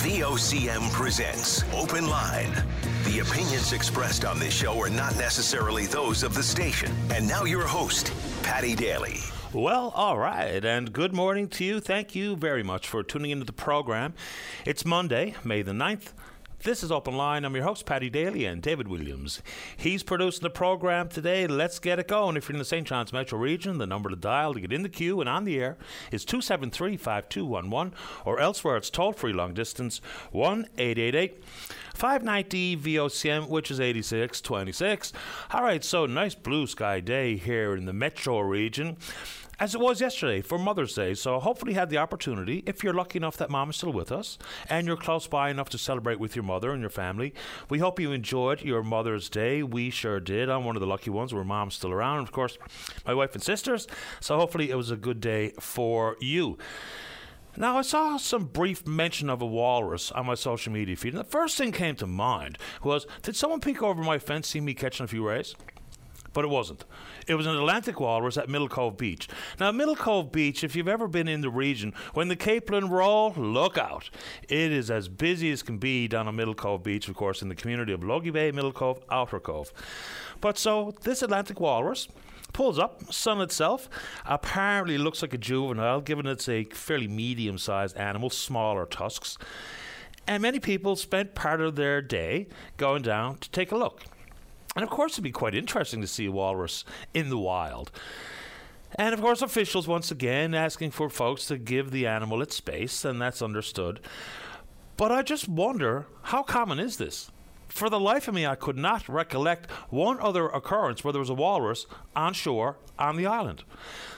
VOCM presents Open Line. The opinions expressed on this show are not necessarily those of the station. And now your host, Paddy Daly. Well, all right, and good morning to you. Thank you very much for tuning into the program. It's Monday, May the 9th. This is Open Line. I'm your host, Paddy Daly, and David Williams. He's producing the program today. Let's get it going. If you're in the St. John's Metro region, the number to dial to get in the queue and on the air is 273 5211, or elsewhere it's toll free long distance 1 888 590 VOCM, which is 8626. All right, so nice blue sky day here in the Metro region as it was yesterday for Mother's Day. So hopefully you had the opportunity, if you're lucky enough that mom is still with us and you're close by enough to celebrate with your mother and your family. We hope you enjoyed your Mother's Day. We sure did. I'm one of the lucky ones where mom's still around. Of course, my wife and sisters. So hopefully it was a good day for you. Now, I saw some brief mention of a walrus on my social media feed, and the first thing came to mind was Did someone peek over my fence, see me catching a few rays? But it wasn't. It was an Atlantic walrus at Middle Cove Beach. Now, Middle Cove Beach, if you've ever been in the region, when the capelin roll, look out. It is as busy as can be down on Middle Cove Beach, of course, in the community of Logy Bay, Middle Cove, Outer Cove. But so, this Atlantic walrus pulls up, sun itself, apparently looks like a juvenile, given it's a fairly medium sized animal, smaller tusks. And many people spent part of their day going down to take a look. And of course, it'd be quite interesting to see a walrus in the wild. And of course, officials once again asking for folks to give the animal its space, and that's understood. But I just wonder how common is this? For the life of me, I could not recollect one other occurrence where there was a walrus on shore on the island.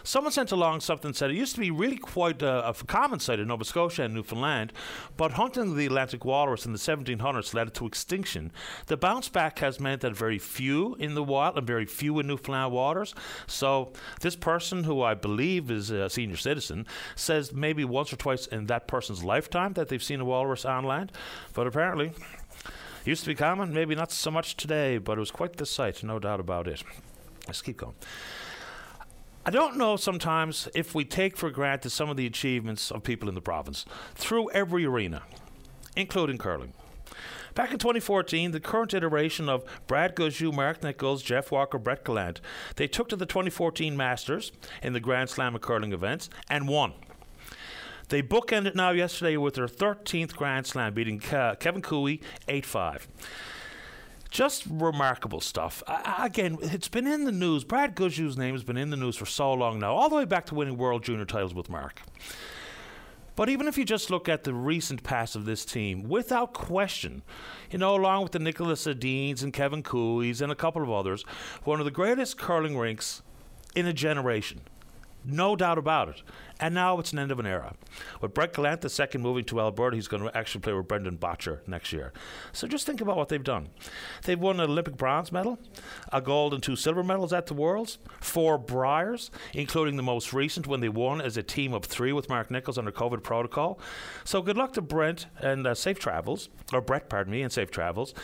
Someone sent along something said it used to be really quite a, a common sight in Nova Scotia and Newfoundland, but hunting the Atlantic walrus in the 1700s led it to extinction. The bounce back has meant that very few in the wild and very few in Newfoundland waters. So this person, who I believe is a senior citizen, says maybe once or twice in that person's lifetime that they've seen a walrus on land, but apparently Used to be common, maybe not so much today, but it was quite the sight, no doubt about it. Let's keep going. I don't know sometimes if we take for granted some of the achievements of people in the province through every arena, including curling. Back in 2014, the current iteration of Brad Gushue, Mark Nichols, Jeff Walker, Brett Gallant, they took to the 2014 Masters in the Grand Slam of curling events and won. They bookended now yesterday with their 13th Grand Slam, beating Ke- Kevin Koe 8 5 just remarkable stuff. Again, it's been in the news. Brad Gushue's name has been in the news for so long now, all the way back to winning World Junior titles with Mark. But even if you just look at the recent past of this team, without question, you know, along with the Niklas Edins and Kevin Koe's and a couple of others, one of the greatest curling rinks in a generation. No doubt about it. And now it's an end of an era. With Brett Gallant, the second moving to Alberta, he's going to actually play with Brendan Bottcher next year. So just think about what they've done. They've won an Olympic bronze medal, a gold and two silver medals at the Worlds, four Briers, including the most recent when they won as a team of three with Mark Nichols under COVID protocol. So good luck to Brent and uh, safe travels, or Brett, pardon me, and safe travels.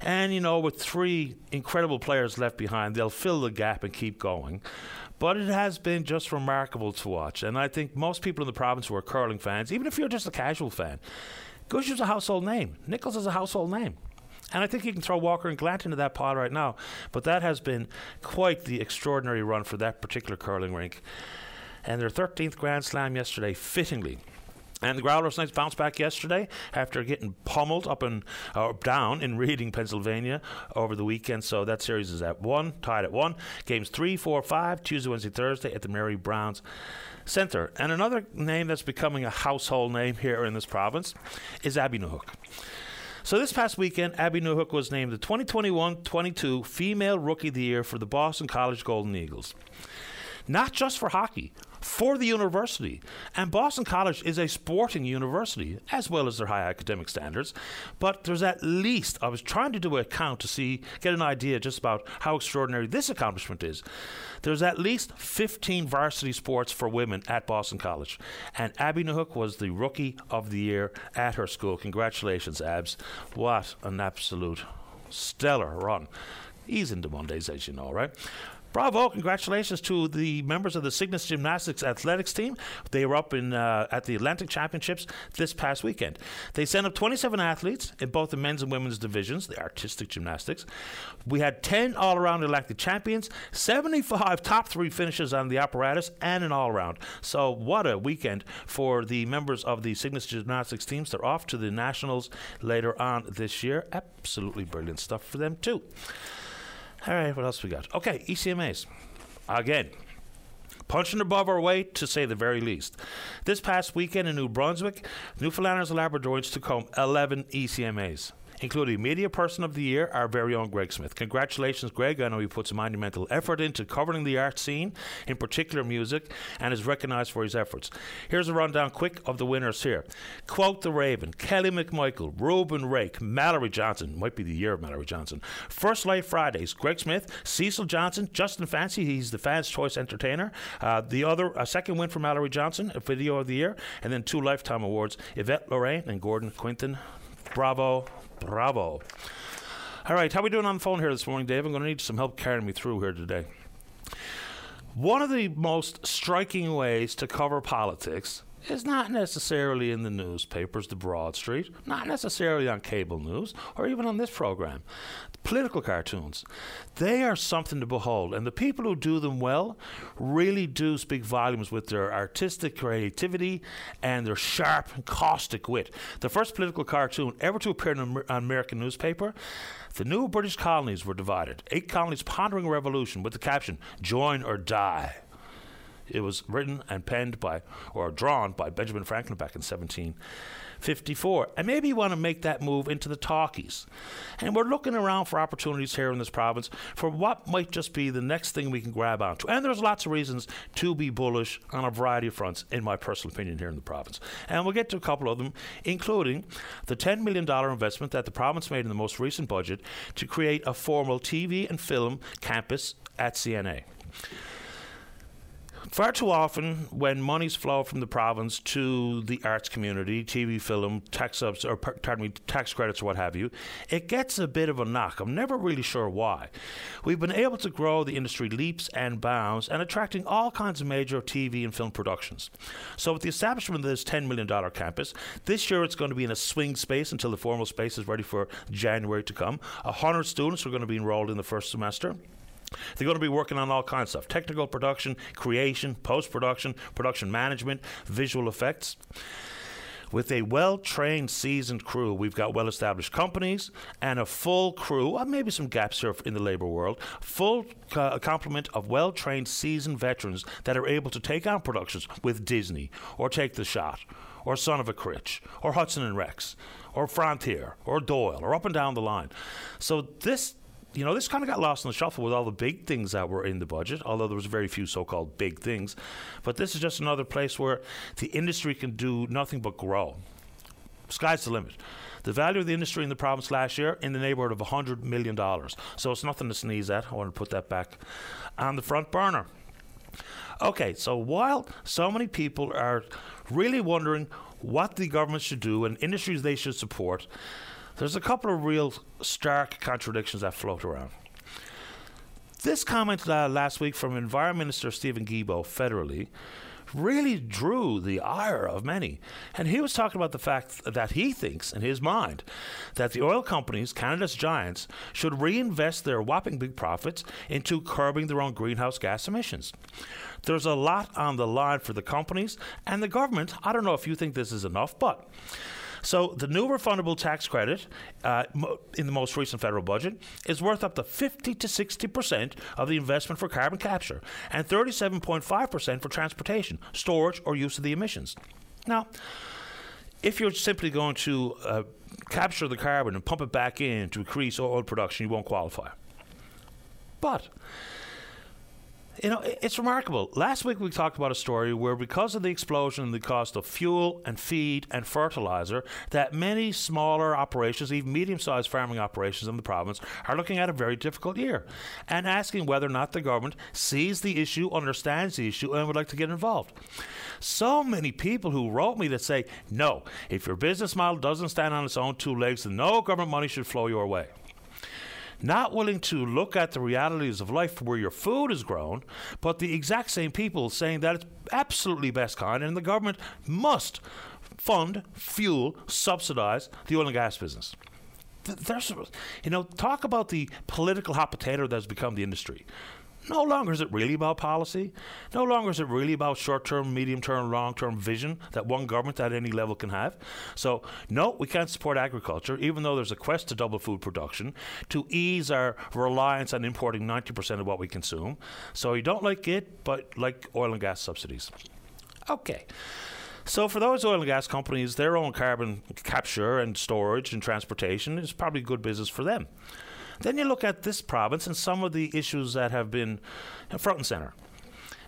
And, you know, with three incredible players left behind, they'll fill the gap and keep going. But it has been just remarkable to watch. And I think most people in the province who are curling fans, even if you're just a casual fan, Gush is a household name. Nichols is a household name. And I think you can throw Walker and Gallant into that pile right now. But that has been quite the extraordinary run for that particular curling rink. And their 13th Grand Slam yesterday, fittingly, and the Growlers Knights bounced back yesterday after getting pummeled up and uh, down in Reading, Pennsylvania over the weekend. So that series is at one, tied at one. Games three, four, five, Tuesday, Wednesday, Thursday at the Mary Browns Centre. And another name that's becoming a household name here in this province is Abby Newhook. So this past weekend, Abby Newhook was named the 2021-22 Female Rookie of the Year for the Boston College Golden Eagles. Not just for hockey, for the university. And Boston College is a sporting university, as well as their high academic standards. But there's at least, I was trying to do a count to see, get an idea just about how extraordinary this accomplishment is. There's at least 15 varsity sports for women at Boston College. And Abby Newhook was the rookie of the year at her school. Congratulations, Abs. What an absolute stellar run. He's into Mondays, as you know, right? Bravo! Congratulations to the members of the Cygnus Gymnastics athletics team. They were up in uh, at the Atlantic Championships this past weekend. They sent up 27 athletes in both the men's and women's divisions, the artistic gymnastics. We had 10 all-around Atlantic champions, 75 top three finishes on the apparatus, and an all-around. So what a weekend for the members of the Cygnus Gymnastics teams. They're off to the nationals later on this year. Absolutely brilliant stuff for them too. All right, what else we got? Okay, ECMAs. Again, punching above our weight to say the very least. This past weekend in New Brunswick, Newfoundlanders and Labradorians took home 11 ECMAs including Media Person of the Year, our very own Greg Smith. Congratulations, Greg. I know he puts monumental effort into covering the art scene, in particular music, and is recognised for his efforts. Here's a rundown quick of the winners here. Quote the Raven, Kelly McMichael, Reuben Rake, Mallory Johnson, might be the year of Mallory Johnson. First Light Fridays, Greg Smith, Cecil Johnson, Justin Fancy, he's the fans' choice entertainer. Uh, the other, a second win for Mallory Johnson, a video of the year, and then two lifetime awards, Yvette Lorraine and Gordon Quinton. Bravo, Bravo. All right, how are we doing on the phone here this morning, Dave? I'm going to need some help carrying me through here today. One of the most striking ways to cover politics is not necessarily in the newspapers, the broadsheets, not necessarily on cable news, or even on this program. Political cartoons, they are something to behold, and the people who do them well really do speak volumes with their artistic creativity and their sharp and caustic wit. The first political cartoon ever to appear in an American newspaper, the new British colonies were divided. Eight colonies pondering revolution with the caption, Join or Die. It was written and penned by, or drawn by Benjamin Franklin back in 1754. And maybe you want to make that move into the talkies. And we're looking around for opportunities here in this province for what might just be the next thing we can grab onto. And there's lots of reasons to be bullish on a variety of fronts, in my personal opinion, here in the province. And we'll get to a couple of them, including the $10 million investment that the province made in the most recent budget to create a formal TV and film campus at CNA. Far too often, when monies flow from the province to the arts community, TV, film, tax subs, or pardon me, tax credits or what have you, it gets a bit of a knock. I'm never really sure why. We've been able to grow the industry leaps and bounds and attracting all kinds of major TV and film productions. So, with the establishment of this $10 million campus, this year it's going to be in a swing space until the formal space is ready for January to come. 100 students are going to be enrolled in the first semester. They're going to be working on all kinds of stuff technical production, creation, post production, production management, visual effects. With a well trained, seasoned crew, we've got well established companies and a full crew, uh, maybe some gaps here in the labor world, full uh, complement of well trained, seasoned veterans that are able to take on productions with Disney or Take the Shot or Son of a Critch or Hudson and Rex or Frontier or Doyle or up and down the line. So this you know, this kind of got lost in the shuffle with all the big things that were in the budget, although there was very few so-called big things. But this is just another place where the industry can do nothing but grow. Sky's the limit. The value of the industry in the province last year in the neighborhood of $100 million. So it's nothing to sneeze at. I want to put that back on the front burner. Okay, so while so many people are really wondering what the government should do and industries they should support, there's a couple of real stark contradictions that float around. This comment uh, last week from Environment Minister Stephen Guilbeault federally really drew the ire of many. And he was talking about the fact that he thinks, in his mind, that the oil companies, Canada's giants, should reinvest their whopping big profits into curbing their own greenhouse gas emissions. There's a lot on the line for the companies and the government. I don't know if you think this is enough, but so the new refundable tax credit uh, in the most recent federal budget is worth up to 50 to 60 percent of the investment for carbon capture and 37.5 percent for transportation, storage, or use of the emissions. Now, if you're simply going to uh, capture the carbon and pump it back in to increase oil production, you won't qualify. But you know, it's remarkable. Last week we talked about a story where, because of the explosion in the cost of fuel and feed and fertilizer, that many smaller operations, even medium-sized farming operations in the province, are looking at a very difficult year and asking whether or not the government sees the issue, understands the issue, and would like to get involved. So many people who wrote me that say, "No, if your business model doesn't stand on its own two legs, no government money should flow your way." Not willing to look at the realities of life where your food is grown, but the exact same people saying that it's absolutely best kind and the government must fund, fuel, subsidize the oil and gas business. There's, you know, talk about the political hot potato that's become the industry. No longer is it really about policy. No longer is it really about short term, medium term, long term vision that one government at any level can have. So, no, we can't support agriculture, even though there's a quest to double food production, to ease our reliance on importing 90% of what we consume. So, you don't like it, but like oil and gas subsidies. Okay. So, for those oil and gas companies, their own carbon capture and storage and transportation is probably good business for them. Then you look at this province and some of the issues that have been front and center.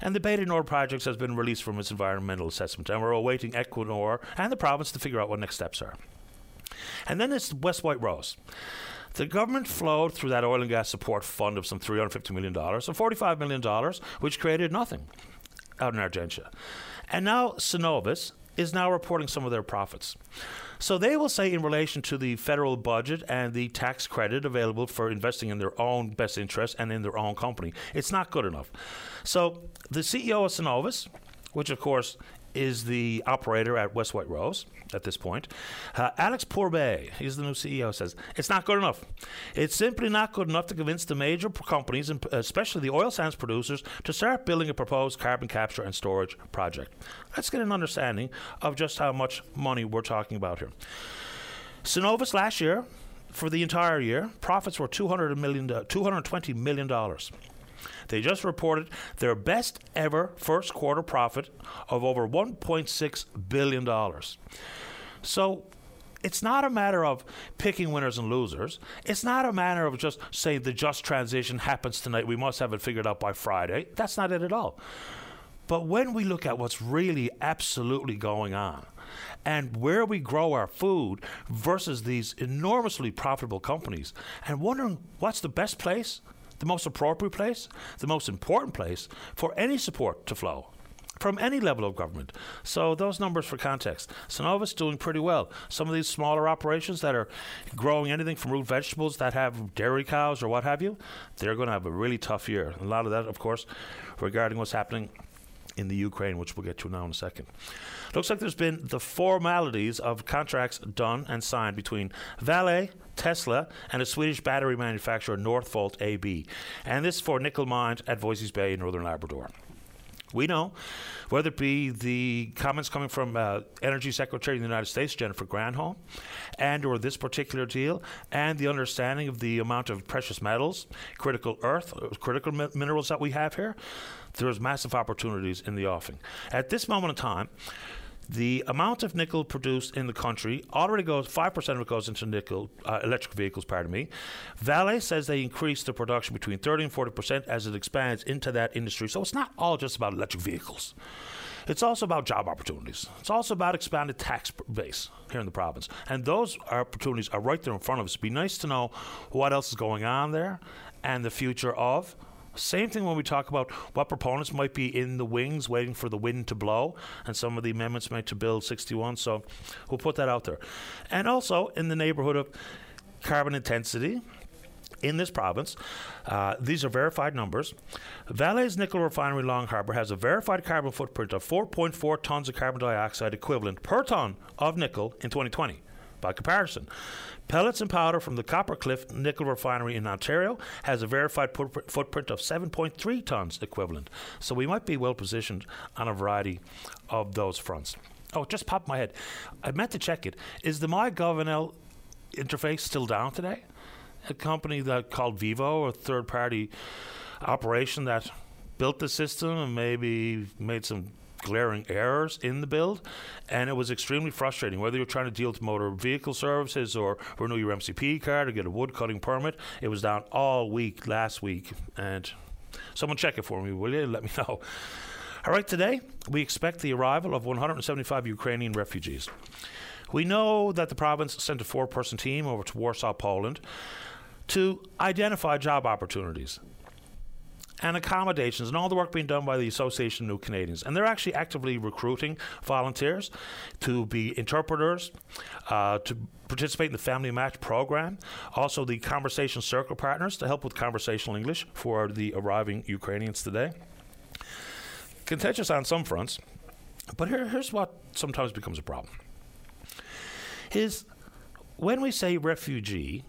And the du Nord project has been released from its environmental assessment, and we're awaiting Equinor and the province to figure out what next steps are. And then it's West White Rose. The government flowed through that oil and gas support fund of some $350 million, so $45 million, which created nothing out in Argentia. And now Cenovus is now reporting some of their profits. So they will say, in relation to the federal budget and the tax credit available for investing in their own best interest and in their own company, it's not good enough. So the CEO of Cenovus, which of course is the operator at West White Rose at this point. Uh, Alex Pourbaix, he's the new CEO, says it's not good enough. It's simply not good enough to convince the major companies, and especially the oil sands producers, to start building a proposed carbon capture and storage project. Let's get an understanding of just how much money we're talking about here. Cenovus last year, for the entire year, profits were $200 million, $220 million. They just reported their best ever first quarter profit of over $1.6 billion. So it's not a matter of picking winners and losers. It's not a matter of just saying the just transition happens tonight. We must have it figured out by Friday. That's not it at all. But when we look at what's really absolutely going on and where we grow our food versus these enormously profitable companies and wondering what's the best place the most appropriate place, the most important place for any support to flow from any level of government. So those numbers for context. Cenovus doing pretty well. Some of these smaller operations that are growing anything from root vegetables that have dairy cows or what have you, they're going to have a really tough year. A lot of that, of course, regarding what's happening in the Ukraine, which we'll get to now in a second. Looks like there's been the formalities of contracts done and signed between Vale, Tesla, and a Swedish battery manufacturer, Northvolt AB. And this for nickel mines at Voisey's Bay in northern Labrador. We know, whether it be the comments coming from uh, Energy Secretary of the United States, Jennifer Granholm, and or this particular deal, and the understanding of the amount of precious metals, critical earth, uh, critical mi- minerals that we have here, there's massive opportunities in the offing. At this moment in time, the amount of nickel produced in the country already goes 5% of it goes into nickel uh, electric vehicles pardon me Vale says they increase the production between 30 and 40% as it expands into that industry so it's not all just about electric vehicles it's also about job opportunities. It's also about expanded tax base here in the province. And those opportunities are right there in front of us. It'd be nice to know what else is going on there and the future of same thing when we talk about what proponents might be in the wings waiting for the wind to blow, and some of the amendments made to Bill 61. So we'll put that out there. And also in the neighborhood of carbon intensity, in this province. Uh, these are verified numbers. Vale's nickel refinery Long Harbour has a verified carbon footprint of 4.4 tons of carbon dioxide equivalent per ton of nickel in 2020. By comparison, pellets and powder from the Copper Cliff Nickel Refinery in Ontario has a verified footprint of 7.3 tonnes equivalent. So we might be well positioned on a variety of those fronts. Oh, just popped my head. I meant to check it. Is the MyGovNL interface still down today? A company that called Vivo, a third party operation that built the system and maybe made some glaring errors in the build, and it was extremely frustrating. Whether you're trying to deal with motor vehicle services or renew your MCP card or get a wood cutting permit, it was down all week last week. And someone check it for me, will you? Let me know. All right, today we expect the arrival of 175 Ukrainian refugees. We know that the province sent a four person team over to Warsaw, Poland to identify job opportunities and accommodations and all the work being done by the Association of New Canadians. And they're actually actively recruiting volunteers to be interpreters, uh, to participate in the Family Match program, also the Conversation Circle partners to help with conversational English for the arriving Ukrainians today. Contentious on some fronts, but here, here's what sometimes becomes a problem. Is when we say refugee,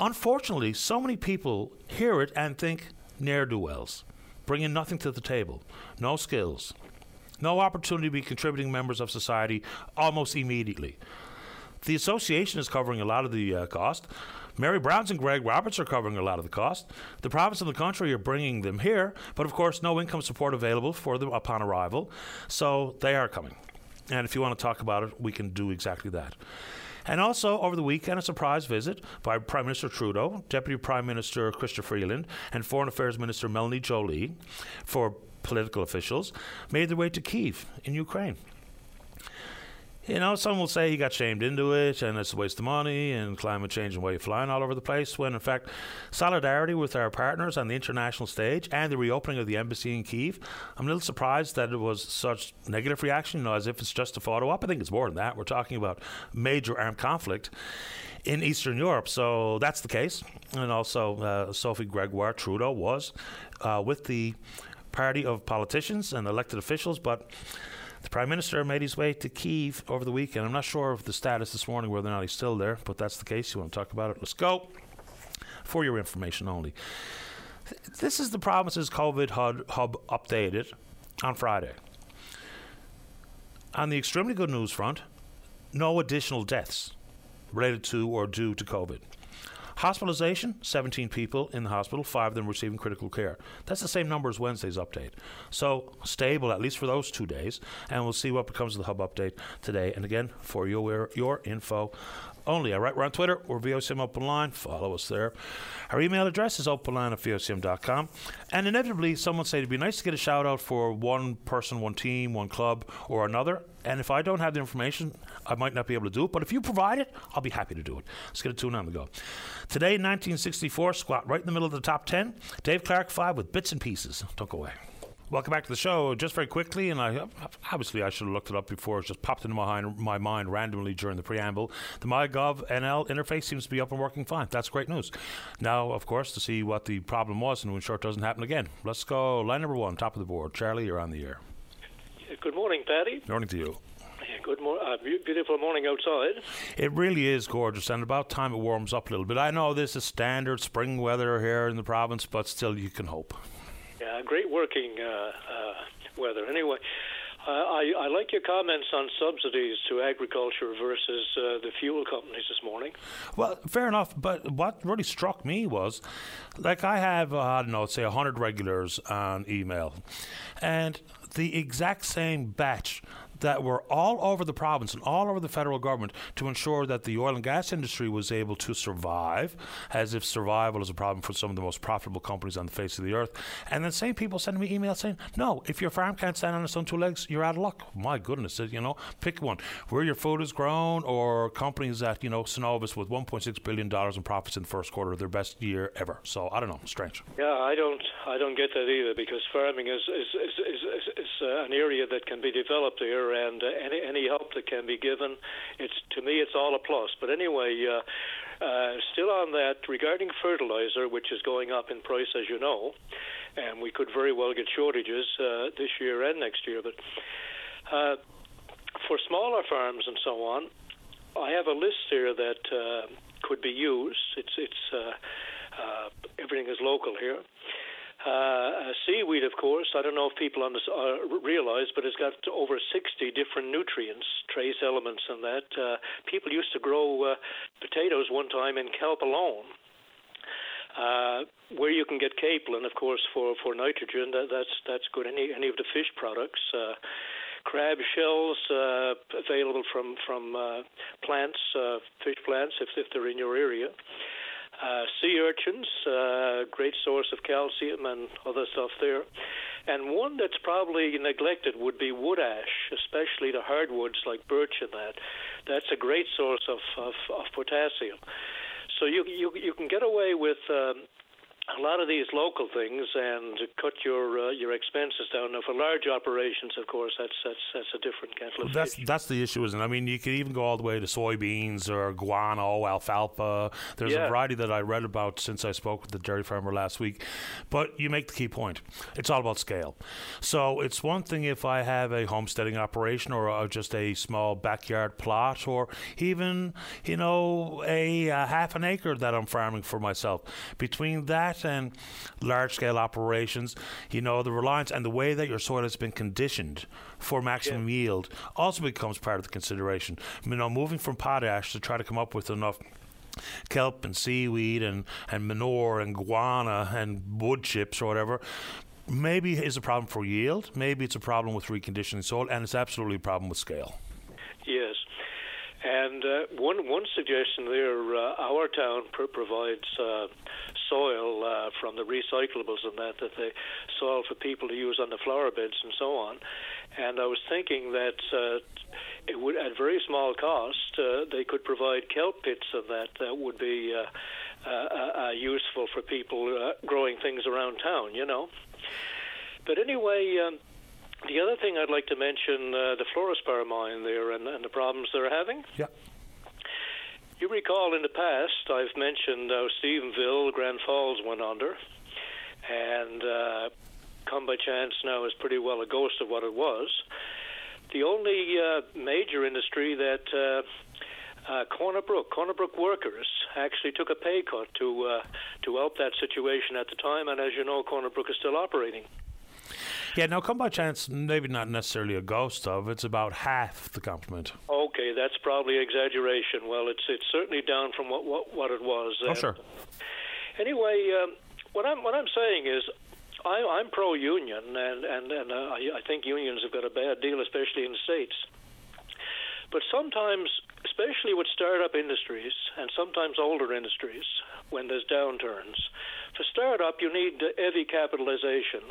unfortunately, so many people hear it and think ne'er do wells, bringing nothing to the table, no skills, no opportunity to be contributing members of society almost immediately. The association is covering a lot of the uh, cost. Mary Browns and Greg Roberts are covering a lot of the cost. The province and the country are bringing them here, but of course, no income support available for them upon arrival. So they are coming. And if you want to talk about it, we can do exactly that. And also, over the weekend, a surprise visit by Prime Minister Trudeau, Deputy Prime Minister Chrystia Freeland, and Foreign Affairs Minister Melanie Joly for political officials made their way to Kiev in Ukraine you know, some will say he got shamed into it and it's a waste of money and climate change and way of flying all over the place. When in fact, solidarity with our partners on the international stage and the reopening of the embassy in Kiev, I'm a little surprised that it was such negative reaction, you know, as if it's just a photo op. I think it's more than that. We're talking about major armed conflict in Eastern Europe. So that's the case. And also, uh, Sophie Gregoire Trudeau was uh, with the party of politicians and elected officials, but the Prime Minister made his way to Kiev over the weekend. I'm not sure of the status this morning, whether or not he's still there, but that's the case. You want to talk about it? Let's go. For your information only. This is the province's COVID hub updated on Friday. On the extremely good news front, no additional deaths related to or due to COVID. Hospitalization 17 people in the hospital, five of them receiving critical care. That's the same number as Wednesday's update. So stable, at least for those two days. And we'll see what becomes of the hub update today. And again, for your, your info only. All right, we're on Twitter. We're VOCM Open Line. Follow us there. Our email address is openline at VOCM.com. And inevitably, someone say it'd be nice to get a shout out for one person, one team, one club, or another. And if I don't have the information, I might not be able to do it. But if you provide it, I'll be happy to do it. Let's get a tune on the go. Today, 1964, squat right in the middle of the top 10. Dave Clark 5 with bits and pieces. Don't go away. Welcome back to the show. Just very quickly, and I obviously I should have looked it up before. It just popped into my, my mind randomly during the preamble. The MyGov NL interface seems to be up and working fine. That's great news. Now, of course, to see what the problem was and to ensure it doesn't happen again. Let's go. Line number one, top of the board. Charlie, you're on the air. Good morning, Paddy. Morning to you. Good morning. Uh, beautiful morning outside. It really is gorgeous, and about time it warms up a little bit. I know this is standard spring weather here in the province, but still, you can hope. Yeah, great working uh, uh, weather. Anyway, uh, I, I, like your comments on subsidies to agriculture versus uh, the fuel companies this morning. Well, fair enough. But what really struck me was, like, I have, uh, I don't know, say 100 regulars on email, and the exact same batch that were all over the province and all over the federal government to ensure that the oil and gas industry was able to survive, as if survival is a problem for some of the most profitable companies on the face of the earth. And then same people sending me emails saying, no, if your farm can't stand on its own two legs, you're out of luck. My goodness, you know, pick one. Where your food is grown or companies that, you know, Cenovus with $1.6 billion in profits in the first quarter of their best year ever. So I don't know, strange. Yeah, I don't, I don't get that either because farming is, is, is, is, is uh, an area that can be developed here and uh, any any help that can be given, it's to me it's all a plus. But anyway, uh, uh, still on that regarding fertilizer, which is going up in price as you know, and we could very well get shortages uh, this year and next year. But uh, for smaller farms and so on, I have a list here that uh, could be used. It's it's uh, uh, everything is local here. Uh, seaweed, of course, I don't know if people under, uh, realize, but it's got over 60 different nutrients, trace elements, and that. Uh, people used to grow uh, potatoes one time in kelp alone. Uh, where you can get capelin, of course, for, for nitrogen, that, that's that's good. Any any of the fish products, uh, crab shells uh, available from from uh, plants, uh, fish plants, if if they're in your area. Uh, sea urchins, uh, great source of calcium and other stuff there. And one that's probably neglected would be wood ash, especially the hardwoods like birch and that. That's a great source of, of, of potassium. So you, you you can get away with um, a lot of these local things and cut your uh, your expenses down. Now, for large operations, of course, that's that's that's a different kettle of that's fish. that's the issue, isn't it? I mean, you could even go all the way to soybeans or guano, alfalfa. There's Yeah. a variety that I read about since I spoke with the dairy farmer last week. But you make the key point. It's all about scale. So it's one thing if I have a homesteading operation or uh, just a small backyard plot or even, you know, a, uh half an acre that I'm farming for myself. Between that and large scale operations, you know, the reliance and the way that your soil has been conditioned for maximum yield also becomes part of the consideration. You know, moving from potash to try to come up with enough kelp and seaweed and, and manure and guano and wood chips or whatever maybe is a problem for yield maybe it's a problem with reconditioning soil and it's absolutely a problem with scale Yes. And uh, one one suggestion there, uh, our town pr- provides uh, soil uh, from the recyclables and that that they soil for people to use on the flower beds and so on. And I was thinking that uh, it would, at very small cost, uh, they could provide kelp pits and that that would be uh, uh, uh, useful for people uh, growing things around town. You know. But anyway. Um, the other thing I'd like to mention uh, the fluorospar mine there and, and the problems they're having. yeah You recall in the past I've mentioned how Stephenville, Grand Falls went under, and uh, Come By Chance now is pretty well a ghost of what it was. The only uh, major industry that uh, uh, Corner Brook, Corner Brook workers actually took a pay cut to uh, to help that situation at the time, and as you know, Corner Brook is still operating. Yeah now Come By Chance maybe not necessarily a ghost of it's about half the complement Okay, that's probably exaggeration. Well, it's it's certainly down from what what, what it was. oh And sure Anyway, um, what I'm what I'm saying is. I, I'm pro-union, and and and uh, I, I think unions have got a bad deal, especially in the states. But sometimes, especially with startup industries and sometimes older industries, when there's downturns, for startup you need heavy capitalization.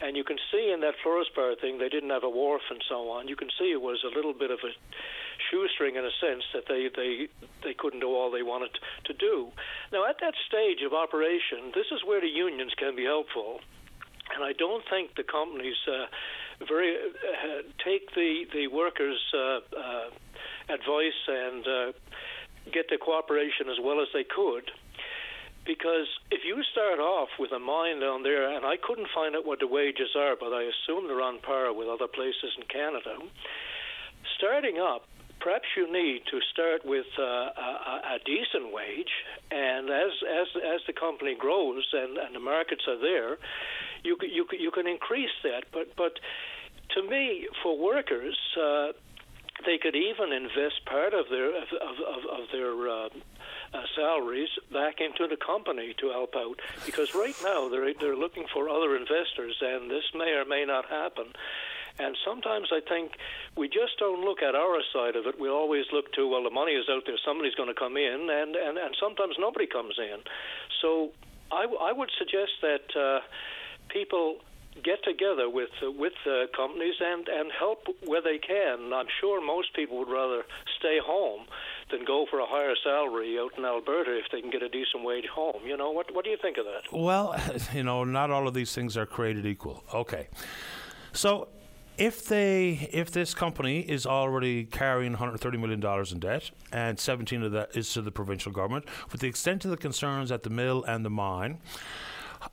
And you can see in that fluorospar thing, they didn't have a wharf and so on. You can see it was a little bit of a shoestring in a sense that they, they, they couldn't do all they wanted to do. Now, at that stage of operation, this is where the unions can be helpful. And I don't think the companies uh, very uh, take the the workers' uh, uh, advice and uh, get the cooperation as well as they could. Because if you start off with a mine down there, and I couldn't find out what the wages are, but I assume they're on par with other places in Canada. Starting up, perhaps you need to start with uh, a, a decent wage, and as as as the company grows and, and the markets are there, you you you can increase that. But but to me, for workers. Uh, they could even invest part of their of, of, of, their uh, uh, salaries back into the company to help out because right now they're they're looking for other investors and this may or may not happen. And sometimes I think we just don't look at our side of it. We always look to well, the money is out there, somebody's going to come in, and and and sometimes nobody comes in. So I, w- I would suggest that uh, people get together with uh, with uh, companies and and help where they can. I'm sure most people would rather stay home than go for a higher salary out in Alberta if they can get a decent wage home. You know what? What do you think of that? Well, you know, not all of these things are created equal. Okay. So if they if this company is already carrying 130 million dollars in debt and 17 of that is to the provincial government with the extent of the concerns at the mill and the mine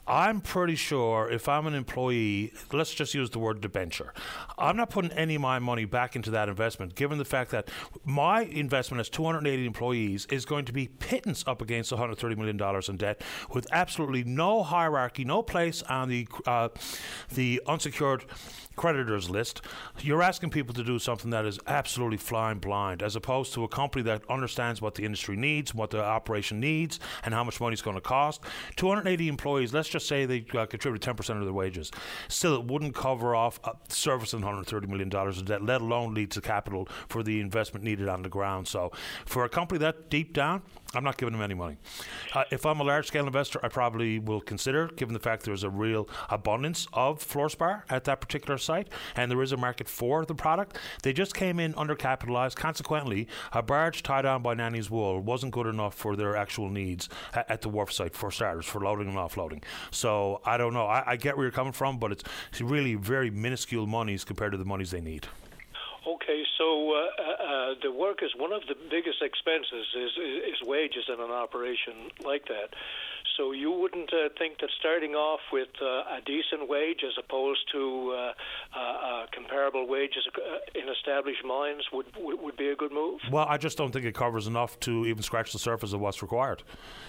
I'm pretty sure if I'm an employee, let's just use the word debenture, I'm not putting any of my money back into that investment, given the fact that my investment as 280 employees is going to be pittance up against $130 million in debt with absolutely no hierarchy, no place on the, uh, the unsecured creditors list, you're asking people to do something that is absolutely flying blind, as opposed to a company that understands what the industry needs, what the operation needs, and how much money it's going to cost. 280 employees. let's just say they uh, contribute 10% of their wages. Still, it wouldn't cover off uh, servicing $130 million of debt, let alone lead to capital for the investment needed on the ground. So, for a company that deep down, I'm not giving them any money. Uh, if I'm a large scale investor, I probably will consider, given the fact there's a real abundance of fluorspar at that particular site and there is a market for the product. They just came in undercapitalized. Consequently, a barge tied on by Nanny's wool wasn't good enough for their actual needs at, at the wharf site, for starters, for loading and offloading. So I don't know. I, I get where you're coming from, but it's really very minuscule monies compared to the monies they need. Okay, so uh, uh, the workers, one of the biggest expenses is, is, is wages in an operation like that. So you wouldn't uh, think that starting off with uh, a decent wage as opposed to uh, uh, uh comparable wages uh, in established mines would, would, be a good move? Well, I just don't think it covers enough to even scratch the surface of what's required.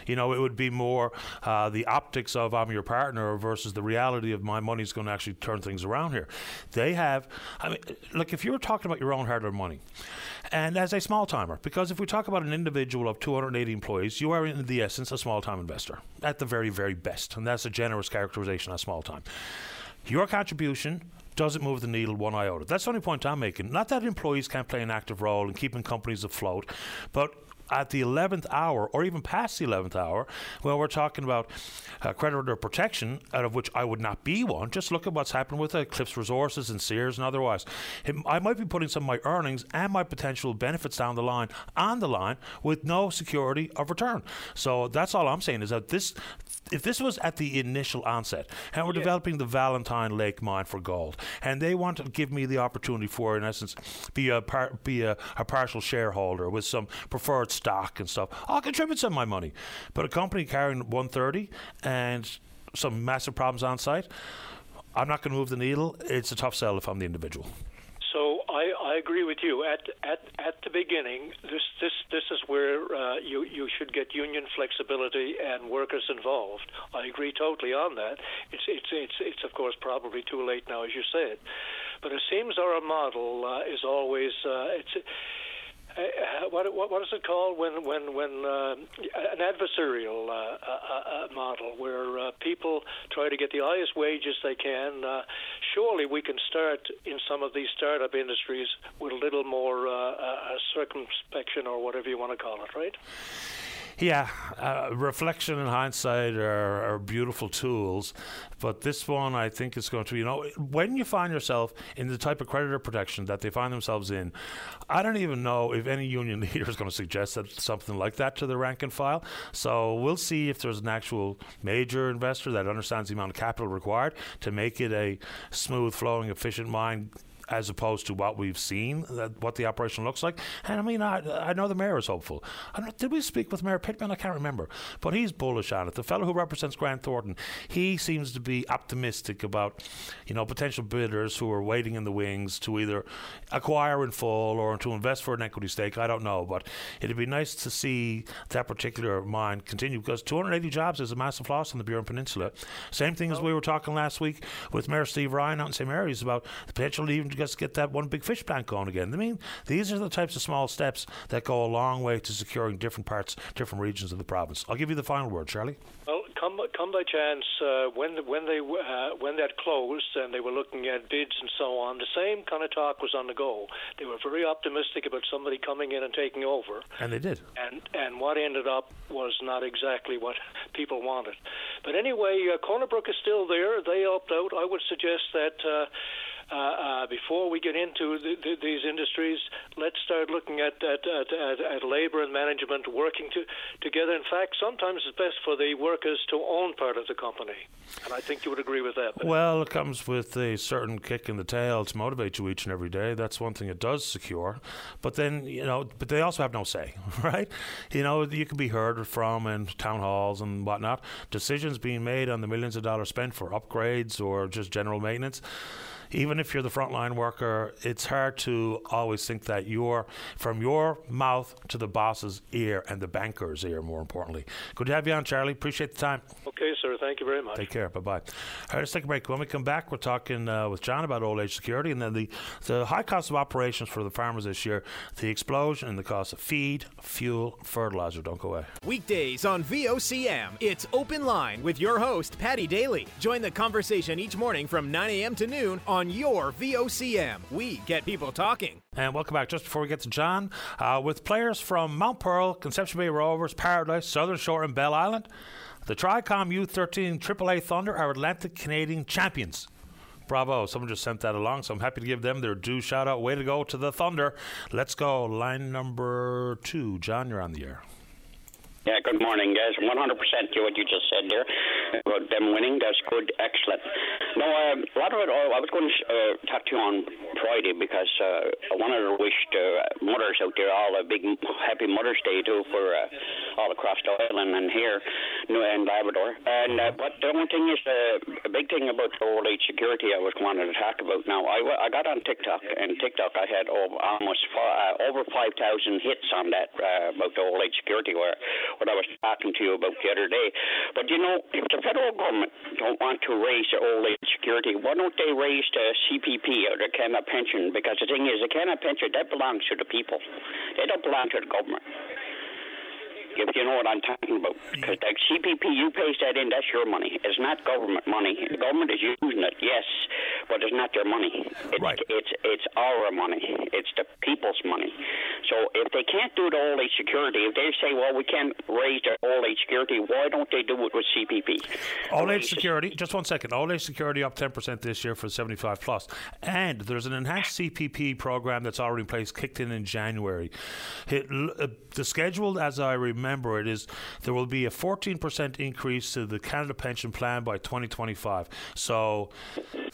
You know, it would be more the optics of I'm your partner versus the reality of my money's going to actually turn things around here. They have, I mean, look, if you were talking about your own hard-earned money, and as a small timer, because if we talk about an individual of 280 employees, you are in the essence a small time investor at the very, very best. And that's a generous characterization of small time. Your contribution doesn't move the needle one iota. That's the only point I'm making. Not that employees can't play an active role in keeping companies afloat, but at the 11th hour or even past the 11th hour, well, we're talking about uh, creditor protection, out of which I would not be one. Just look at what's happened with Cliffs Resources and Sears and otherwise. It, I might be putting some of my earnings and my potential benefits down the line on the line with no security of return. So that's all I'm saying is that this if this was at the initial onset and we're yeah. developing the Valentine Lake mine for gold and they want to give me the opportunity for in essence be a par- be a, a, partial shareholder with some preferred stock and stuff I'll contribute some of my money but a company carrying 130 and some massive problems on site I'm not going to move the needle it's a tough sell if I'm the individual so I, I agree with you. At at at the beginning, this this this is where uh, you you should get union flexibility and workers involved. I agree totally on that. It's it's it's it's of course probably too late now, as you said, but it seems our model uh, is always uh, it's uh, what, what, what is it called when when when uh, an adversarial uh, uh, uh model where people try to get the highest wages they can. surely we can start in some of these startup industries with a little more circumspection or whatever you want to call it, right? Yeah, uh, reflection and hindsight are, are, beautiful tools, but this one I think is going to be, you know, when you find yourself in the type of creditor protection that they find themselves in, I don't even know if any union leader is going to suggest that something like that to the rank and file. So we'll see if there's an actual major investor that understands the amount of capital required to make it a smooth flowing, efficient mine as opposed to what we've seen, that, what the operation looks like. And I mean, I, I know the mayor is hopeful. did we speak with Mayor Pittman? I can't remember. But he's bullish on it. The fellow who represents Grant Thornton, he seems to be optimistic about, you know, potential bidders who are waiting in the wings to either acquire in full or to invest for an equity stake. I don't know. But it'd be nice to see that particular mine continue because 280 jobs is a massive loss on the Burin Peninsula. Same thing as we were talking last week with Mayor Steve Ryan out in St. Mary's about the potential even just get that one big fish plant going again. I mean, these are the types of small steps that go a long way to securing different parts, different regions of the province. I'll give you the final word, Charlie. Well, come Come By Chance uh, when when they uh, when that closed and they were looking at bids and so on, the same kind of talk was on the go. They were very optimistic about somebody coming in and taking over, and they did. And and what ended up was not exactly what people wanted. But anyway, uh, Corner Brook is still there. They opt out. I would suggest that. Uh, uh, uh, before we get into the, the, these industries, let's start looking at at, at, at, at labor and management working to, together. In fact, sometimes it's best for the workers to own part of the company, and I think you would agree with that. Well, it comes with a certain kick in the tail to motivate you each and every day. That's one thing it does secure, but then you know, but they also have no say, right? You know, you can be heard from in town halls and whatnot. Decisions being made on the millions of dollars spent for upgrades or just general maintenance even if you're the frontline worker, it's hard to always think that you're from your mouth to the boss's ear and the banker's ear, more importantly. Good to have you on, Charlie. Appreciate the time. Okay, sir. Thank you very much. Take care. Bye bye. All right, let's take a break. When we come back, we're talking uh, with John about old age security and then the, the high cost of operations for the farmers this year, the explosion in the cost of feed, fuel, fertilizer. Don't go away. Weekdays on VOCM, it's Open Line with your host, Paddy Daly. Join the conversation each morning from 9 a.m. to noon on your VOCM. We get people talking. And welcome back. Just before we get to John, uh, with players from Mount Pearl, Conception Bay Rovers, Paradise, Southern Shore, and Bell Island, the Tricom U13 AAA Thunder are Atlantic Canadian champions. Bravo. Someone just sent that along, so I'm happy to give them their due shout out. Way to go to the Thunder. Let's go. Line number two. John, you're on the air. Yeah, good morning, guys. 100% to what you just said there about them winning. That's good, excellent. No, uh, a lot of it, I was going to uh, talk to you on Friday because uh, I wanted to wish the mothers out there all a big happy Mother's Day too for uh, all across the island and here in Labrador. And uh, but the only thing is uh, a big thing about the old age security I was wanting to talk about. Now I, I got on TikTok and TikTok I had over, almost uh, over 5,000 hits on that uh, about the old age security where what I was talking to you about the other day. But you know, if the federal government don't want to raise the old age security, why don't they raise the CPP or the Canada pension? Because the thing is, the Canada pension that belongs to the people. They don't belong to the government if you know what I'm talking about. Because like CPP, you pay that in, that's your money. It's not government money. The government is using it, yes, but it's not their money. It's, right. It's it's our money. It's the people's money. So if they can't do the old age security, if they say, well, we can't raise the old age security, why don't they do it with CPP? Old age security. Just one second. Old age security up 10% this year for 75 plus. plus, and there's an enhanced CPP program that's already in place, kicked in in January. It, uh, the schedule, as I remember remember it is there will be a 14% increase to the Canada Pension Plan by 2025. So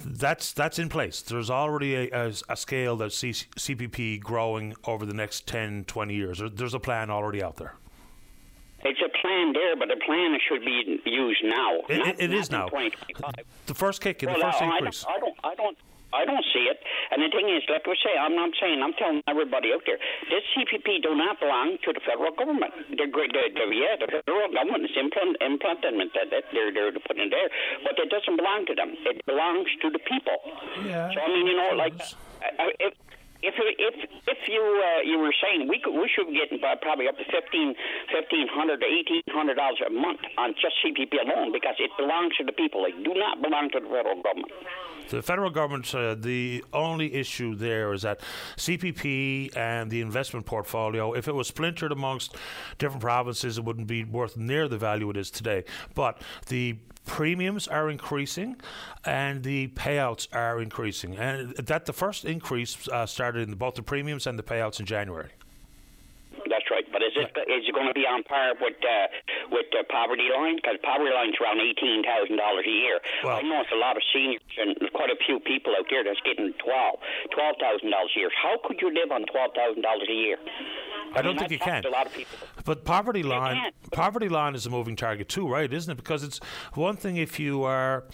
that's that's in place. There's already a, a, a scale that sees CPP growing over the next 10, 20 years. There's a plan already out there. It's a plan there, but the plan should be used now. It, not, it, it not is now. The first kick in well, the first increase. I don't, I don't, I don't see it. And the thing is, like we say, I'm not saying, I'm telling everybody out there, this CPP do not belong to the federal government. They're, they're, they're, yeah, the federal government is implant, implanting that, that they're, they're putting it there, but it doesn't belong to them. It belongs to the people. Yeah. So I mean, you know, like, if if if if you uh, you were saying we could we should be getting probably up to fifteen fifteen hundred to eighteen hundred dollars a month on just CPP alone because it belongs to the people. It do not belong to the federal government. The federal government, uh, the only issue there is that CPP and the investment portfolio, if it was splintered amongst different provinces, it wouldn't be worth near the value it is today. But the premiums are increasing and the payouts are increasing. And that the first increase uh, started in both the premiums and the payouts in January. Right. But is it is it going to be on par with uh, with the poverty line? Because poverty line's around eighteen thousand dollars a year. Well, I know it's a lot of seniors and quite a few people out there that's getting twelve twelve thousand dollars a year. How could you live on twelve thousand dollars a year? I, I don't mean, think you can. A lot of people. But poverty line, poverty line is a moving target too, right? Isn't it? Because it's one thing if you are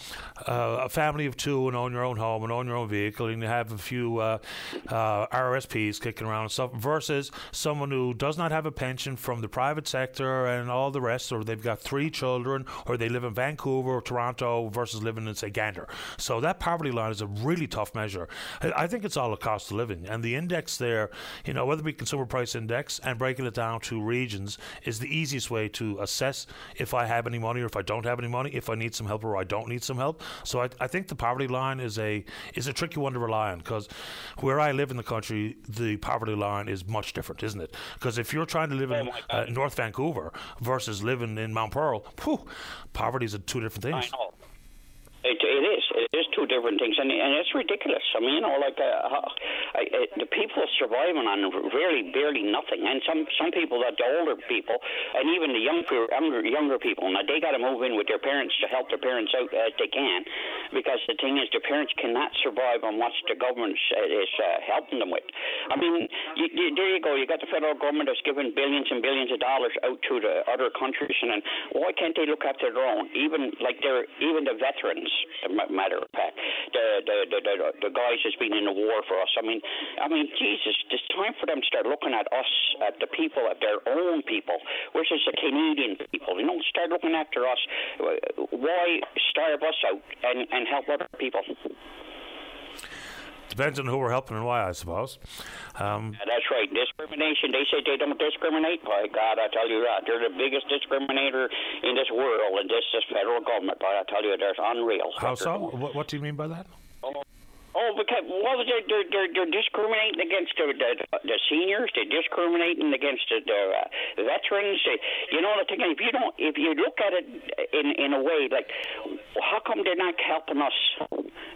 uh, a family of two and own your own home and own your own vehicle and you have a few uh, uh, RRSPs kicking around and stuff, versus someone who does not have a pension from the private sector and all the rest, or they've got three children, or they live in Vancouver or Toronto versus living in say Gander. So that poverty line is a really tough measure. I think it's all a cost of living, and the index there, you know, whether it be consumer price index and breaking it down to regions is the easiest way to assess if I have any money or if I don't have any money, if I need some help or I don't need some help. So I, I think the poverty line is a is a tricky one to rely on because where I live in the country, the poverty line is much different, isn't it? Because if you're trying to live in oh uh, North Vancouver versus living in Mount Pearl, whew, poverty is two different things. I know. It, it is. It is two different things, and, and it's ridiculous. I mean, you know, like uh, I, I, the people surviving on really barely nothing, and some some people, that the older people, and even the younger younger, younger people, now they got to move in with their parents to help their parents out as they can, because the thing is, their parents cannot survive on what the government is uh, helping them with. I mean, you, you, there you go. You got the federal government that's giving billions and billions of dollars out to the other countries, and then why can't they look after their own? Even like they're even the veterans matter of fact. The the the, the, the guys that's been in the war for us. I mean, I mean, Jesus, it's time for them to start looking at us, at the people, at their own people, versus the Canadian people. You know, start looking after us. Why starve us out and and help other people? Depends on who we're helping and why, I suppose. Um, yeah, that's right. Discrimination. They say they don't discriminate. By God, I tell you that. They're the biggest discriminator in this world, and this is federal government. But I tell you, they're unreal. How so? What, what do you mean by that? Oh, Oh, because well, they're they're they're, they're discriminating against the, the the seniors. They're discriminating against the, the uh, veterans. They, you know the thing. If you don't, if you look at it in in a way like, how come they're not helping us?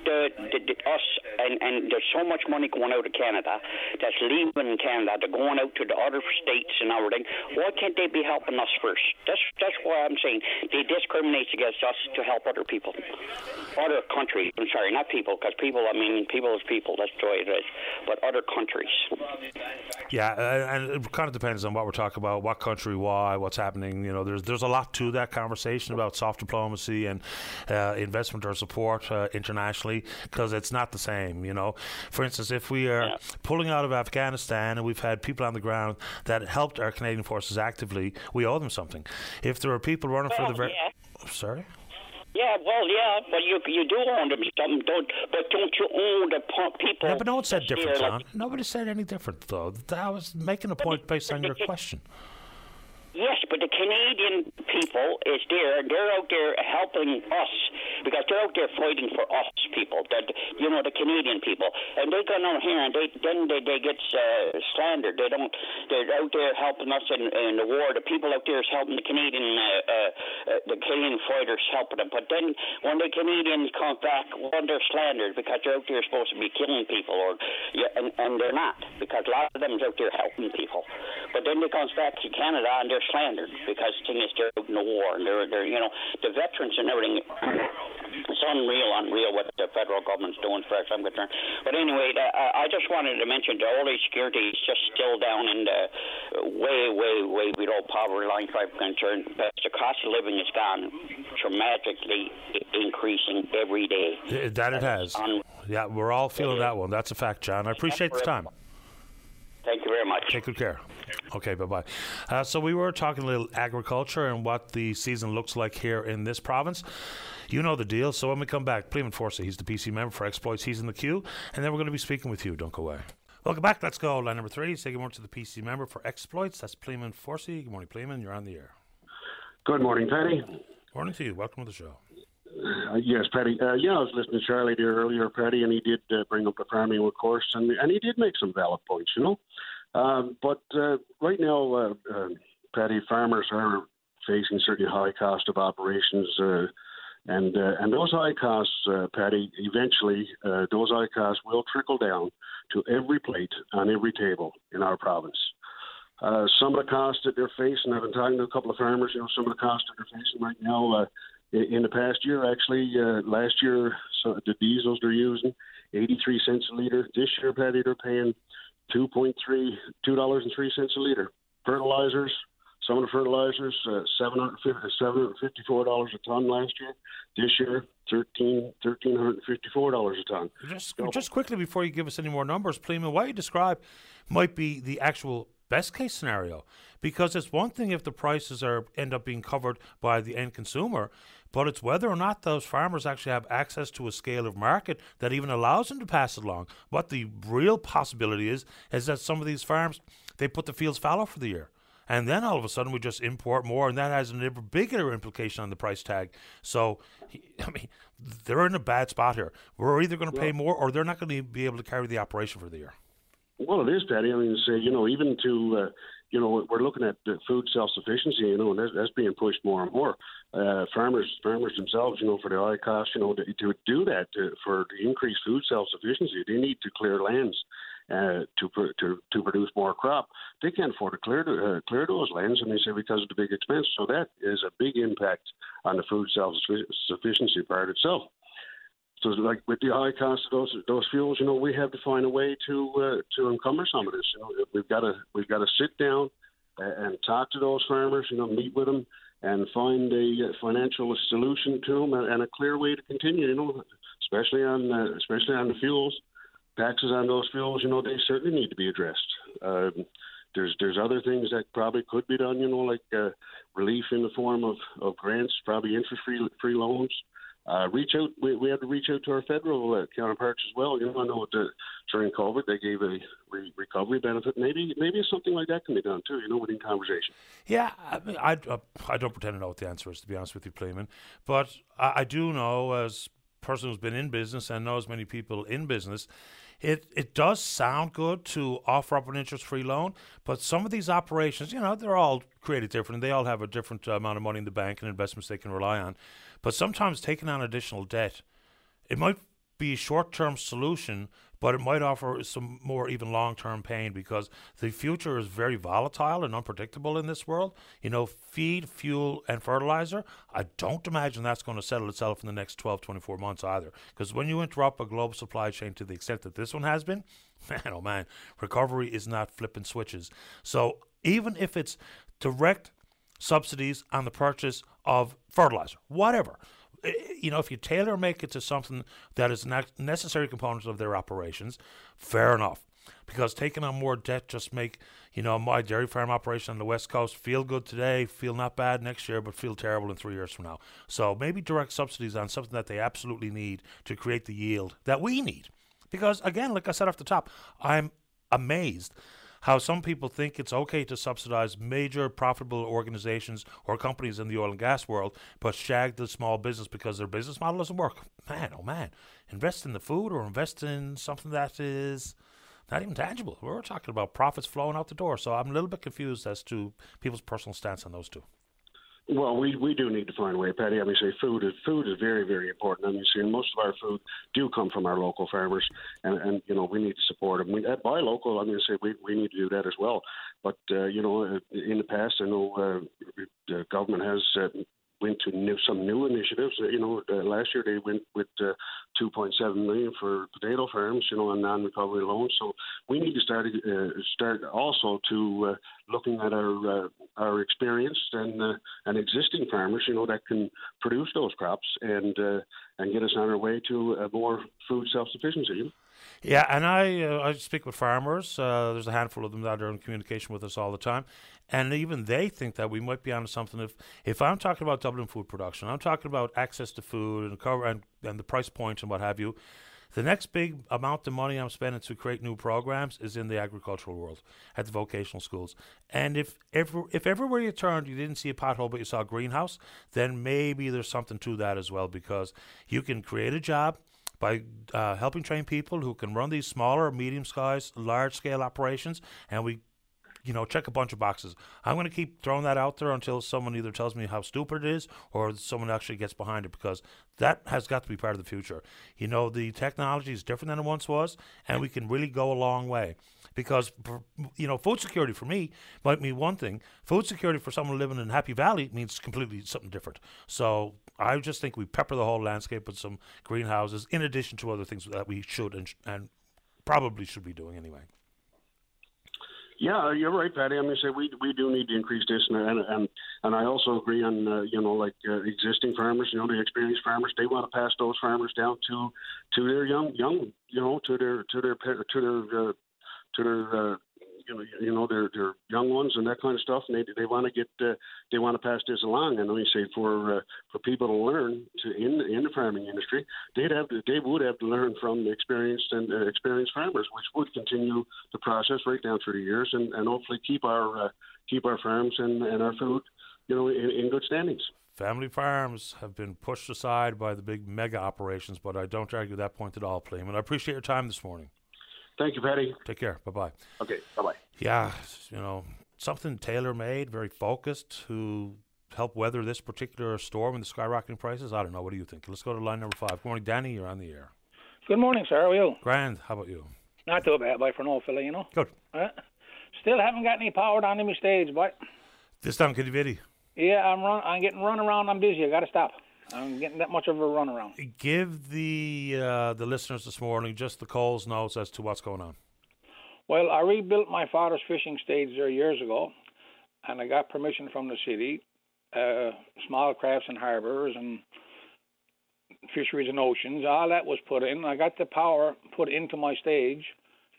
The, the, the us and and there's so much money going out of Canada that's leaving Canada. They're going out to the other states and everything. Why can't they be helping us first? That's that's why I'm saying they discriminate against us to help other people, other countries. I'm sorry, not people, because people. I mean mean, people is people. That's the way it is. But other countries. Yeah, uh, and it kind of depends on what we're talking about, what country, why, what's happening. You know, there's there's a lot to that conversation about soft diplomacy and uh, investment or support uh, internationally because it's not the same. You know, for instance, if we are yeah. pulling out of Afghanistan and we've had people on the ground that helped our Canadian forces actively, we owe them something. If there are people running well, for the very, yeah. sorry. Yeah, well, yeah, but you you do own them something, don't? But don't you own the people? Yeah, but no one said different, John. Like, Nobody said any different, though. I was making a point based on your question. Yes, but the Canadian people is there. They're out there helping us because they're out there fighting for us people. That you know the Canadian people, and they go down here and they then they, they get uh, slandered. They don't. They're out there helping us in, in the war. The people out there is helping the Canadian uh, uh, uh, the Canadian fighters helping them. But then when the Canadians come back, well, they're slandered because they're out there supposed to be killing people, or yeah, and, and they're not because a lot of them is out there helping people. But then they comes back to Canada and they're slandered because thing is they're in the war and they're they're you know the veterans and everything. It's unreal, unreal what the federal government's doing for us. I'm concerned. But anyway, uh, I just wanted to mention the old age security is just still down in the way, way, way below poverty line. I'm concerned, but the cost of living has gone dramatically increasing every day. That it has. yeah, we're all feeling that one. That's a fact, John. I appreciate the time. Thank you very much. Take good care. Okay, bye bye. Uh, so we were talking a little agriculture and what the season looks like here in this province. You know the deal. So when we come back, Pleaman Forsey, he's the PC member for exploits. He's in the queue, and then we're going to be speaking with you. Don't go away. Welcome back. Let's go. Line number three. Say good morning to the PC member for exploits. That's Pleaman Forsey. Good morning, Pleaman. You're on the air. Good morning, Paddy. Morning to you. Welcome to the show. Uh, yes, Paddy. Uh, yeah, I was listening to Charlie there earlier, Paddy, and he did uh, bring up the farming, of course, and and he did make some valid points, you know. Um, but uh, right now, uh, uh, Paddy, farmers are facing certainly high cost of operations, uh, and uh, and those high costs, uh, Paddy, eventually those high costs will trickle down to every plate on every table in our province. some of the costs that they're facing, I've been talking to a couple of farmers. You know, some of the costs that they're facing right now. in the past year, actually, last year, so the diesels they're using, 83 cents a liter. This year, Paddy, they're paying two point three two dollars and three cents a liter. Fertilizers, some of the fertilizers, uh, seven hundred fifty four dollars a ton last year. This year, thirteen thirteen hundred fifty four dollars a ton. Just so, just quickly before you give us any more numbers, Pleaman, what you describe might be the actual best case scenario because it's one thing if the prices are end up being covered by the end consumer but it's whether or not those farmers actually have access to a scale of market that even allows them to pass it along. What the real possibility is is that some of these farms they put the fields fallow for the year. And then all of a sudden we just import more, and that has an even bigger implication on the price tag. So, I mean, they're in a bad spot here. We're either going to pay more, or they're not going to be able to carry the operation for the year. Well, it is, Paddy. I mean, say you know, even to uh, you know, we're looking at food self sufficiency, you know, and that's, that's, being pushed more and more. Uh, farmers, farmers themselves, you know, for the high cost, you know, to, to do that to, for the increased food self sufficiency, they need to clear lands uh, to, to to produce more crop. They can't afford to clear uh, clear those lands, and they say because of the big expense. So that is a big impact on the food self sufficiency part itself. So, like with the high cost of those those fuels, you know, we have to find a way to uh, to encumber some of this. You know, we've got to we've got to sit down and talk to those farmers. You know, meet with them and find a financial solution to them and a clear way to continue. You know, especially on uh, especially on the fuels, taxes on those fuels. You know, they certainly need to be addressed. Um, there's there's other things that probably could be done. You know, like uh, relief in the form of, of grants, probably interest free free loans. Uh, reach out. We, we had to reach out to our federal uh, counterparts as well. You know, I know that during COVID they gave a re- recovery benefit. Maybe maybe something like that can be done too. You know, within conversation. Yeah, I mean, I, uh, I don't pretend to know what the answer is to be honest with you, Pleaman, but I, I do know as person who's been in business and knows many people in business it it does sound good to offer up an interest free loan, but some of these operations, you know, they're all created different. They all have a different uh, amount of money in the bank and investments they can rely on. But sometimes taking on additional debt, it might be a short term solution, but it might offer some more even long term pain because the future is very volatile and unpredictable in this world. You know, feed, fuel, and fertilizer, I don't imagine that's going to settle itself in the next 12, 24 months either. Because when you interrupt a global supply chain to the extent that this one has been, man, oh man, recovery is not flipping switches. So even if it's direct subsidies on the purchase of fertilizer, whatever Eh, you know, if you tailor make it to something that is not necessary components of their operations, fair enough. Because taking on more debt just make you know my dairy farm operation on the west coast feel good today, feel not bad next year, but feel terrible in three years from now. So maybe direct subsidies on something that they absolutely need to create the yield that we need. Because again, like I said off the top, I'm amazed how some people think it's okay to subsidize major profitable organizations or companies in the oil and gas world, but shag the small business because their business model doesn't work. Man, oh man, invest in the food or invest in something that is not even tangible. We're talking about profits flowing out the door. So I'm a little bit confused as to people's personal stance on those two. Well, we, we do need to find a way, Paddy. I mean, say food is food is very very important. I mean, see, most of our food do come from our local farmers, and and you know we need to support them. We uh, buy local. I mean, say we we need to do that as well. But uh, you know, uh, in the past, I know uh, the government has uh, went to new, some new initiatives. You know, uh, last year they went with uh, 2.7 million for potato farms, you know, on non-recovery loans. So we need to start uh, start also to uh, looking at our uh, our experienced and uh, and existing farmers, you know, that can produce those crops and and get us on our way to a more food self-sufficiency. Yeah, and I uh, I speak with farmers. Uh, there's a handful of them that are in communication with us all the time, and even they think that we might be onto something. If if I'm talking about Dublin food production, I'm talking about access to food and cover and, and the price and what have you. The next big amount of money I'm spending to create new programs is in the agricultural world at the vocational schools. And if if everywhere you turned you didn't see a pothole but you saw a greenhouse, then maybe there's something to that as well because you can create a job by uh, helping train people who can run these smaller, medium sized, large scale operations, and we you know, check a bunch of boxes. I'm going to keep throwing that out there until someone either tells me how stupid it is or someone actually gets behind it because that has got to be part of the future. You know, the technology is different than it once was, and we can really go a long way. Because, you know, food security for me might mean one thing. Food security for someone living in Happy Valley means completely something different. So I just think we pepper the whole landscape with some greenhouses in addition to other things that we should and, and probably should be doing anyway. Yeah, you're right, Paddy. I mean, say we we do need to increase this, and and and I also agree on uh, you know like uh, existing farmers, you know, the experienced farmers. They want to pass those farmers down to to their young young, you know, to their to their to their uh, to their uh, you know, you know, they're they're young ones and that kind of stuff, and they they want to get uh, they want to pass this along. And let me say, for uh, for people to learn to in in the farming industry, they'd have to, they would have to learn from experienced and uh, experienced farmers, which would continue the process right down through the years, and, and hopefully keep our uh, keep our farms and, and our food, you know, in, in good standings. Family farms have been pushed aside by the big mega operations, but I don't argue that point at all, Pleaman. I appreciate your time this morning. Thank you, Paddy. Take care. Bye bye. Okay. Bye bye. Yeah, you know, something tailor made, very focused to help weather this particular storm and the skyrocketing prices. I don't know. What do you think? Let's go to line number five. Good morning, Danny. You're on the air. Good morning, sir. How are you? Grand. How about you? Not too bad, boy, for no fella, you know. Good. Uh, still haven't got any power down in my stage, boy. This time, Quidi Vidi. Yeah, I'm run. I'm getting run around. I'm busy. I got to stop. I'm getting that much of a runaround. Give the uh, the listeners this morning just the Coles notes as to what's going on. Well, I rebuilt my father's fishing stage there years ago, and I got permission from the city, uh, small crafts and harbors, and fisheries and oceans. All that was put in. I got the power put into my stage.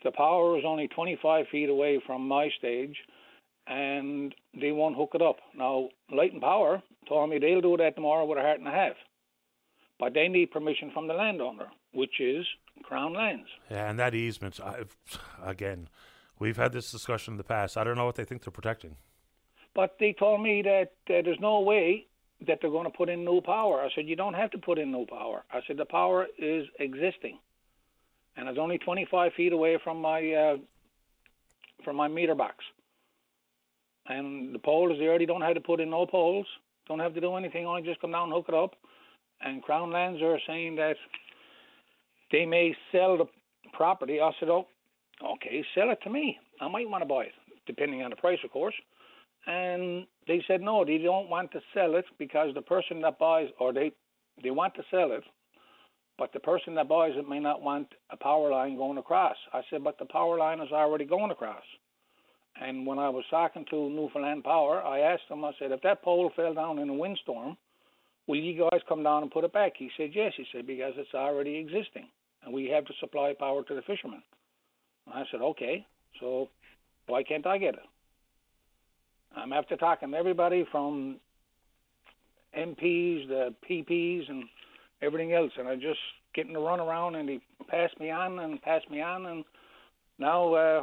The power was only 25 feet away from my stage, and they won't hook it up. Now, Light and Power told me they'll do that tomorrow with a heart and a half, but they need permission from the landowner, which is Crown Lands. Yeah, and that easement, I've, again, we've had this discussion in the past. I don't know what they think they're protecting. But they told me that uh, there's no way that they're going to put in new power. I said, you don't have to put in new power. I said, the power is existing, and it's only 25 feet away from my uh, from my meter box. And the pole is there. They don't have to put in no poles. Don't have to do anything. Only just come down, and hook it up. And Crown Lands are saying that they may sell the property. I said, oh, okay, sell it to me. I might want to buy it, depending on the price, of course. And they said no, they don't want to sell it because the person that buys, or they they want to sell it, but the person that buys it may not want a power line going across. I said, but the power line is already going across. And when I was talking to Newfoundland Power, I asked them, I said, if that pole fell down in a windstorm, will you guys come down and put it back? He said, yes. He said, because it's already existing, and we have to supply power to the fishermen. And I said, okay, so why can't I get it? I'm after talking to everybody from MPs, the PPs, and everything else, and I'm just getting to run around, and he passed me on and passed me on, and now uh,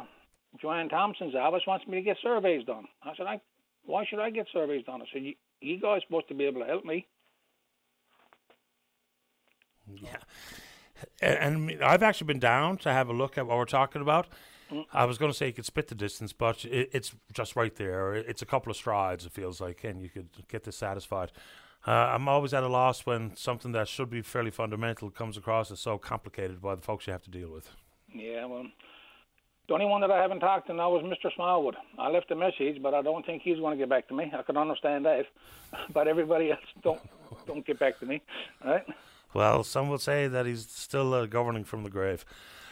Joanne Thompson's office wants me to get surveys done. I said, I, why should I get surveys done? I said, you, you guys supposed to be able to help me. Yeah. And, and I've actually been down to have a look at what we're talking about. Mm. I was going to say you could split the distance, but it, it's just right there. It's a couple of strides, it feels like, and you could get dissatisfied. Uh, I'm always at a loss when something that should be fairly fundamental comes across as so complicated by the folks you have to deal with. Yeah, well, the only one that I haven't talked to now is Mr. Smallwood. I left a message, but I don't think he's going to get back to me. I can understand that, but everybody else don't don't get back to me. right? Well, some will say that he's still uh, governing from the grave.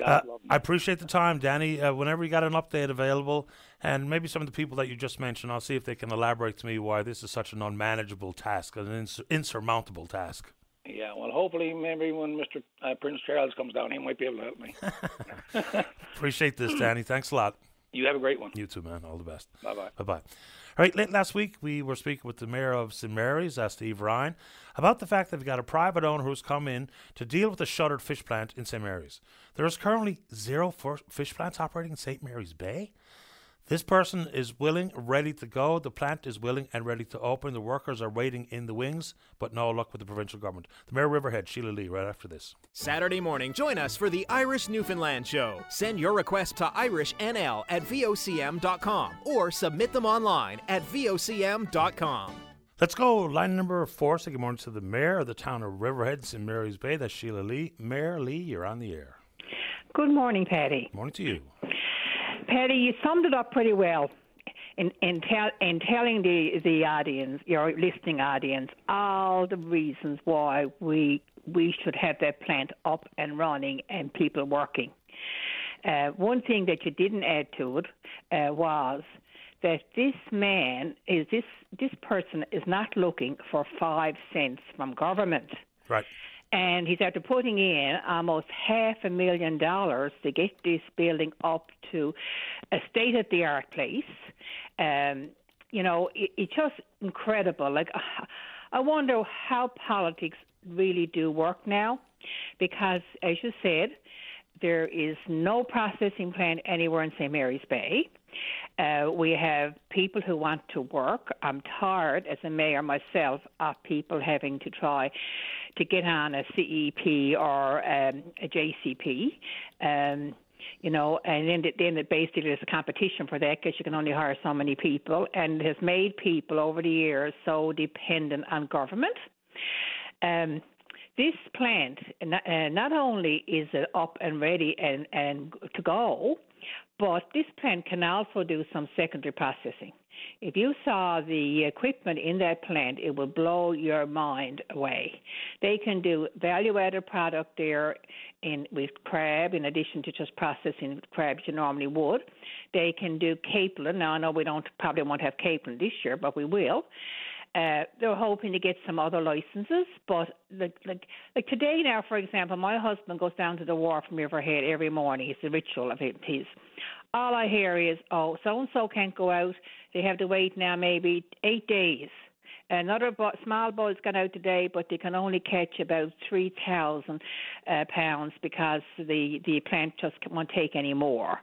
Uh, I appreciate the time, Danny. Uh, whenever you got an update available, and maybe some of the people that you just mentioned, I'll see if they can elaborate to me why this is such an unmanageable task, an ins- insurmountable task. Yeah, well, hopefully, maybe when Mr. Uh, Prince Charles comes down, he might be able to help me. Appreciate this, Danny. Thanks a lot. You have a great one. You too, man. All the best. Bye bye. Bye bye. All right, late last week we were speaking with the mayor of St. Mary's, uh, Steve Ryan, about the fact that we've got a private owner who's come in to deal with a shuttered fish plant in St. Mary's. There is currently zero fish plants operating in St. Mary's Bay. This person is willing, ready to go. The plant is willing and ready to open. The workers are waiting in the wings, but no luck with the provincial government. The Mayor Riverhead, Sheila Lee, right after this. Saturday morning, join us for the Irish Newfoundland Show. Send your request to irishnl at vocm.com or submit them online at vocm.com. Let's go. Line number four. Say good morning to the Mayor of the town of Riverhead, St. Mary's Bay. That's Sheila Lee. Mayor Lee, you're on the air. Good morning, Paddy. Morning to you. Paddy, you summed it up pretty well in in, tell, in telling the the audience, your listening audience, all the reasons why we we should have that plant up and running and people working. Uh, one thing that you didn't add to it uh, was that this man is this this person is not looking for five cents from government. Right and he's after putting in almost half a million dollars to get this building up to a state of the art place. Um, you know, it, it's just incredible. Like, I wonder how politics really do work now, because as you said, there is no processing plant anywhere in St. Mary's Bay. Uh, we have people who want to work. I'm tired as a mayor myself of people having to try to get on a CEP or um, a JCP. Um, you know, and then then it basically there's a competition for that because you can only hire so many people, and it has made people over the years so dependent on government. Um, this plant uh, not only is up and ready and, and to go, but this plant can also do some secondary processing. If you saw the equipment in that plant, it will blow your mind away. They can do value-added product there in with crab, in addition to just processing crabs you normally would. They can do capelin. Now I know we don't probably won't have capelin this year, but we will. Uh, they're hoping to get some other licenses, but like like like today now, for example, my husband goes down to the wharf from Riverhead every morning. It's a ritual of his. All I hear is, oh, so and so can't go out. They have to wait now maybe eight days Another bo- small boat's gone out today, but they can only catch about three thousand uh, pounds because the the plant just won't take any more.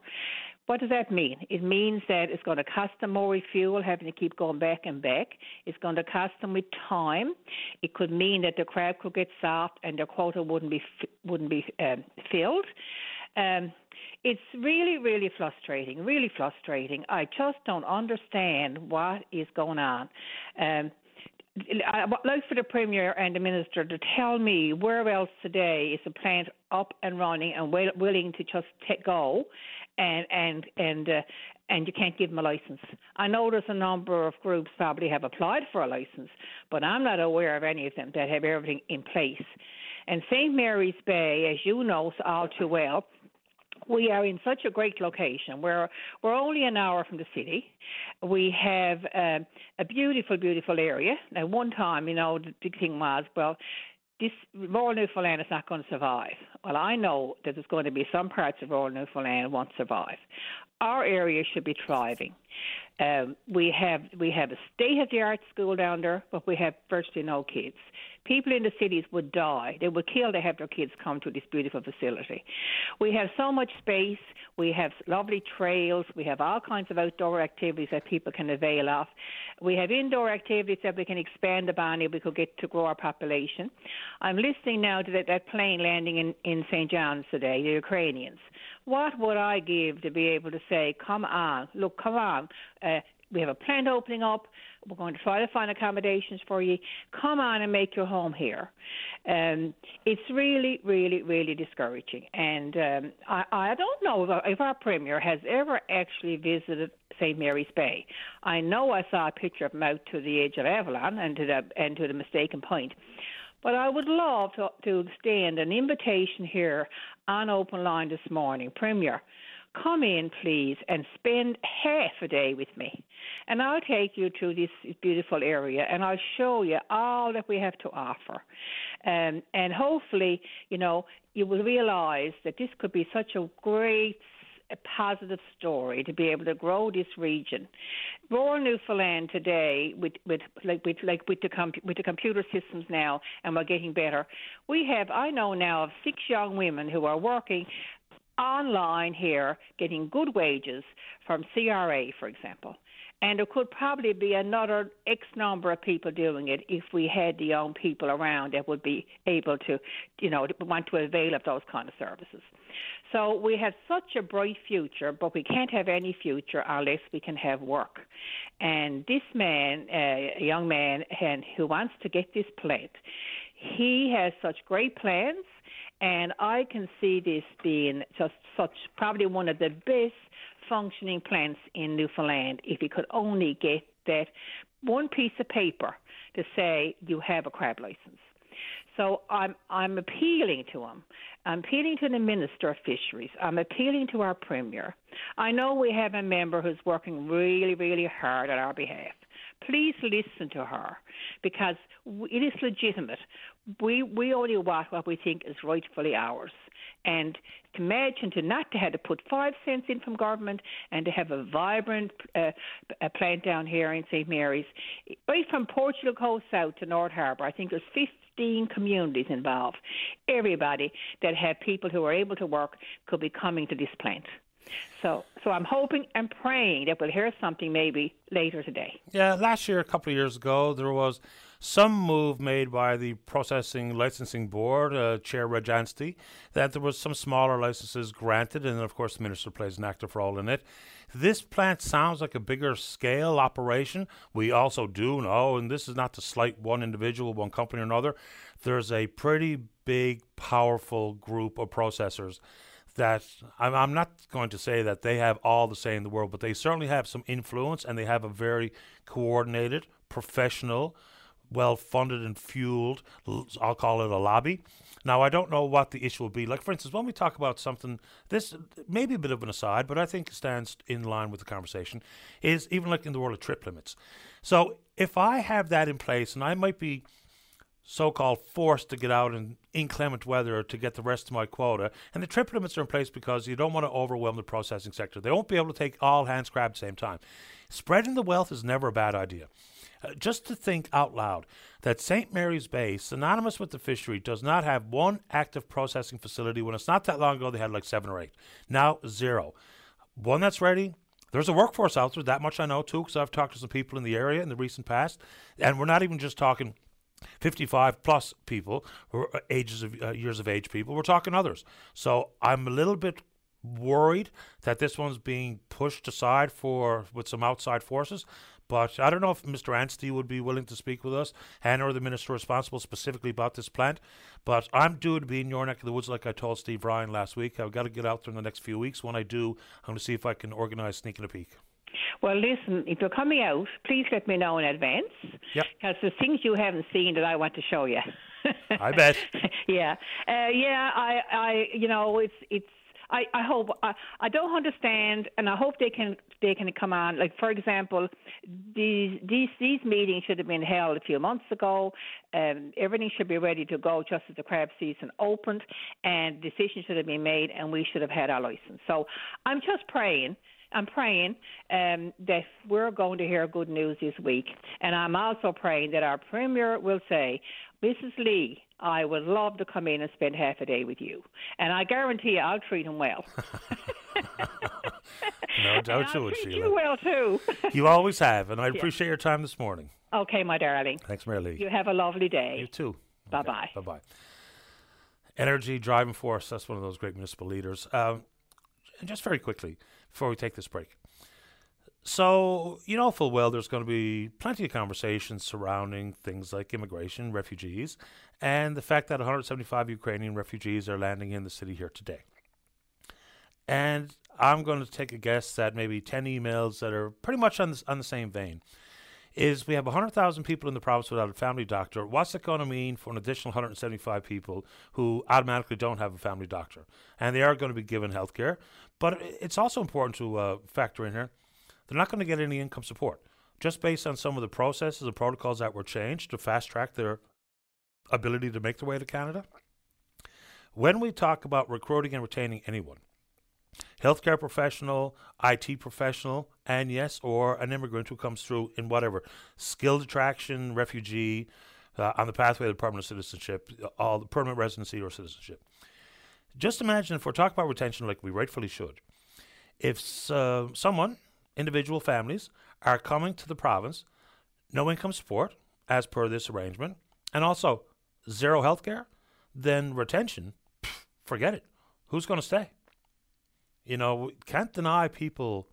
What does that mean? It means that it's going to cost them more refuel, having to keep going back and back. It's going to cost them with time. It could mean that the crab could get soft and their quota wouldn't be wouldn't be um, filled. Um, it's really, really frustrating. Really frustrating. I just don't understand what is going on. Um, I would like for the Premier and the Minister to tell me where else today is the plant up and running and willing to just go, and and and uh, and you can't give them a license. I know there's a number of groups probably have applied for a license, but I'm not aware of any of them that have everything in place. And St Mary's Bay, as you know all too well, we are in such a great location. We're we're only an hour from the city. We have uh, a beautiful, beautiful area. Now, one time, you know, the big thing was well. This Royal Newfoundland is not going to survive. Well, I know that there's going to be some parts of Royal Newfoundland won't survive. Our area should be thriving. Um, we have we have a state of the art school down there, but we have virtually no kids. People in the cities would die. They would kill to have their kids come to this beautiful facility. We have so much space. We have lovely trails. We have all kinds of outdoor activities that people can avail of. We have indoor activities that we can expand upon if we could get to grow our population. I'm listening now to that, that plane landing in, in St. John's today, the Ukrainians. What would I give to be able to say, come on, look, come on, uh, we have a plant opening up. We're going to try to find accommodations for you. Come on and make your home here. Um, it's really, really, really discouraging. And um, I, I don't know if our premier has ever actually visited St. Mary's Bay. I know I saw a picture of him out to the edge of Avalon and to the and to the mistaken point. But I would love to, to extend an invitation here on Open Line this morning, Premier come in, please, and spend half a day with me. And I'll take you to this beautiful area and I'll show you all that we have to offer. Um, and hopefully, you know, you will realize that this could be such a great a positive story to be able to grow this region. Royal Newfoundland today, with with like with like with the com- with the computer systems now, and we're getting better. We have I know now of six young women who are working online here getting good wages from CRA, for example. And there could probably be another X number of people doing it if we had the young people around that would be able to, you know, want to avail of those kind of services. So we have such a bright future, but we can't have any future unless we can have work. And this man, uh, a young man, and who wants to get this plant, he has such great plans and I can see this being just such probably one of the best functioning plants in Newfoundland if you could only get that one piece of paper to say you have a crab license. So I'm I'm appealing to him. I'm appealing to the Minister of Fisheries. I'm appealing to our Premier. I know we have a member who's working really, really hard on our behalf. Please listen to her because it is legitimate. We we only want what we think is rightfully ours. And to imagine to not to have to put five cents in from government and to have a vibrant uh, plant down here in St Mary's, right from Portugal Cove South to North Harbour, I think there's 15 communities involved. Everybody that have people who are able to work could be coming to this plant. So, so I'm hoping and praying that we'll hear something maybe later today. Yeah, last year, a couple of years ago, there was some move made by the Processing Licensing Board, uh, Chair Reg Anstey, that there was some smaller licenses granted, and of course the Minister plays an active role in it. This plant sounds like a bigger scale operation. We also do know, and this is not to slight one individual, one company or another, there's a pretty big, powerful group of processors that I'm, I'm not going to say that they have all the say in the world, but they certainly have some influence and they have a very coordinated, professional, well funded and fueled, I'll call it a lobby. Now, I don't know what the issue will be. Like, for instance, when we talk about something, this may be a bit of an aside, but I think it stands in line with the conversation, is even like in the world of trip limits. So if I have that in place, and I might be so called forced to get out in inclement weather to get the rest of my quota, and the trip limits are in place because you don't want to overwhelm the processing sector. They won't be able to take all hands crab at the same time. Spreading the wealth is never a bad idea. Uh, just to think out loud that St. Mary's Bay, synonymous with the fishery, does not have one active processing facility when it's not that long ago they had like seven or eight. Now, zero. One that's ready. There's a workforce out there, that much I know too, because I've talked to some people in the area in the recent past. And we're not even just talking 55 plus people, or ages of uh, years of age people. We're talking others. So I'm a little bit worried that this one's being pushed aside for with some outside forces. But I don't know if Mr. Anstey would be willing to speak with us and or the minister responsible specifically about this plant. But I'm due to be in your neck of the woods, like I told Steve Ryan last week. I've got to get out there in the next few weeks. When I do, I'm going to see if I can organise sneaking a peek. Well, listen, if you're coming out, please let me know in advance. Yep. Because there's things you haven't seen that I want to show you. I bet. yeah, uh, yeah. I, I, you know, it's it's I, I hope I, I don't understand, and I hope they can they can come on. Like for example, these these these meetings should have been held a few months ago. Um, everything should be ready to go just as the crab season opened, and decisions should have been made, and we should have had our license. So I'm just praying. I'm praying um, that we're going to hear good news this week, and I'm also praying that our premier will say, Mrs. Lee, I would love to come in and spend half a day with you. And I guarantee you I'll treat him well. no doubt you would, treat Sheila. You will too. you always have, and I Yeah. appreciate your time this morning. okay, my darling. Thanks, Mary Lee. You have a lovely day. You too. Bye bye. Bye bye. Energy, driving force. That's one of those great municipal leaders. Um, and just very quickly before we take this break. So, you know full well there's going to be plenty of conversations surrounding things like immigration, refugees, and the fact that 175 Ukrainian refugees are landing in the city here today. And I'm going to take a guess that maybe 10 emails that are pretty much on the, on the same vein is we have 100,000 people in the province without a family doctor. What's it going to mean for an additional 175 people who automatically don't have a family doctor? And they are going to be given health care. But it's also important to uh, factor in here they're not going to get any income support. Just based on some of the processes and protocols that were changed to fast track their ability to make their way to Canada. When we talk about recruiting and retaining anyone, healthcare professional, IT professional, and yes, or an immigrant who comes through in whatever skilled attraction, refugee, uh, on the pathway to permanent citizenship, all the permanent residency or citizenship. Just imagine if we're talking about retention like we rightfully should. If uh, someone, individual families, are coming to the province, no income support as per this arrangement, and also zero health care, then retention, pff, forget it. Who's going to stay? You know, we can't deny people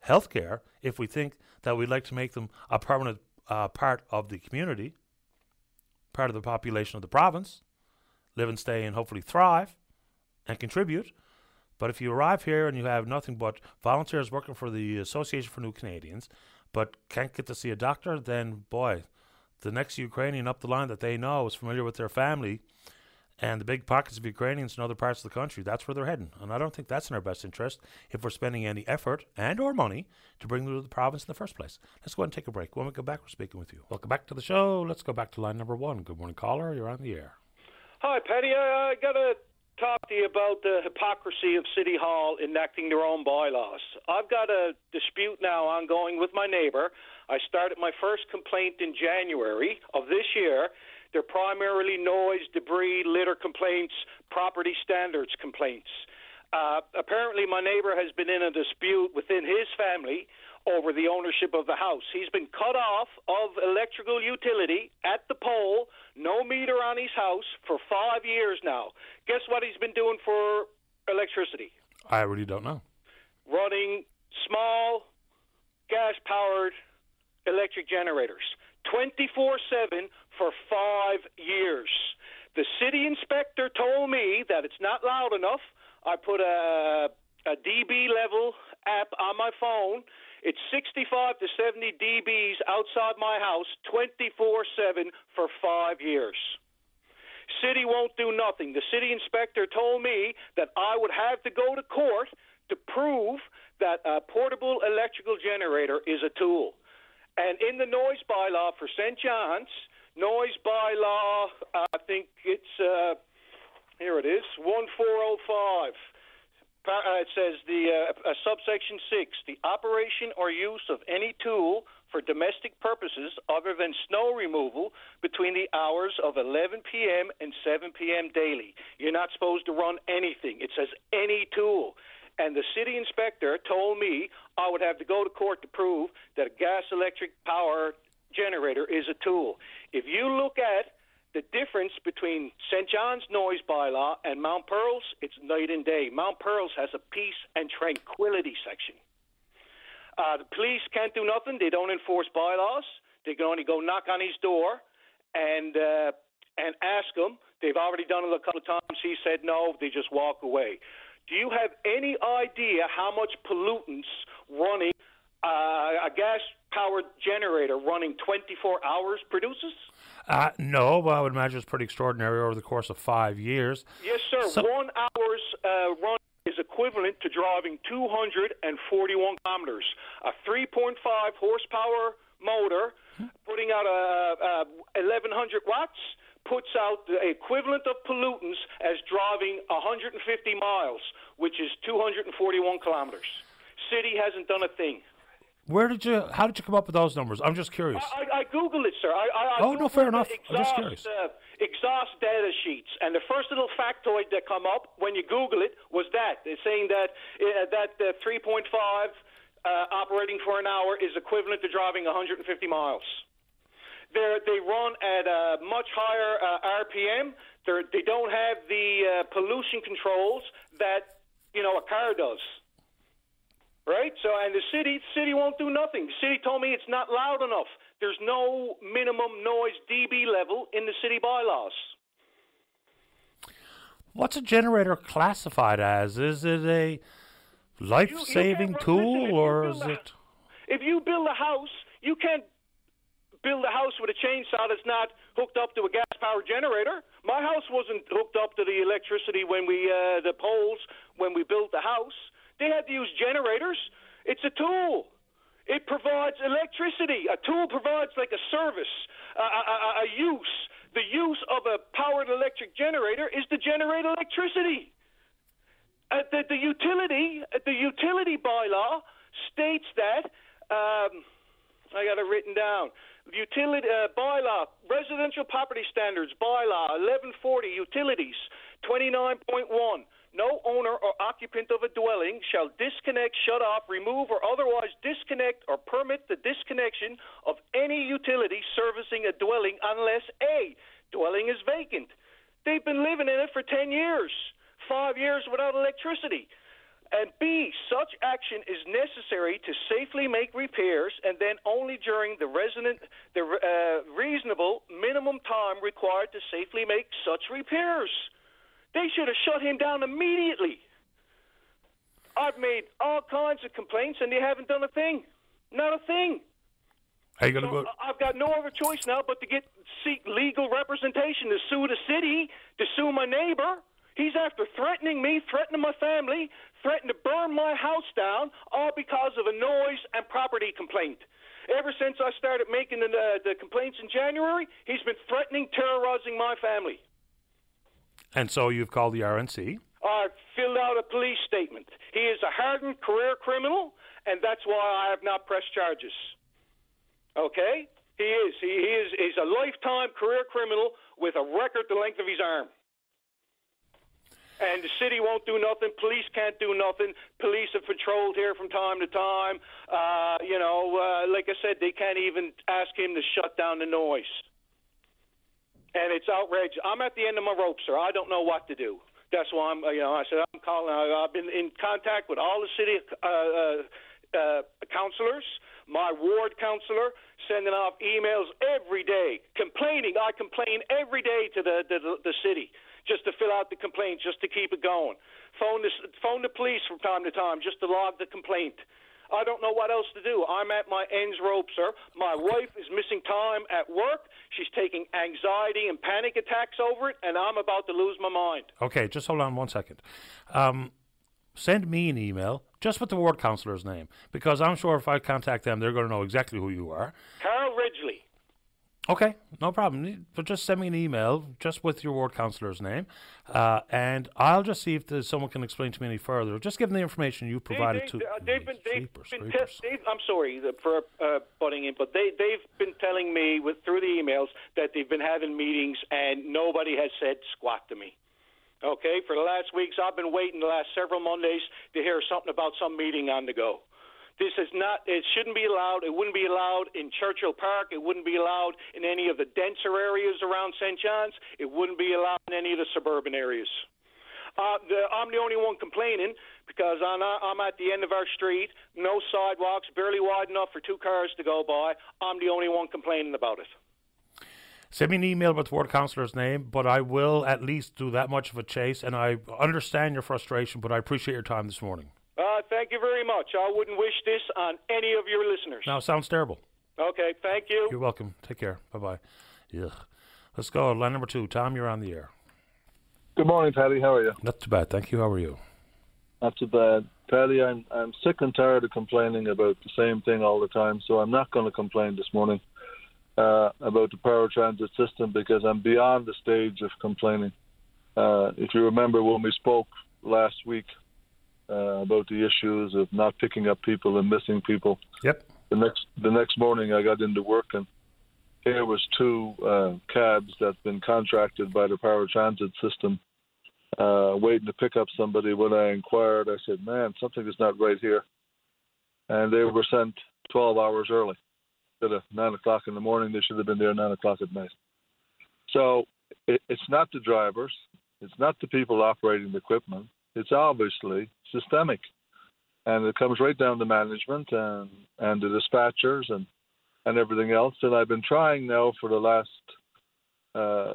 health care if we think that we'd like to make them a permanent uh, part of the community, part of the population of the province, live and stay and hopefully thrive and contribute. But if you arrive here and you have nothing but volunteers working for the Association for New Canadians, but can't get to see a doctor, then boy, the next Ukrainian up the line that they know is familiar with their family and the big pockets of Ukrainians in other parts of the country, that's where they're heading. And I don't think that's in our best interest if we're spending any effort and or money to bring them to the province in the first place. Let's go ahead and take a break. When we come back, we're speaking with you. Welcome back to the show. Let's go back to line number one. Good morning, caller. You're on the air. Hi, Paddy. I, I got to talk to you about the hypocrisy of City Hall enacting their own bylaws. I've got a dispute now ongoing with my neighbor. I started my first complaint in January of this year. They're primarily noise, debris, litter complaints, property standards complaints. Uh, apparently, my neighbor has been in a dispute within his family over the ownership of the house. He's been cut off of electrical utility at the pole, no meter on his house for five years now. Guess what he's been doing for electricity? I really don't know. Running small gas powered electric generators 24 7 for five years. The city inspector told me that it's not loud enough. I put a, a DB level app on my phone. It's 65 to 70 dBs outside my house 24 7 for five years. City won't do nothing. The city inspector told me that I would have to go to court to prove that a portable electrical generator is a tool. And in the noise bylaw for St. John's, noise bylaw, I think it's, uh, here it is, 1405. Uh, it says the uh, uh, subsection 6 the operation or use of any tool for domestic purposes other than snow removal between the hours of 11 p.m. and 7 p.m. daily. You're not supposed to run anything. It says any tool. And the city inspector told me I would have to go to court to prove that a gas electric power generator is a tool. If you look at the difference between St. John's noise bylaw and Mount Pearl's, it's night and day. Mount Pearl's has a peace and tranquility section. Uh, the police can't do nothing. They don't enforce bylaws. They can only go knock on his door and uh, and ask him. They've already done it a couple of times. He said no. They just walk away. Do you have any idea how much pollutants running uh, a gas-powered generator running 24 hours produces? Uh, no, but I would imagine it's pretty extraordinary over the course of five years. Yes, sir. So- One hour's uh, run is equivalent to driving 241 kilometers. A 3.5 horsepower motor putting out a, a 1100 watts puts out the equivalent of pollutants as driving 150 miles, which is 241 kilometers. City hasn't done a thing. Where did you? How did you come up with those numbers? I'm just curious. I, I Googled it, sir. I, I, I Oh, no, fair enough. the I'm just exhaust, curious. Uh, exhaust data sheets, and the first little factoid that come up when you Google it was that they're saying that uh, that uh, 3.5 uh, operating for an hour is equivalent to driving 150 miles. They're, they run at a much higher uh, RPM. They're, they don't have the uh, pollution controls that you know a car does. Right? So, and the city, city won't do nothing. The city told me it's not loud enough. There's no minimum noise dB level in the city bylaws. What's a generator classified as? Is it a life-saving tool, listen, or is a- it? If you build a house, you can't build a house with a chainsaw that's not hooked up to a gas powered generator. My house wasn't hooked up to the electricity when we uh, the poles when we built the house. They had to use generators. It's a tool. It provides electricity. A tool provides like a service, a, a, a- use. The use of a powered electric generator is to generate electricity. Uh, the, the utility, uh, the utility bylaw states that. Um, I got it written down. Utility uh, bylaw, residential property standards bylaw, 1140 utilities, 29.1. No owner or occupant of a dwelling shall disconnect, shut off, remove, or otherwise disconnect or permit the disconnection of any utility servicing a dwelling unless A, dwelling is vacant. They've been living in it for 10 years, five years without electricity. And B, such action is necessary to safely make repairs, and then only during the resident, the uh, reasonable minimum time required to safely make such repairs. They should have shut him down immediately. I've made all kinds of complaints, and they haven't done a thing. Not a thing. Are you going to So go? I've got no other choice now but to get seek legal representation to sue the city, to sue my neighbor. He's after threatening me, threatening my family, threatening to burn my house down, all because of a noise and property complaint. Ever since I started making the, the complaints in January, he's been threatening, terrorizing my family. And so you've called the RNC. I filled out a police statement. He is a hardened career criminal, and that's why I have not pressed charges. Okay? He is. He, is. He's a lifetime career criminal with a record the length of his arm. And the city won't do nothing. Police can't do nothing. Police have patrolled here from time to time. Uh, you know, uh, like I said, they can't even ask him to shut down the noise. And it's outrageous. I'm at the end of my rope, sir. I don't know what to do. That's why I'm, you know, I said I'm calling. I've been in contact with all the city uh, uh, uh, councilors, my ward councilor, sending off emails every day, complaining. I complain every day to the the, the city just to fill out the complaint, just to keep it going. Phone the phone the police from time to time just to log the complaint. I don't know what else to do. I'm at my ends rope, sir. My wife is missing time at work. She's taking anxiety and panic attacks over it, and I'm about to lose my mind. Okay, just hold on one second. Um, send me an email just with the ward councillor's name because I'm sure if I contact them, they're going to know exactly who you are. Carl Ridgeley. Okay, no problem. But just send me an email just with your ward councillor's name, uh, and I'll just see if there's someone can explain to me any further. Just give them the information you provided they, to. They, uh, they've been, they've been te- they've, I'm sorry for uh, butting in, but they they've been telling me with through the emails that they've been having meetings and nobody has said squat to me. Okay, for the last weeks I've been waiting the last several Mondays to hear something about some meeting on the go. This is not. It shouldn't be allowed. It wouldn't be allowed in Churchill Park. It wouldn't be allowed in any of the denser areas around St. John's. It wouldn't be allowed in any of the suburban areas. Uh, the, I'm the only one complaining because I'm, I'm at the end of our street, no sidewalks, barely wide enough for two cars to go by. I'm the only one complaining about it. Send me an email with the ward councillor's name, but I will at least do that much of a chase. And I understand your frustration, but I appreciate your time this morning. Uh, thank you very much. I wouldn't wish this on any of your listeners. Now, sounds terrible. Okay, thank you. You're welcome. Take care. Bye bye. Yeah. Let's go. Line number two. Tom, you're on the air. Good morning, Paddy. How are you? Not too bad. Thank you. How are you? Not too bad. Paddy, I'm I'm sick and tired of complaining about the same thing all the time, so I'm not going to complain this morning uh, about the paratransit system because I'm beyond the stage of complaining. Uh, if you remember when we spoke last week uh, about the issues of not picking up people and missing people, Yep. the next the next morning I got into work and here was two uh, cabs that'd been contracted by the paratransit system uh, waiting to pick up somebody. When I inquired, I said, "Man, something is not right here," and they were sent 12 hours early. Instead of nine o'clock in the morning, they should have been there nine o'clock at night. So it, it's not the drivers, it's not the people operating the equipment. It's obviously systemic, and it comes right down to management and and the dispatchers and and everything else. And I've been trying now for the last uh,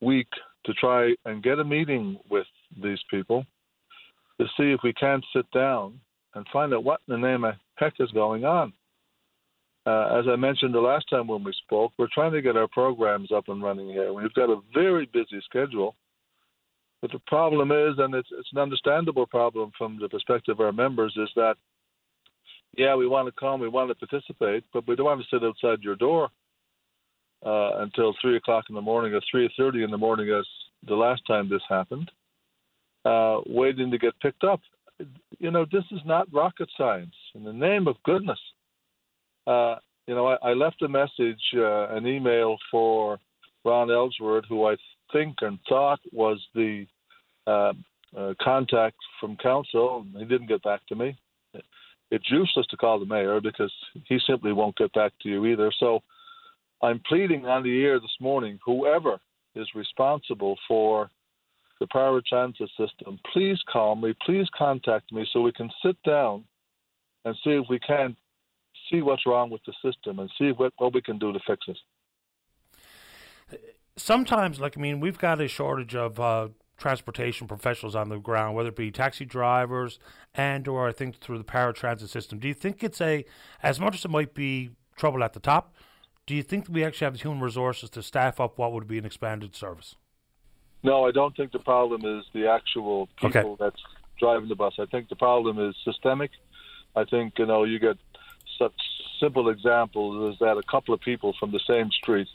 week to try and get a meeting with these people to see if we can't sit down and find out what in the name of heck is going on. Uh, as I mentioned the last time when we spoke, we're trying to get our programs up and running here. We've got a very busy schedule. But the problem is, and it's, it's an understandable problem from the perspective of our members, is that yeah, we want to come, we want to participate, but we don't want to sit outside your door uh, until three o'clock in the morning or three thirty in the morning, as the last time this happened, uh, waiting to get picked up. You know, this is not rocket science. In the name of goodness, uh, you know, I, I left a message, uh, an email for Ron Ellsworth, who I think and thought was the uh, uh, contact from council. He didn't get back to me it's useless to call the mayor because he simply won't get back to you either. So I'm pleading on the air this morning, whoever is responsible for the paratransit system, please call me, please contact me so we can sit down and see if we can see what's wrong with the system and see what, what we can do to fix it. Sometimes, like I mean, we've got a shortage of uh, transportation professionals on the ground, whether it be taxi drivers and or I think through the paratransit system. Do you think it's a as much as it might be trouble at the top, do you think we actually have the human resources to staff up what would be an expanded service? No, I don't think the problem is the actual people Okay. that's driving the bus. I think the problem is systemic. I think you know you get such simple examples as that a couple of people from the same street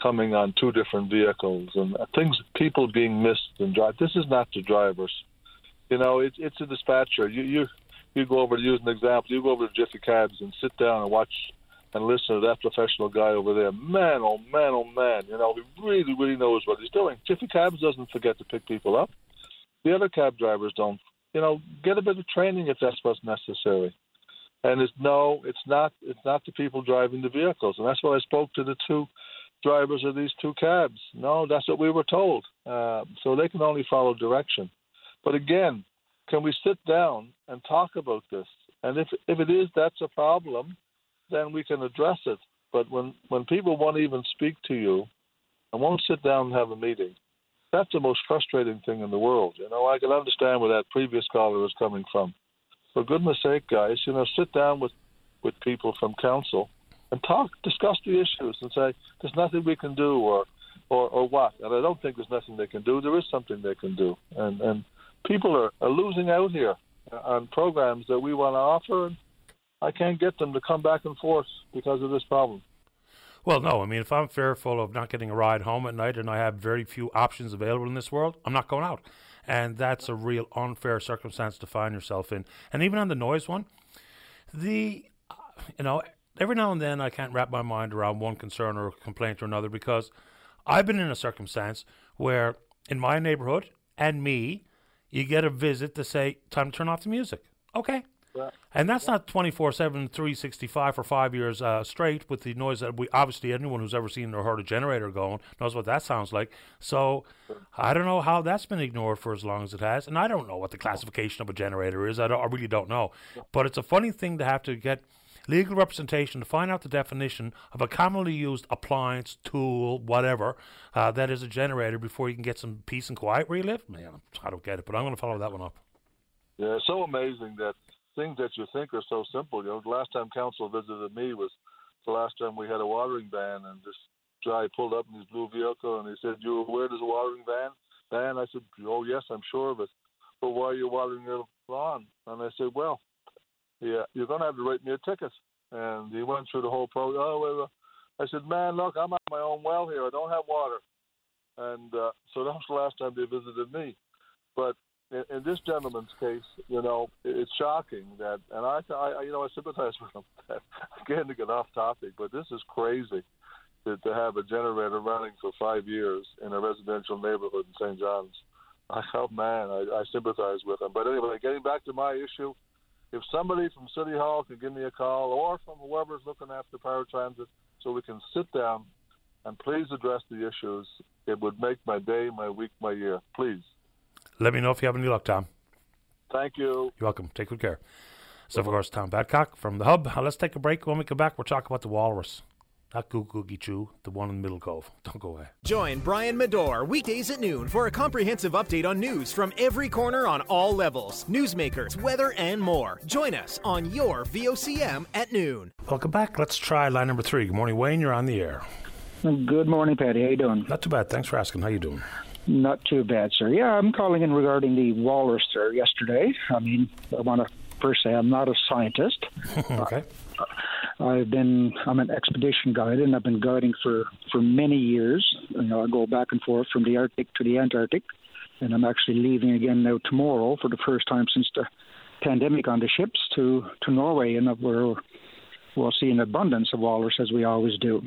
coming on two different vehicles and things people being missed and drive. This is not the drivers. You know, it, it's a dispatcher. You you you go over to use an example. You go over to Jiffy Cabs and sit down and watch and listen to that professional guy over there. Man, oh man, oh man. You know, he really really knows what he's doing. Jiffy Cabs doesn't forget to pick people up. The other cab drivers don't. You know, get a bit of training if that's what's necessary. And it's no, it's not. It's not the people driving the vehicles, and that's why I spoke to the two drivers of these two cabs. No, that's what we were told. Uh, so they can only follow direction. But again, can we sit down and talk about this? And if if it is that's a problem, then we can address it. But when when people won't even speak to you and won't sit down and have a meeting, that's the most frustrating thing in the world. You know, I can understand where that previous caller was coming from. for goodness sake, guys, you know, sit down with with people from council and talk, discuss the issues, and say there's nothing we can do, or or or what. And I don't think there's nothing they can do. There is something they can do, and and people are, are losing out here on programs that we want to offer. And I can't get them to come back and forth because of this problem. Well, no. I mean, if I'm fearful of not getting a ride home at night and I have very few options available in this world, I'm not going out. And that's a real unfair circumstance to find yourself in. And even on the noise one, the, you know, every now and then I can't wrap my mind around one concern or complaint or another because I've been in a circumstance where in my neighborhood and me, you get a visit to say, time to turn off the music. Okay, and that's not 24 7, 365 for five years uh, straight with the noise that we obviously anyone who's ever seen or heard a generator going knows what that sounds like. So I don't know how that's been ignored for as long as it has. And I don't know what the classification of a generator is. I, I really don't know. But it's a funny thing to have to get legal representation to find out the definition of a commonly used appliance, tool, whatever, uh, that is a generator before you can get some peace and quiet where you live. Man, I don't get it, but I'm going to follow that one up. Yeah, it's so amazing that things that you think are so simple. You know, the last time council visited me was the last time we had a watering ban, and this guy pulled up in his blue vehicle and he said, "You aware there's a watering ban?" Ban? I said, "Oh yes, I'm sure of it." But why are you watering your lawn? And I said, "Well, yeah, you're going to have to write me a ticket." And he went through the whole program. Oh. I said, "Man, look, I'm on my own well here. I don't have water." And uh, so that was the last time they visited me. But in, in this gentleman's case, you know, it's shocking that, and I, I you know, I sympathize with him. Again, to get off topic, but this is crazy to, to have a generator running for five years in a residential neighborhood in St. John's. I, oh man, I, I sympathize with him. But anyway, getting back to my issue, if somebody from City Hall can give me a call, or from whoever's looking after paratransit, so we can sit down and please address the issues, it would make my day, my week, my year. Please. Let me know if you have any luck, Tom. Thank you. You're welcome. Take good care. So, of course, Tom Badcock from the Hub. Uh, let's take a break. When we come back, we'll talk about the walrus. Not Goo Googie Chew, the one in Middle Cove. Don't go away. Join Brian Medore weekdays at noon for a comprehensive update on news from every corner on all levels newsmakers, weather, and more. Join us on your VOCM at noon. Welcome back. Let's try line number three. Good morning, Wayne. You're on the air. Good morning, Paddy. How you doing? Not too bad. Thanks for asking. How you doing? Not too bad, sir. Yeah, I'm calling in regarding the walrus there yesterday. I mean, I want to first say I'm not a scientist. okay. I've been I'm an expedition guide and I've been guiding for for many years. You know, I go back and forth from the Arctic to the Antarctic, and I'm actually leaving again now tomorrow for the first time since the pandemic on the ships to to Norway, and we're we'll see an abundance of walrus as we always do.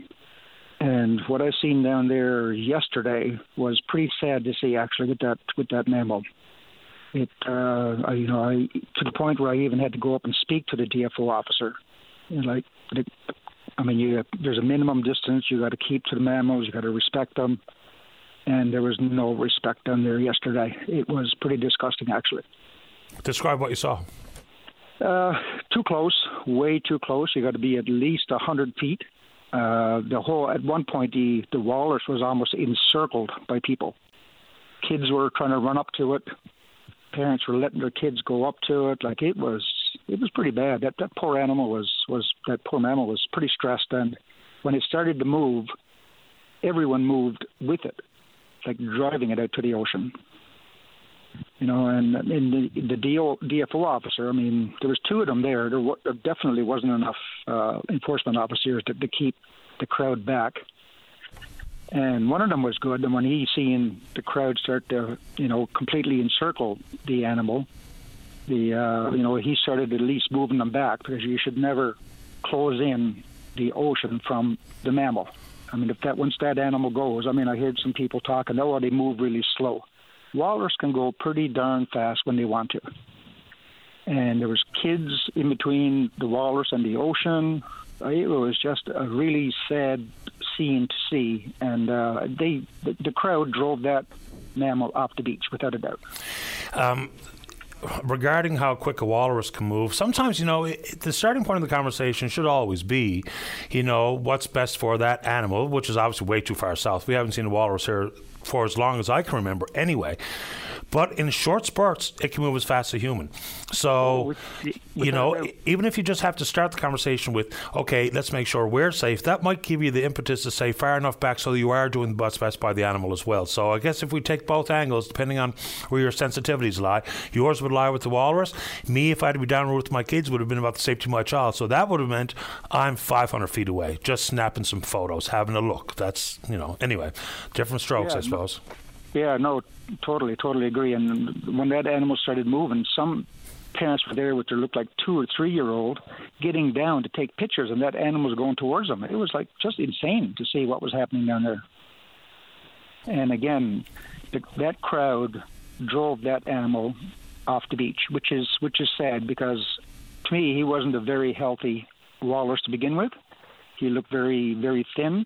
And what I seen down there yesterday was pretty sad to see, actually, with that with that mammal. It, uh, I, you know, I to the point where I even had to go up and speak to the DFO officer. Like, I mean, you there's a minimum distance you got to keep to the mammals. You got to respect them, and there was no respect down there yesterday. It was pretty disgusting, actually. Describe what you saw. Uh, too close, way too close. You got to be at least a hundred feet uh, the whole at one point the the walrus was almost encircled by people. Kids were trying to run up to it. Parents were letting their kids go up to it. Like it was it was pretty bad. That that poor animal was was that poor mammal was pretty stressed. And when it started to move, everyone moved with it, like driving it out to the ocean. You know, and in the, the DO, DFO officer, I mean, there was two of them there. There, there definitely wasn't enough uh, enforcement officers to, to keep the crowd back. And one of them was good. And when he seen the crowd start to, you know, completely encircle the animal, the uh, you know he started at least moving them back because you should never close in the ocean from the mammal. I mean, if that once that animal goes, I mean, I heard some people talking, oh, they move really slow walrus can go pretty darn fast when they want to. And there was kids in between the walrus and the ocean. It was just a really sad scene to see, and uh, they the, the crowd drove that mammal off the beach without a doubt. Um, regarding how quick a walrus can move, sometimes, you know, it, the starting point of the conversation should always be, you know, what's best for that animal, which is obviously way too far south. We haven't seen a walrus here for as long as I can remember, anyway. But in short spurts, it can move as fast as a human. So, Oh, with you know, even if you just have to start the conversation with, okay, let's make sure we're safe, that might give you the impetus to say far enough back so you are doing what's best by the animal as well. So, I guess if we take both angles, depending on where your sensitivities lie, yours would lie with the walrus. Me, if I had to be down with my kids, would have been about the safety of my child. So, that would have meant I'm 500 feet away, just snapping some photos, having a look. That's, you know, anyway, different strokes, Yeah, I no- suppose. Yeah, no, totally, totally agree. And when that animal started moving, some parents were there with their looked like two or three year old getting down to take pictures, and that animal was going towards them. It was like just insane to see what was happening down there. And again, the, that crowd drove that animal off the beach, which is which is sad because to me he wasn't a very healthy walrus to begin with. He looked very very thin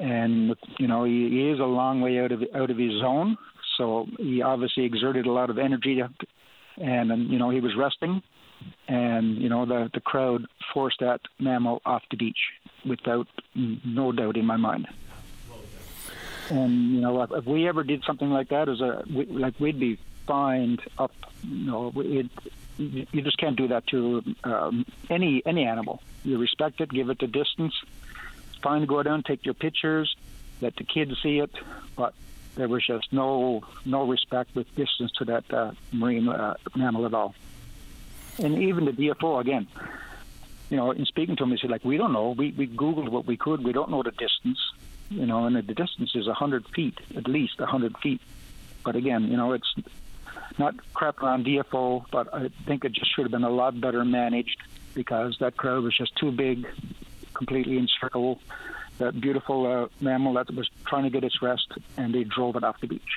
and you know he, he is a long way out of out of his zone. So he obviously exerted a lot of energy, and, and you know he was resting, and you know the the crowd forced that mammal off the beach without no doubt in my mind. And you know if, if we ever did something like that, as a we, like we'd be fined up. You know, it, you just can't do that to um, any any animal. You respect it, give it the distance, fine to go down, take your pictures, let the kids see it, but there was just no no respect with distance to that uh, marine uh, mammal at all. And even the DFO again, you know, in speaking to him, he said like, we don't know. We we googled what we could. We don't know the distance, you know, and the distance is hundred feet at least, hundred feet. But again, you know, it's not crap on DFO, but I think it just should have been a lot better managed because that crowd was just too big, completely encircle that beautiful uh, mammal that was trying to get its rest, and they drove it off the beach.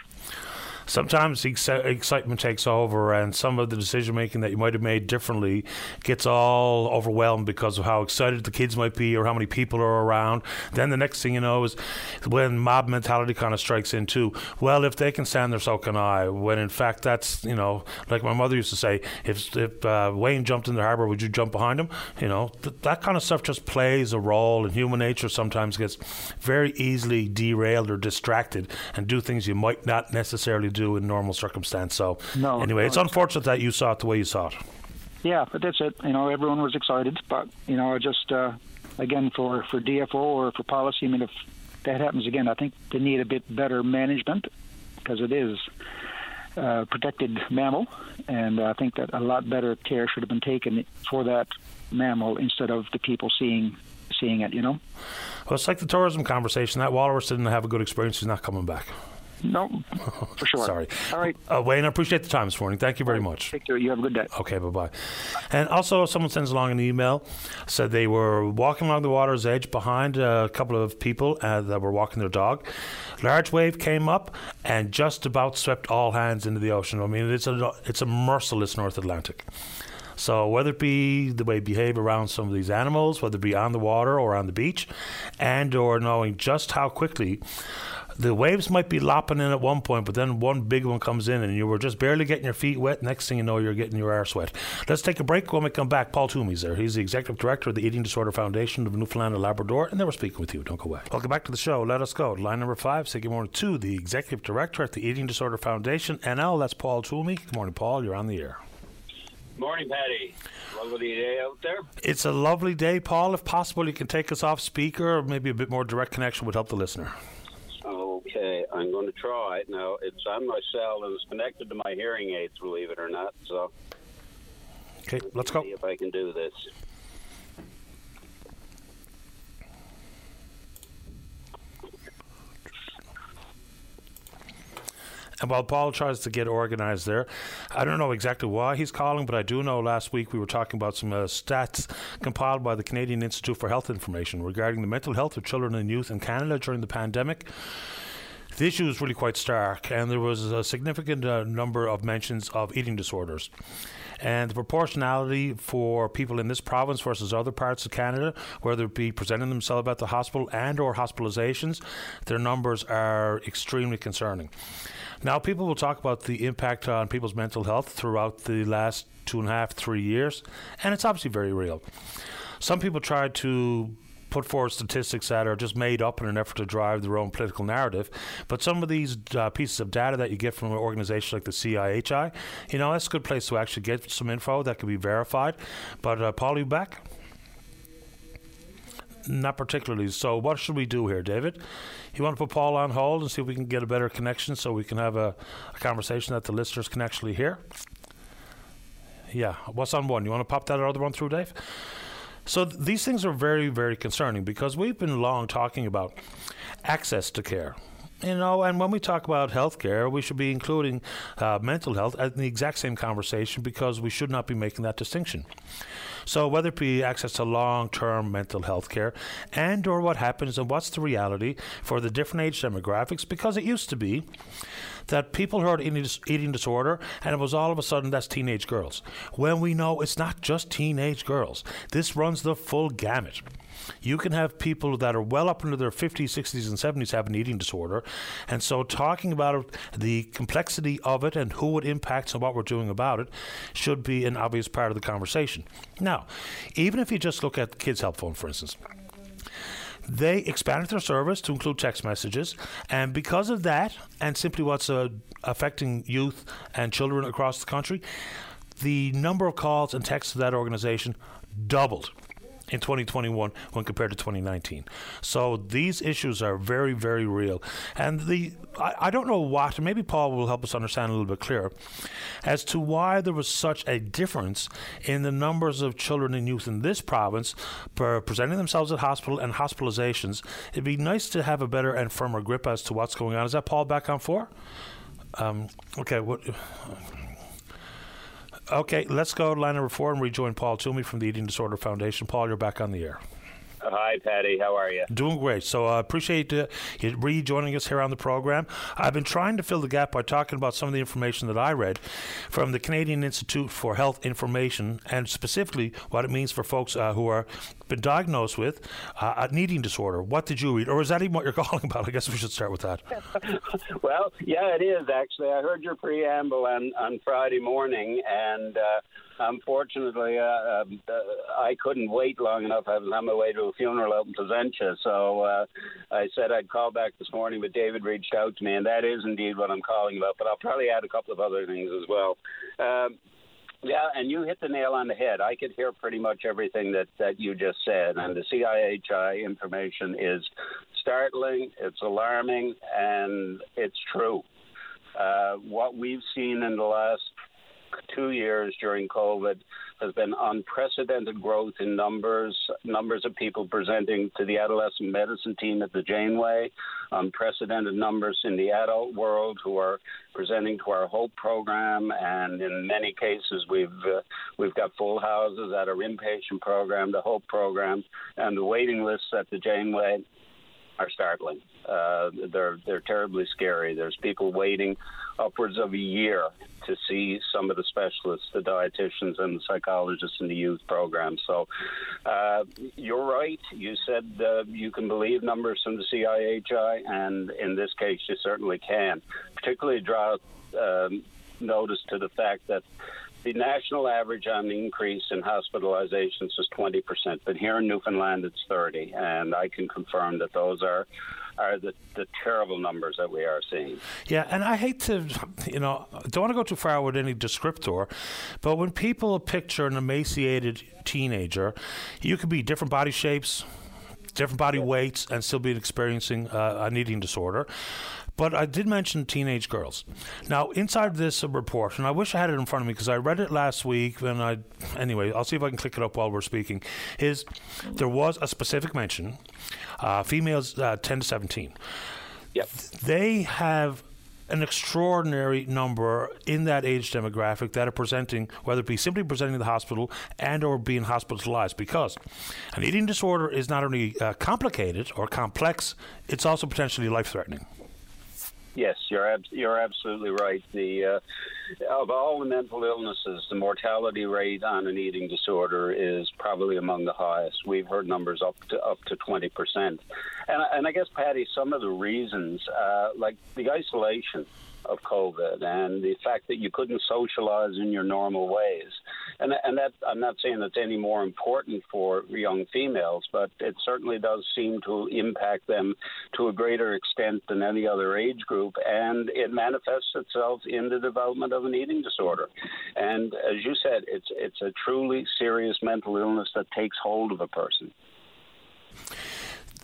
Sometimes ex- excitement takes over and some of the decision making that you might have made differently gets all overwhelmed because of how excited the kids might be or how many people are around. Then the next thing you know is when mob mentality kind of strikes in too. Well if they can stand there so can i. When in fact that's you know like my mother used to say if, if uh, wayne jumped in the harbor would you jump behind him? You know th- that kind of stuff just plays a role and human nature sometimes gets very easily derailed or distracted and do things you might not necessarily do in normal circumstance. So No, anyway, no, it's unfortunate that you saw it the way you saw it. Yeah, but that's it. You know, everyone was excited, but you know, I just uh, again for for DFO or for policy. I mean, if that happens again, I think they need a bit better management because it is a protected mammal, and I think that a lot better care should have been taken for that mammal instead of the people seeing seeing it. You know. Well, it's like the tourism conversation. That walrus didn't have a good experience. He's not coming back. No, for sure. Sorry. All right. Uh, Wayne, I appreciate the time this morning. Thank you very much. Take care. You have a good day. Okay, bye bye. And also, someone sends along an email said they were walking along the water's edge behind a couple of people uh, that were walking their dog. Large wave came up and just about swept all hands into the ocean. I mean, it's a it's a merciless North Atlantic. So whether it be the way behave around some of these animals, whether it be on the water or on the beach, and or knowing just how quickly the waves might be lopping in at one point, but then one big one comes in and you were just barely getting your feet wet. Next thing you know, you're getting your arse wet. Let's take a break. When we come back, Paul Thomey's there. He's the executive director of the Eating Disorder Foundation of Newfoundland and Labrador, and they were speaking with you. Don't go away. Welcome back to the show. Let us go. Line number five. Say good morning to the executive director at the Eating Disorder Foundation, NL. That's Paul Thomey. Good morning, Paul. You're on the air. Morning, Paddy. Lovely day out there. It's a lovely day, Paul. If possible, you can take us off speaker, or maybe a bit more direct connection would help the listener. Okay, I'm going to try. Now, it's on my cell and it's connected to my hearing aids, believe it or not. So, Okay, let's go. see if I can do this. And while Paul tries to get organized there, I don't know exactly why he's calling, but I do know last week we were talking about some uh, stats compiled by the Canadian Institute for Health Information regarding the mental health of children and youth in Canada during the pandemic. The issue is really quite stark, and there was a significant uh, number of mentions of eating disorders. And the proportionality for people in this province versus other parts of Canada, whether it be presenting themselves at the hospital and or hospitalizations, their numbers are extremely concerning. Now, people will talk about the impact on people's mental health throughout the last two and a half, three years, and it's obviously very real. Some people try to put forward statistics that are just made up in an effort to drive their own political narrative. But some of these uh, pieces of data that you get from an organization like the CIHI, you know, that's a good place to actually get some info that can be verified. But uh, Paul, you back? Not particularly. So, what should we do here, David? You want to put Paul on hold and see if we can get a better connection so we can have a, a conversation that the listeners can actually hear? Yeah. What's on one? You want to pop that other one through, Dave? So th- these things are very, very concerning because we've been long talking about access to care. You know, and when we talk about healthcare, we should be including uh, mental health in the exact same conversation because we should not be making that distinction. So whether it be access to long-term mental health care and or what happens and what's the reality for the different age demographics, because it used to be that people heard eating disorder and it was all of a sudden that's teenage girls. When we know it's not just teenage girls. This runs the full gamut. You can have people that are well up into their 50s, 60s, and 70s have an eating disorder. And so, talking about the complexity of it and who it impacts and what we're doing about it should be an obvious part of the conversation. Now, even if you just look at Kids Help Phone, for instance, they expanded their service to include text messages, and because of that, and simply what's uh, affecting youth and children across the country, the number of calls and texts to that organization doubled in 2021 when compared to 2019. So these issues are very, very real. And the I, I, don't know what, maybe Paul will help us understand a little bit clearer, as to why there was such a difference in the numbers of children and youth in this province presenting themselves at hospital and hospitalizations. It'd be nice to have a better and firmer grip as to what's going on. Is that Paul back on four? Um, okay, what? Okay, let's go to line number four and rejoin Paul Thomey from the Eating Disorder Foundation. Paul, you're back on the air. Hi, Paddy. How are you? Doing great. So I uh, appreciate uh, you rejoining us here on the program. I've been trying to fill the gap by talking about some of the information that I read from the Canadian Institute for Health Information, and specifically what it means for folks uh, who are been diagnosed with uh, an eating disorder. What did you eat? or is that even what you're calling about? I guess we should start with that. well, yeah, it is actually. I heard your preamble on on Friday morning, and uh, unfortunately, uh, uh, I couldn't wait long enough. I was on my way to a funeral out in Placentia, so uh, I said I'd call back this morning. But David reached out to me, and that is indeed what I'm calling about. But I'll probably add a couple of other things as well. Um, yeah, and you hit the nail on the head. I could hear pretty much everything that, that you just said. And the CIHI information is startling, it's alarming, and it's true. Uh, what we've seen in the last two years during COVID has been unprecedented growth in numbers, numbers of people presenting to the adolescent medicine team at the Janeway, unprecedented numbers in the adult world who are presenting to our Hope program, and in many cases we've uh, we've got full houses at our inpatient program, the Hope program, and the waiting lists at the Janeway are startling. Uh, they're they're terribly scary. There's people waiting upwards of a year to see some of the specialists, the dietitians and the psychologists in the youth program. So uh, you're right. You said uh, you can believe numbers from the CIHI, and in this case, you certainly can. Particularly draw um, notice to the fact that the national average on the increase in hospitalizations is 20%, but here in Newfoundland it's 30, and I can confirm that those are are the, the terrible numbers that we are seeing. Yeah, and I hate to, you know, don't want to go too far with any descriptor, but when people picture an emaciated teenager, you could be different body shapes, different body weights, and still be experiencing uh, an eating disorder. But I did mention teenage girls. Now, inside this report, and I wish I had it in front of me because I read it last week. And I, anyway, I'll see if I can click it up while we're speaking. Is there was a specific mention, uh, females uh, 10 to 17. Yep. They have an extraordinary number in that age demographic that are presenting, whether it be simply presenting to the hospital and or being hospitalized, because an eating disorder is not only uh, complicated or complex, it's also potentially life-threatening. Yes, you're ab- you're absolutely right. The uh, of all the mental illnesses, the mortality rate on an eating disorder is probably among the highest. We've heard numbers up to up to twenty percent, and and I guess Paddy, some of the reasons, uh, like the isolation of COVID and the fact that you couldn't socialize in your normal ways. And, and that I'm not saying that's any more important for young females, but it certainly does seem to impact them to a greater extent than any other age group. And it manifests itself in the development of an eating disorder. And as you said, it's, it's a truly serious mental illness that takes hold of a person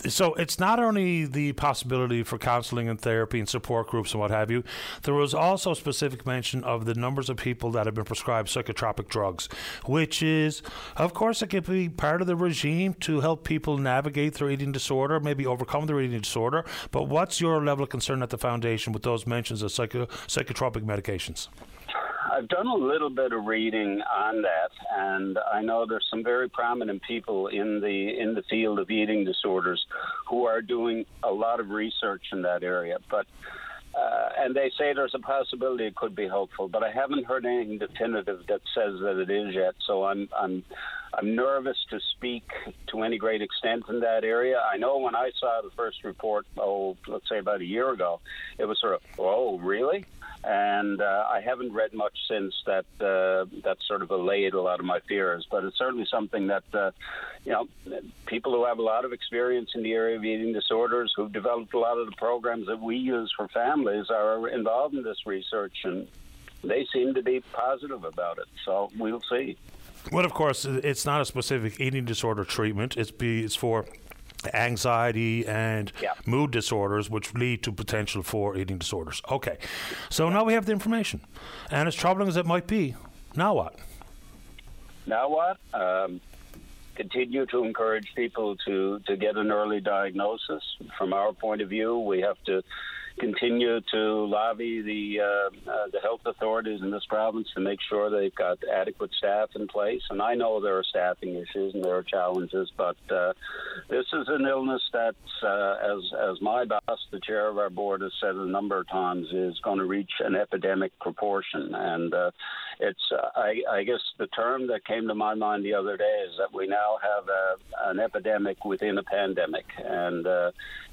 so it's not only the possibility for counseling and therapy and support groups and what have you. There was also specific mention of the numbers of people that have been prescribed psychotropic drugs, which is, of course, it could be part of the regime to help people navigate their eating disorder, maybe overcome their eating disorder. But what's your level of concern at the foundation with those mentions of psycho- psychotropic medications? I've done a little bit of reading on that, and I know there's some very prominent people in the in the field of eating disorders who are doing a lot of research in that area. But uh, and they say there's a possibility it could be helpful, but I haven't heard anything definitive that says that it is yet. So I'm I'm I'm nervous to speak to any great extent in that area. I know when I saw the first report, oh, let's say about a year ago, it was sort of, oh, really? And uh, I haven't read much since that. Uh, that sort of allayed a lot of my fears, but it's certainly something that uh, you know people who have a lot of experience in the area of eating disorders, who've developed a lot of the programs that we use for families, are involved in this research, and they seem to be positive about it. So we'll see. Well, of course, it's not a specific eating disorder treatment. It's be it's for anxiety and yeah. mood disorders, which lead to potential for eating disorders. Okay, so now we have the information, and as troubling as it might be, now what? Now what? Um, continue to encourage people to to get an early diagnosis. From our point of view, we have to continue to lobby the uh, uh, the health authorities in this province to make sure they've got adequate staff in place. And I know there are staffing issues and there are challenges, but uh, this is an illness that, uh, as as my boss, the chair of our board, has said a number of times, is going to reach an epidemic proportion. And uh, it's uh, I, I guess the term that came to my mind the other day is that we now have a, an epidemic within a pandemic, and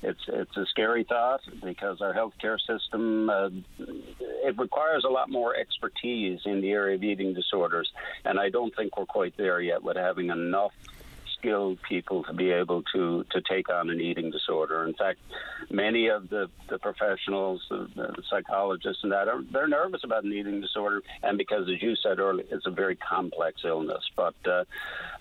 it's it's a scary thought because our healthcare system uh, it requires a lot more expertise in the area of eating disorders, and I don't think we're quite there yet with having enough skilled people to be able to, to take on an eating disorder. In fact, many of the, the professionals, the, the psychologists, and that are they're nervous about an eating disorder, and because, as you said earlier, it's a very complex illness. But uh,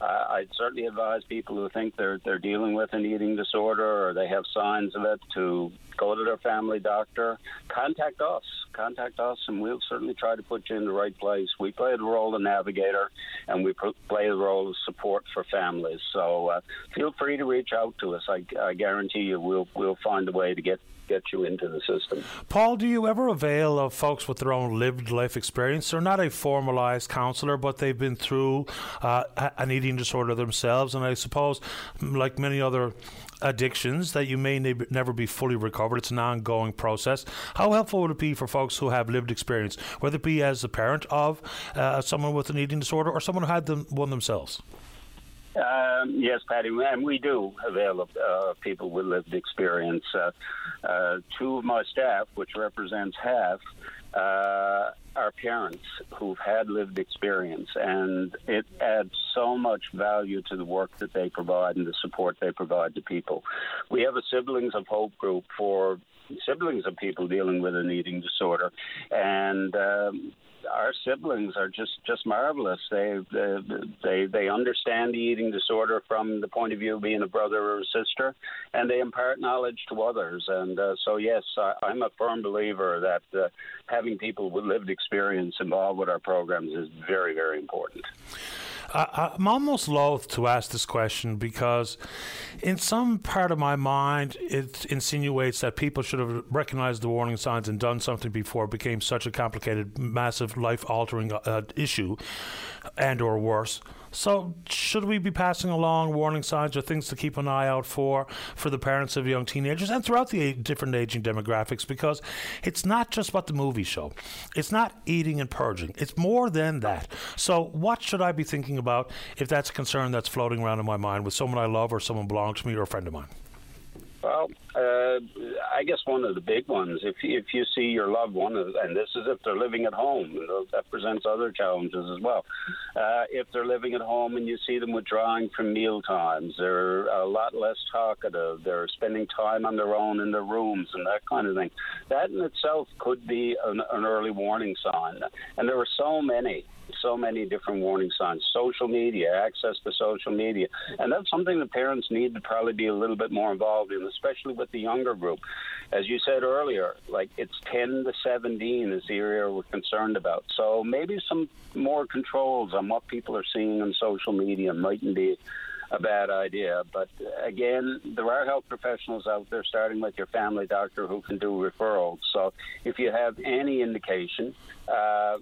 I'd certainly advise people who think they're they're dealing with an eating disorder or they have signs of it to go to their family doctor, contact us. Contact us, and we'll certainly try to put you in the right place. We play the role of navigator, and we play the role of support for families. So uh, feel free to reach out to us. I, I guarantee you, we'll we'll find a way to get get you into the system. Paul, do you ever avail of folks with their own lived life experience? They're not a formalized counselor, but they've been through uh, an eating disorder themselves, and I suppose, like many other addictions that you may ne- never be fully recovered. It's an ongoing process. How helpful would it be for folks who have lived experience, whether it be as a parent of uh, someone with an eating disorder or someone who had them, one themselves? Um, yes, Paddy, and we do avail of uh, people with lived experience. Uh, uh, two of my staff, which represents half, uh, are parents who've had lived experience, and it adds so much value to the work that they provide and the support they provide to people. We have a Siblings of Hope group for siblings of people dealing with an eating disorder, and um, our siblings are just just marvelous. They they they understand the eating disorder from the point of view of being a brother or a sister, and they impart knowledge to others. And uh, so, yes, I, I'm a firm believer that uh, having people with lived experience involved with our programs is very very important. I, am almost loath to ask this question because, in some part of my mind, it insinuates that people should have recognized the warning signs and done something before it became such a complicated, massive, life-altering uh, issue, and or worse. So, should we be passing along warning signs or things to keep an eye out for for the parents of young teenagers and throughout the different aging demographics? Because it's not just what the movies show. It's not eating and purging. It's more than that. So, what should I be thinking about if that's a concern that's floating around in my mind with someone I love or someone belongs to me or a friend of mine? Well, uh, I guess one of the big ones, if if you see your loved one, and this is if they're living at home, that presents other challenges as well. Uh, if they're living at home and you see them withdrawing from meal times, they're a lot less talkative. They're spending time on their own in their rooms and that kind of thing. That in itself could be an, an early warning sign. And there are so many so many different warning signs. Social media, access to social media. And that's something the parents need to probably be a little bit more involved in, especially with the younger group. As you said earlier, like it's 10 to 17 is the area we're concerned about. So maybe some more controls on what people are seeing on social media mightn't be a bad idea. But again, there are health professionals out there, starting with your family doctor, who can do referrals. So if you have any indication, uh,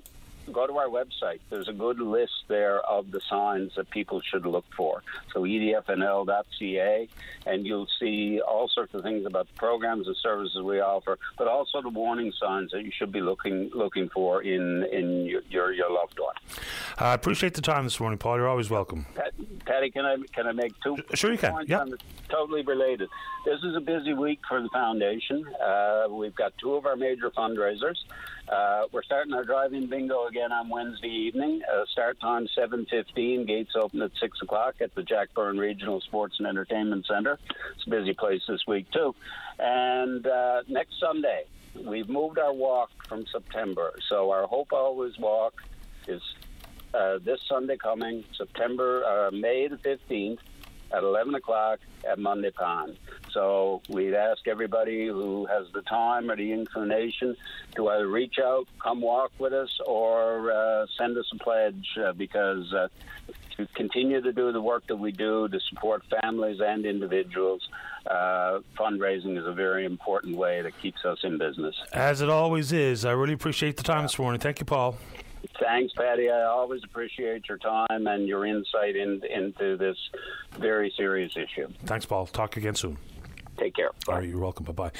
go to our website. There's a good list there of the signs that people should look for. So edfnl.ca, and you'll see all sorts of things about the programs and services we offer, but also the warning signs that you should be looking looking for in in your your, your loved one. I appreciate the time this morning, Paul. You're always welcome. Paddy, can I can I make two? Sure, you can. Yeah. Totally related. This is a busy week for the foundation. Uh, we've got two of our major fundraisers. Uh, we're starting our drive-in bingo again on Wednesday evening. Uh, start time 7:15. Gates open at six o'clock at the Jack Byrne Regional Sports and Entertainment Center. It's a busy place this week too. And uh, next Sunday, we've moved our walk from September. So our Hope Always Walk is uh, this Sunday coming, September, uh, May the 15th at 11 o'clock at Mundy Pond. So we'd ask everybody who has the time or the inclination to either reach out, come walk with us, or uh, send us a pledge uh, because uh, to continue to do the work that we do to support families and individuals, uh, fundraising is a very important way that keeps us in business. As it always is. I really appreciate the time this morning. Thank you, Paul. Thanks, Paddy. I always appreciate your time and your insight in, into this very serious issue. Thanks, Paul. Talk again soon. Take care. Bye. All right, you're welcome. Bye bye.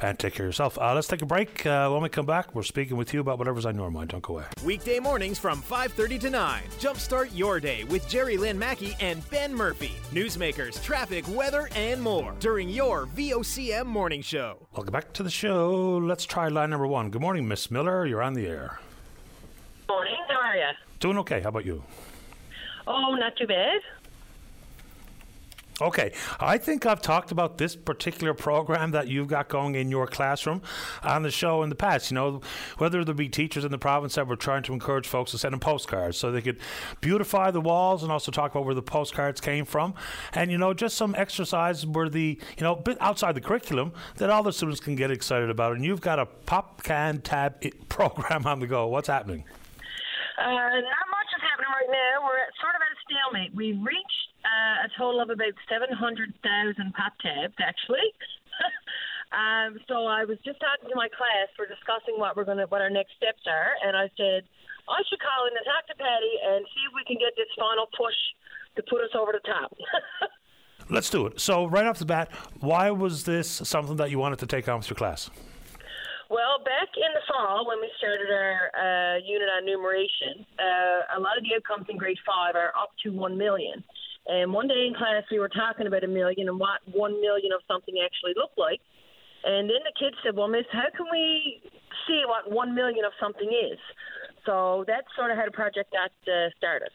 And take care of yourself. Uh, let's take a break. Uh, when we come back, we're speaking with you about whatever's on your mind. Don't go away. Weekday mornings from 5.30 to 9. Jumpstart your day with Jerry Lynn Mackey and Ben Murphy. Newsmakers, traffic, weather, and more during your VOCM morning show. Welcome back to the show. Let's try line number one. Good morning, Miss Miller. You're on the air. Morning. How are you? Doing okay. How about you? Oh, not too bad. Okay, I think I've talked about this particular program that you've got going in your classroom on the show in the past. You know, whether there be teachers in the province that were trying to encourage folks to send them postcards so they could beautify the walls and also talk about where the postcards came from. And, you know, just some exercise where the, you know, bit outside the curriculum that all the students can get excited about. And you've got a pop can tab program on the go. What's happening? Uh, not much is happening right now. We're at, sort of at a stalemate. We reached uh, a total of about 700,000 pop tabs, actually. um, so I was just talking to my class. We're discussing what we're gonna, what our next steps are, and I said I should call in and talk to Paddy and see if we can get this final push to put us over the top. Let's do it. So right off the bat, why was this something that you wanted to take on with your class? Well, back in the fall when we started our uh, unit on numeration, uh, a lot of the outcomes in grade five are up to one million. And one day in class, we were talking about a million and what one million of something actually looked like. And then the kids said, Well, Miss, how can we see what one million of something is? So that's sort of how the project got uh, started.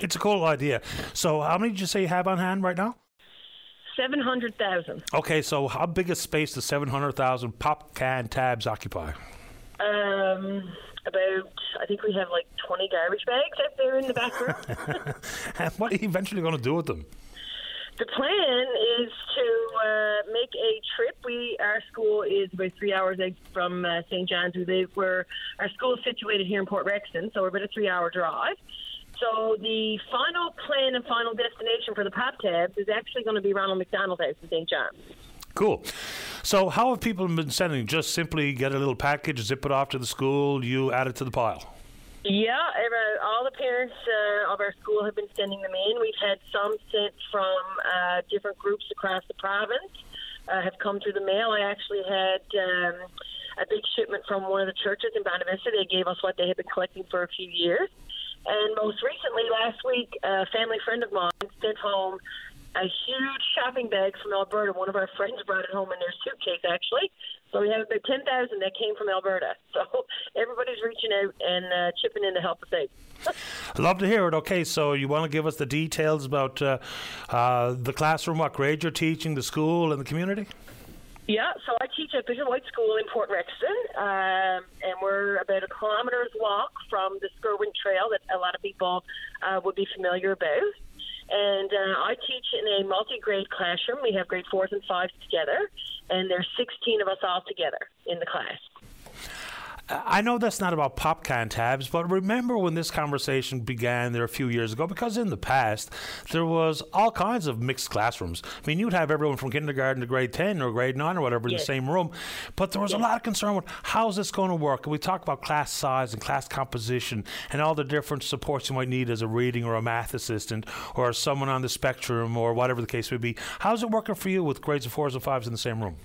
It's a cool idea. So, how many did you say you have on hand right now? 700,000. Okay, so how big a space does 700,000 pop can tabs occupy? Um, about I think we have like 20 garbage bags out there in the back room. and what are you eventually going to do with them? The plan is to uh, make a trip. We our school is about three hours from uh, St. John's. We live where our school is situated here in Port Rexton, so we're about a three-hour drive. So the final plan and final destination for the pop tabs is actually going to be Ronald McDonald House in St. John's. Cool. So, how have people been sending? Just simply get a little package, zip it off to the school, you add it to the pile. Yeah, every, all the parents uh, of our school have been sending them in. We've had some sent from uh, different groups across the province. Uh, have come through the mail. I actually had um, a big shipment from one of the churches in Bonavista. They gave us what they had been collecting for a few years. And most recently, last week, a family friend of mine sent home a huge shopping bag from Alberta. One of our friends brought it home in their suitcase, actually. So we have about 10,000 that came from Alberta. So everybody's reaching out and uh, chipping in to help us out. Love to hear it. Okay, so you want to give us the details about uh, uh, the classroom, what grade you're teaching, the school, and the community? Yeah, so I teach at Vision White School in Port Rexton, um, and we're about a kilometer's walk from the Skerwink Trail that a lot of people uh, would be familiar about. And uh, I teach in a multi-grade classroom. We have grade fours and fives together, and there's 16 of us all together in the class. I know that's not about pop can tabs, but remember when this conversation began there a few years ago? Because in the past, there was all kinds of mixed classrooms. I mean, you'd have everyone from kindergarten to grade 10 or grade 9 or whatever yes. in the same room, but there was yes. a lot of concern with how's this going to work? And we talk about class size and class composition and all the different supports you might need as a reading or a math assistant or someone on the spectrum or whatever the case may be. How's it working for you with grades of fours and fives in the same room?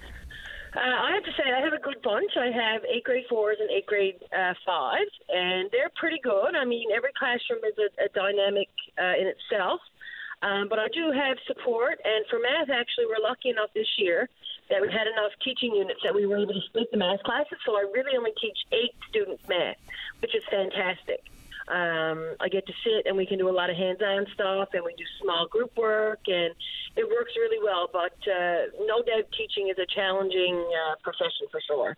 Uh, I have to say, I have a good bunch. I have eight grade fours and eight grade uh, fives, and they're pretty good. I mean, every classroom is a, a dynamic uh, in itself. Um, but I do have support, and for math, actually, we're lucky enough this year that we had enough teaching units that we were able to split the math classes. So I really only teach eight students math, which is fantastic. Um, I get to sit and we can do a lot of hands-on stuff, and we do small group work, and it works really well. But uh, no doubt, teaching is a challenging uh, profession for sure.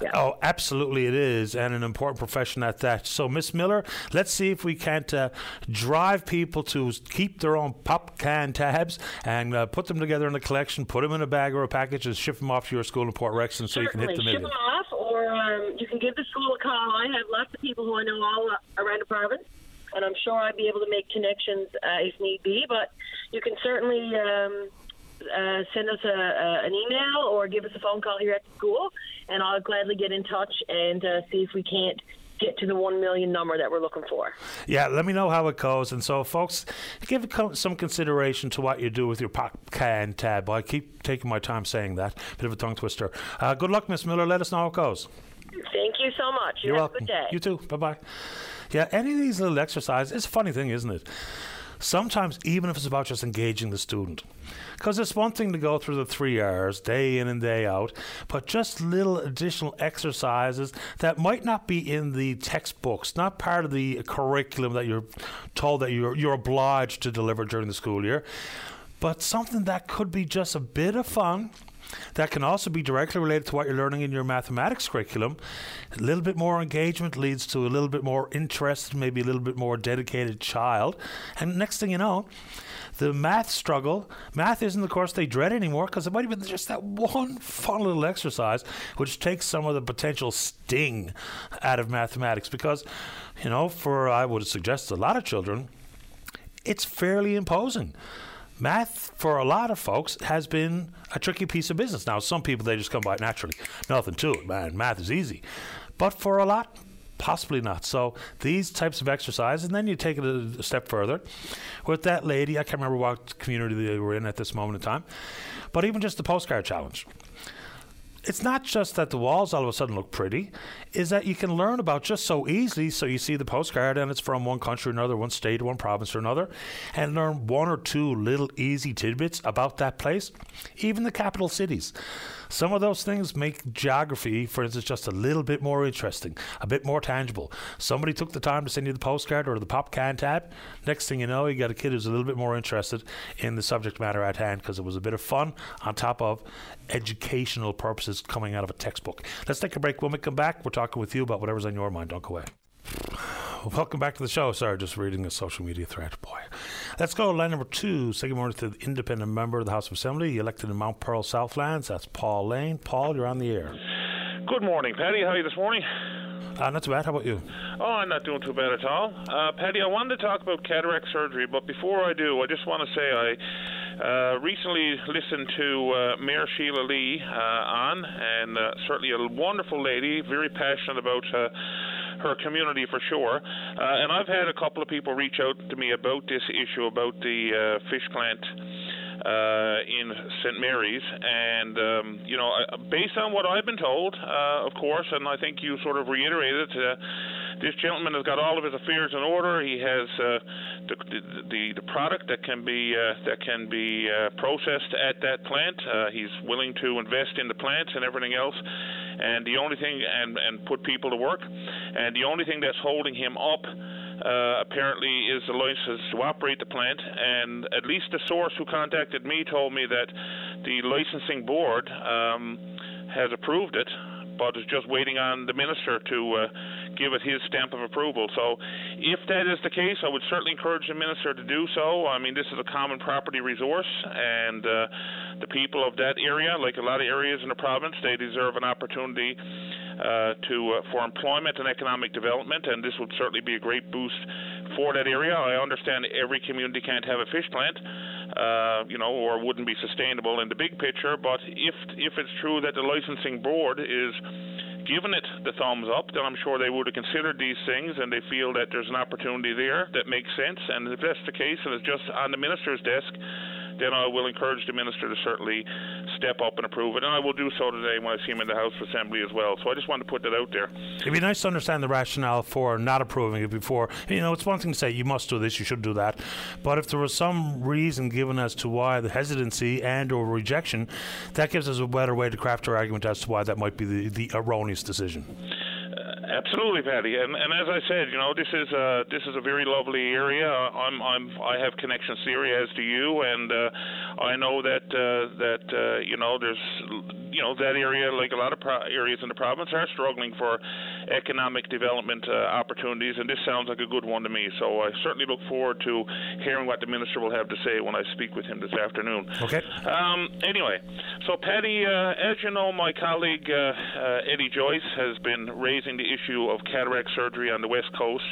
Yeah. Oh, absolutely, it is, and an important profession at that. So, Miss Miller, let's see if we can't uh, drive people to keep their own pop can tabs and uh, put them together in a collection, put them in a bag or a package, and ship them off to your school in Port Rexton so Certainly. you can hit million. Them or um, you can give the school a call. I have lots of people who I know all around the province, and I'm sure I'd be able to make connections uh, if need be. But you can certainly um, uh, send us a, a, an email or give us a phone call here at the school, and I'll gladly get in touch and uh, see if we can't get to the one million number that we're looking for. Yeah, let me know how it goes. And so, folks, give some consideration to what you do with your pop can tab. I keep taking my time saying that. Bit of a tongue twister. Uh, good luck, Miss Miller. Let us know how it goes. Thank you so much. You You're have welcome. a good day. You too. Bye bye. Yeah, any of these little exercises, it's a funny thing, isn't it? Sometimes, even if it's about just engaging the student. Because it's one thing to go through the three R's day in and day out, but just little additional exercises that might not be in the textbooks, not part of the curriculum that you're told that you're, you're obliged to deliver during the school year, but something that could be just a bit of fun that can also be directly related to what you're learning in your mathematics curriculum. A little bit more engagement leads to a little bit more interest, maybe a little bit more dedicated child. And next thing you know, the math struggle, math isn't the course they dread anymore because it might have been just that one fun little exercise which takes some of the potential sting out of mathematics. Because, you know, for I would suggest a lot of children, it's fairly imposing math for a lot of folks has been a tricky piece of business. Now, some people they just come by naturally, nothing to it, man. Math is easy, but for a lot, possibly not. So these types of exercise, and then you take it a, step further. With that lady, I can't remember what community they were in at this moment in time, but even just the postcard challenge it's not just that the walls all of a sudden look pretty, is that you can learn about just so easily. So you see the postcard and it's from one country or another, one state, one province or another, and learn one or two little easy tidbits about that place, even the capital cities. Some of those things make geography, for instance, just a little bit more interesting, a bit more tangible. Somebody took the time to send you the postcard or the pop can tab. Next thing you know, you got a kid who's a little bit more interested in the subject matter at hand because it was a bit of fun on top of educational purposes coming out of a textbook. Let's take a break. When we come back, we're talking with you about whatever's on your mind. Don't go away. Welcome back to the show. Sorry, just reading a social media thread. Boy. Let's go to line number two. Say good morning to the independent member of the House of Assembly, elected in Mount Pearl Southlands. That's Paul Lane. Paul, you're on the air. Good morning, Paddy. How are you this morning? Uh, not too bad. How about you? Oh, I'm not doing too bad at all. Uh, Paddy, I wanted to talk about cataract surgery, but before I do, I just want to say I uh, recently listened to uh, Mayor Sheila Lee uh, on, and uh, certainly a wonderful lady, very passionate about uh, her community for sure. Uh, and I've had a couple of people reach out to me about this issue about the uh, fish plant. Uh, in St. Mary's, and um, you know, based on what I've been told, uh, of course, and I think you sort of reiterated, uh, this gentleman has got all of his affairs in order. He has uh, the, the the product that can be uh, that can be uh, processed at that plant. Uh, he's willing to invest in the plants and everything else. And the only thing and and put people to work. And the only thing that's holding him up uh, apparently is the license to operate the plant. And at least the source who contacted me told me that the licensing board um, has approved it, but is just waiting on the minister to uh, give it his stamp of approval. So, if that is the case, I would certainly encourage the minister to do so. I mean, this is a common property resource, and uh, the people of that area, like a lot of areas in the province, they deserve an opportunity uh, to uh, for employment and economic development, and this would certainly be a great boost for that area. I understand every community can't have a fish plant, uh, you know, or wouldn't be sustainable in the big picture. But if if it's true that the licensing board is given it the thumbs up, then I'm sure they would have considered these things and they feel that there's an opportunity there that makes sense. And if that's the case and it's just on the minister's desk, then I will encourage the minister to certainly step up and approve it. And I will do so today when I see him in the House of Assembly as well. So I just wanted to put that out there. It'd be nice to understand the rationale for not approving it before. You know, it's one thing to say you must do this, you should do that. But if there was some reason given as to why the hesitancy and or rejection, that gives us a better way to craft our argument as to why that might be the, the erroneous decision. Absolutely, Paddy. And, and as I said, you know, this is a this is a very lovely area. I'm I'm I have connections area as do you, and uh, I know that uh, that uh, you know there's you know that area, like a lot of pro- areas in the province, are struggling for economic development uh, opportunities, and this sounds like a good one to me. So I certainly look forward to hearing what the minister will have to say when I speak with him this afternoon. Okay. Um, anyway, so Paddy, uh, as you know, my colleague uh, uh, Eddie Joyce has been raising the issue of cataract surgery on the West Coast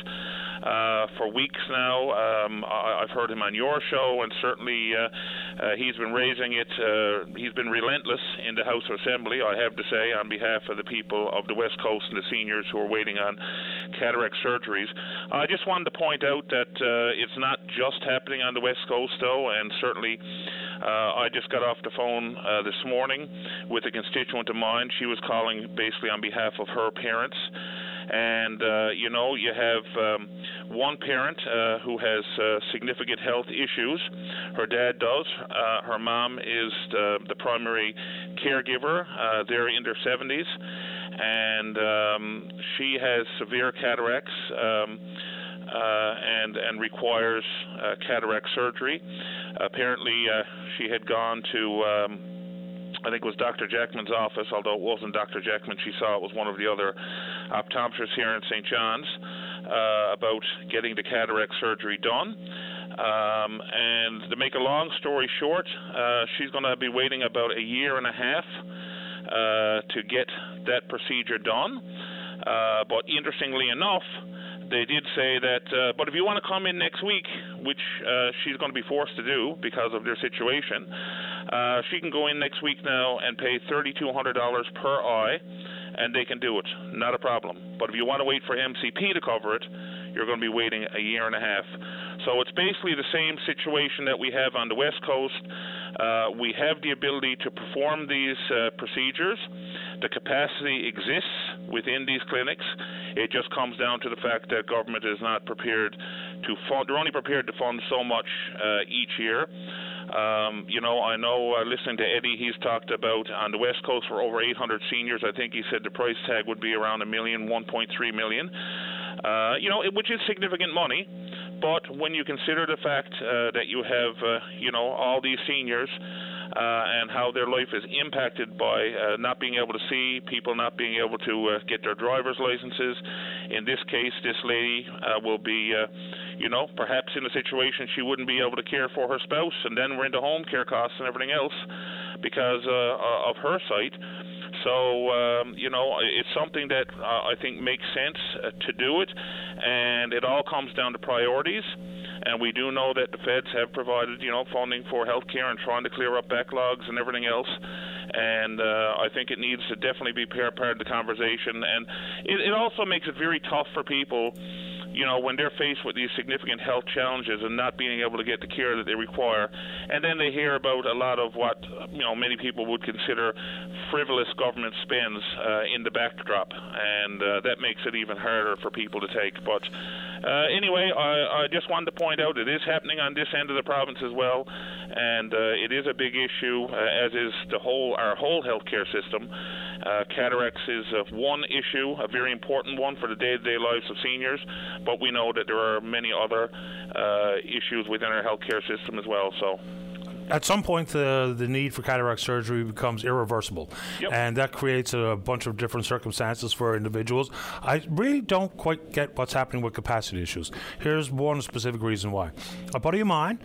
uh, for weeks now. Um, I, have heard him on your show, and certainly uh, uh, he's been raising it. Uh, he's been relentless in the House of Assembly, I have to say, on behalf of the people of the West Coast and the seniors who are waiting on cataract surgeries. I just wanted to point out that uh, it's not just happening on the West Coast, though, and certainly. I just got off the phone this morning with a constituent of mine. She was calling basically on behalf of her parents and uh, you know you have um, one parent uh, who has uh, significant health issues. Her dad does. Uh, her mom is the, the primary caregiver. Uh, they're in their 70s, and um, she has severe cataracts. Um, uh, and and requires uh, cataract surgery. Apparently, uh, she had gone to um, I think it was Dr. Jackman's office, although it wasn't Dr. Jackman. She saw it was one of the other optometrists here in St. John's uh, about getting the cataract surgery done. Um, and to make a long story short, uh, she's going to be waiting about a year and a half uh, to get that procedure done. Uh, but interestingly enough, they did say that, uh, but if you want to come in next week, which uh, she's going to be forced to do because of their situation, uh, she can go in next week now and pay $3,200 per eye, and they can do it. Not a problem. But if you want to wait for MCP to cover it, you're going to be waiting a year and a half. So it's basically the same situation that we have on the West Coast. Uh, we have the ability to perform these uh, procedures. The capacity exists within these clinics. It just comes down to the fact that government is not prepared to fund. They're only prepared to fund so much uh, each year. Um, you know, I know uh, listening to Eddie, he's talked about on the West Coast for over 800 seniors. I think he said the price tag would be around a million, 1.3 million. Uh, you know, which is significant money. But when you consider the fact uh, that you have, uh, you know, all these seniors uh, and how their life is impacted by uh, not being able to see, people not being able to uh, get their driver's licenses. In this case, this lady uh, will be, uh, you know, perhaps in a situation she wouldn't be able to care for her spouse, and then we're into home care costs and everything else because uh, of her sight. So um, you know, it's something that uh, I think makes sense uh, to do it, and it all comes down to priorities. And we do know that the feds have provided, you know, funding for healthcare and trying to clear up backlogs and everything else. And uh, I think it needs to definitely be part of the conversation. And it, it also makes it very tough for people you know, when they're faced with these significant health challenges and not being able to get the care that they require, and then they hear about a lot of what you know many people would consider frivolous government spends uh, in the backdrop, and uh, that makes it even harder for people to take. But uh, anyway, I, I just wanted to point out it is happening on this end of the province as well, and uh, it is a big issue, uh, as is the whole our whole healthcare system. Uh, cataracts is uh, one issue, a very important one for the day-to-day lives of seniors, but we know that there are many other uh, issues within our healthcare system as well. So at some point the the need for cataract surgery becomes irreversible, yep. and that creates a bunch of different circumstances for individuals. I really don't quite get what's happening with capacity issues. Here's one specific reason why. A buddy of mine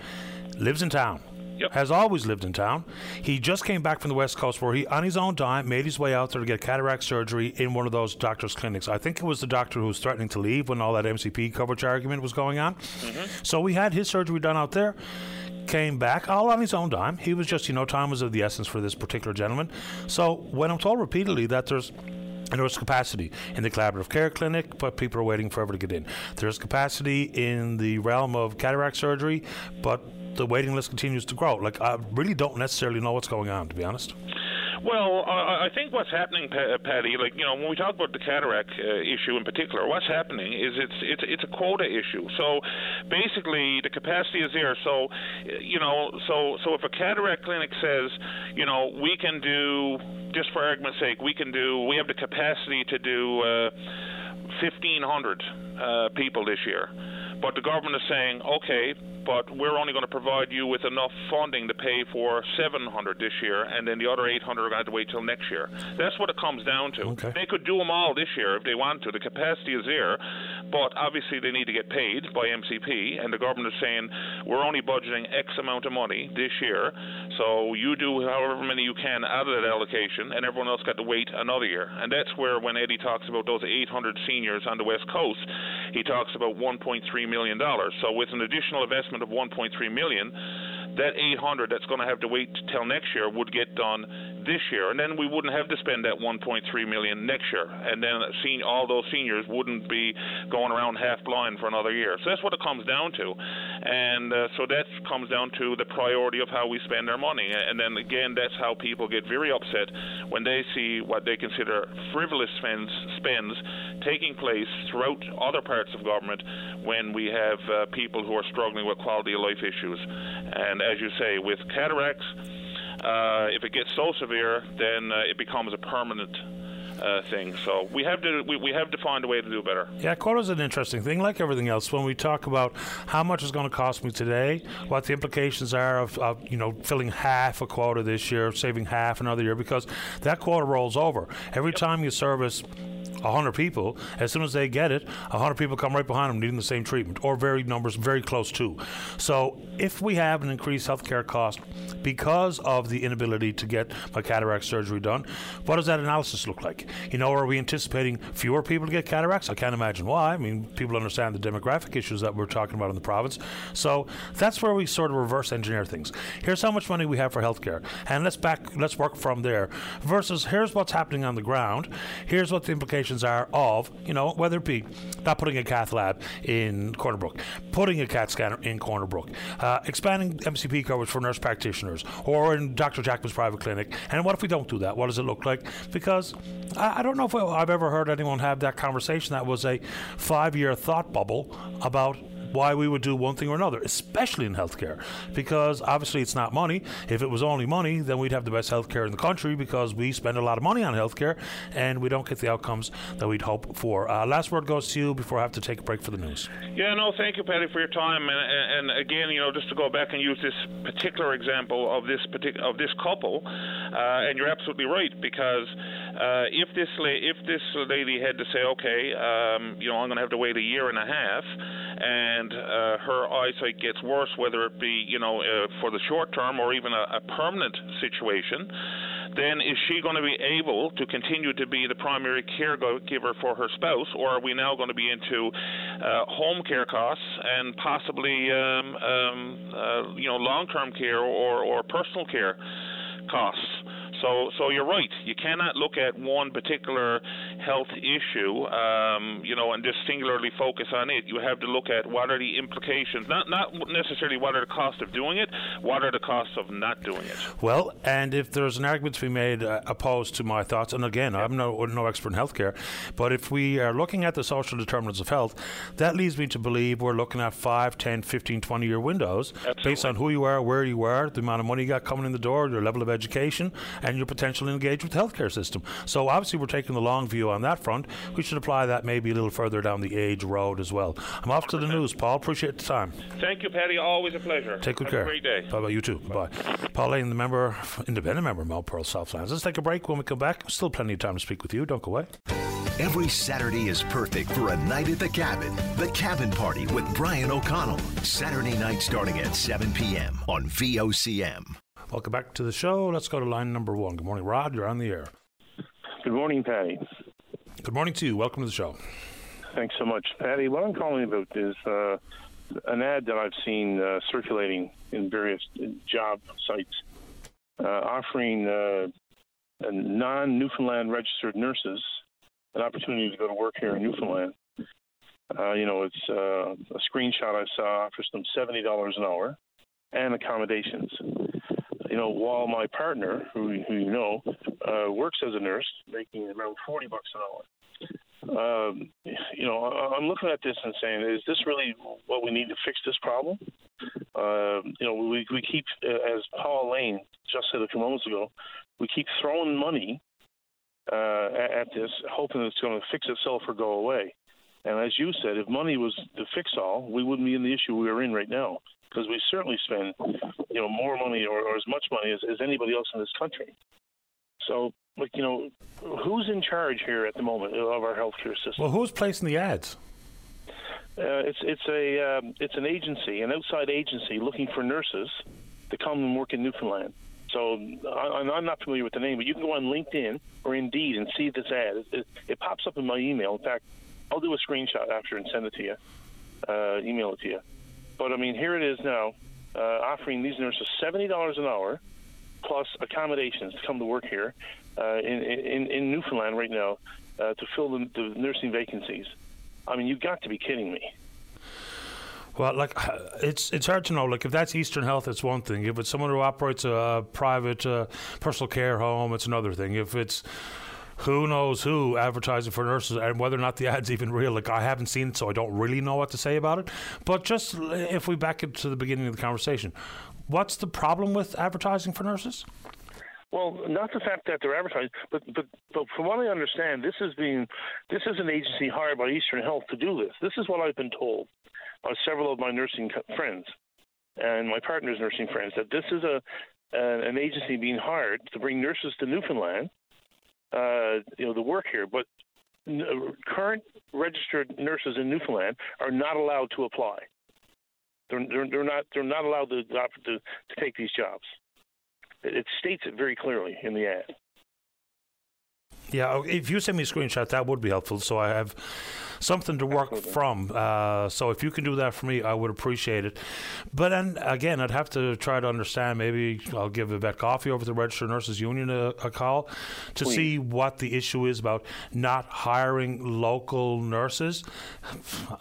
lives in town. Yep. Has always lived in town. He just came back from the West Coast where he, on his own dime, made his way out there to get cataract surgery in one of those doctors' clinics. I think it was the doctor who was threatening to leave when all that MCP coverage argument was going on. Mm-hmm. So we had his surgery done out there came back all on his own dime. He was just, you know, time was of the essence for this particular gentleman. So when I'm told repeatedly that there's there's capacity in the collaborative care clinic, but people are waiting forever to get in. There's capacity in the realm of cataract surgery, but the waiting list continues to grow. Like, I really don't necessarily know what's going on, to be honest. Well, I think what's happening, Paddy, like you know, when we talk about the cataract uh, issue in particular, what's happening is it's it's it's a quota issue. So basically, the capacity is there. So you know, so so if a cataract clinic says, you know, we can do just for argument's sake, we can do we have the capacity to do uh, 1,500 uh, people this year, but the government is saying, okay but we're only going to provide you with enough funding to pay for 700 this year, and then the other 800 are going to have to wait till next year. That's what it comes down to. Okay. They could do them all this year if they want to. The capacity is there, but obviously they need to get paid by MCP, and the government is saying we're only budgeting X amount of money this year, so you do however many you can out of that allocation, and everyone else got to wait another year. And that's where when Eddie talks about those 800 seniors on the West Coast, he talks about 1.3 million dollars. So with an additional investment investment of 1.3 million, that 800 that's going to have to wait till next year would get done this year, and then we wouldn't have to spend that 1.3 million next year, and then all those seniors wouldn't be going around half blind for another year. So that's what it comes down to, and uh, so that comes down to the priority of how we spend our money, and then again, that's how people get very upset when they see what they consider frivolous spends spends taking place throughout other parts of government when we have uh, people who are struggling with quality of life issues, and as you say, with cataracts uh, if it gets so severe, then uh, it becomes a permanent uh, thing. So we have to we, we have to find a way to do better. Yeah, quota is an interesting thing. Like everything else, when we talk about how much it's going to cost me today, what the implications are of, of you know filling half a quota this year, saving half another year, because that quota rolls over every time you service 100 people, as soon as they get it, 100 people come right behind them needing the same treatment, or very numbers very close to. So if we have an increased healthcare cost because of the inability to get my cataract surgery done, what does that analysis look like? You know, are we anticipating fewer people to get cataracts? I can't imagine why. I mean, people understand the demographic issues that we're talking about in the province. So that's where we sort of reverse engineer things. Here's how much money we have for healthcare, and let's back, let's work from there. Versus here's what's happening on the ground. Here's what the implications are of, you know, whether it be not putting a cath lab in Corner Brook, putting a CAT scanner in Corner Brook, uh, expanding MCP coverage for nurse practitioners, or in Dr. Jackman's private clinic. And what if we don't do that? What does it look like? Because I, I don't know if I've ever heard anyone have that conversation that was a five year thought bubble about why we would do one thing or another, especially in healthcare, because obviously it's not money. If it was only money, then we'd have the best healthcare in the country because we spend a lot of money on healthcare and we don't get the outcomes that we'd hope for. Uh, last word goes to you before I have to take a break for the news. Yeah, no, thank you, Paddy, for your time. And, and again, you know, just to go back and use this particular example of this particular of this couple, uh, and you're absolutely right because uh, if this la- if this lady had to say, okay, um, you know, I'm going to have to wait a year and a half, and uh, her eyesight gets worse, whether it be you know uh, for the short term or even a, a permanent situation, then is she going to be able to continue to be the primary caregiver for her spouse, or are we now going to be into uh, home care costs and possibly um, um, uh, you know long-term care or, or personal care costs? So, so you're right. You cannot look at one particular health issue, um, you know, and just singularly focus on it. You have to look at what are the implications, not not necessarily what are the costs of doing it, what are the costs of not doing it. Well, and if there's an argument to be made uh, opposed to my thoughts, and again, I'm no no expert in healthcare, but if we are looking at the social determinants of health, that leads me to believe we're looking at 5, 10, 15, 20 year windows Absolutely. based on who you are, where you are, the amount of money you got coming in the door, your level of education, and you're potentially engaged with the healthcare system. So obviously, we're taking the long view on that front. We should apply that maybe a little further down the age road as well. I'm off to the news, Paul. Appreciate the time. Thank you, Paddy. Always a pleasure. Take good Have care. A great day. Bye bye. You too. Bye. Bye. Paul Lane, the member, independent member of Mount Pearl Southlands. Let's take a break. When we come back, still plenty of time to speak with you. Don't go away. Every Saturday is perfect for a night at the cabin. The Cabin Party with Brian O'Connell. Saturday night starting at 7 p.m. on VOCM. Welcome back to the show. Let's go to line number one. Good morning, Rod. You're on the air. Good morning, Paddy. Good morning to you. Welcome to the show. Thanks so much, Paddy. What I'm calling about is uh, an ad that I've seen uh, circulating in various job sites uh, offering uh, non Newfoundland registered nurses an opportunity to go to work here in Newfoundland. Uh, you know, it's uh, a screenshot I saw offers them seventy dollars an hour and accommodations. You know, while my partner, who, who you know, uh, works as a nurse, making around forty bucks an hour. Um, you know, I- I'm looking at this and saying, is this really what we need to fix this problem? Uh, you know, we we keep, uh, as Paul Lane just said a few moments ago, we keep throwing money uh, at, at this, hoping it's going to fix itself or go away. And as you said, if money was the fix all, we wouldn't be in the issue we are in right now because we certainly spend, you know, more money or, or as much money as, as anybody else in this country. So, like, you know, who's in charge here at the moment of our healthcare system? Well, who's placing the ads? Uh, it's it's a um, it's an agency, an outside agency looking for nurses to come and work in Newfoundland. So I, I'm not familiar with the name, but you can go on LinkedIn or Indeed and see this ad. It, it, it pops up in my email. In fact, I'll do a screenshot after and send it to you, uh, email it to you. But I mean, here it is now, uh, offering these nurses seventy dollars an hour plus accommodations to come to work here uh, in, in in Newfoundland right now uh, to fill the, the nursing vacancies. I mean, you've got to be kidding me. Well, like it's it's hard to know. Like if that's Eastern Health, it's one thing. If it's someone who operates a private uh, personal care home, it's another thing. If it's who knows who advertising for nurses and whether or not the ad's even real. Like I haven't seen it, so I don't really know what to say about it. But just if we back it to the beginning of the conversation, what's the problem with advertising for nurses? Well, not the fact that they're advertising, but but but from what I understand, this is being this is an agency hired by Eastern Health to do this. This is what I've been told by several of my nursing friends and my partner's nursing friends that this is a an an agency being hired to bring nurses to Newfoundland, uh, you know, the work here. But n- current registered nurses in Newfoundland are not allowed to apply. They're, they're, they're not they're not allowed to, to to take these jobs. It states it very clearly in the ad. Yeah, if you send me a screenshot, that would be helpful. So I have something to work from. Uh, so if you can do that for me, I would appreciate it. But then again, I'd have to try to understand. Maybe I'll give Yvette Coffey over to the Registered Nurses Union a, a call to Please. see what the issue is about not hiring local nurses.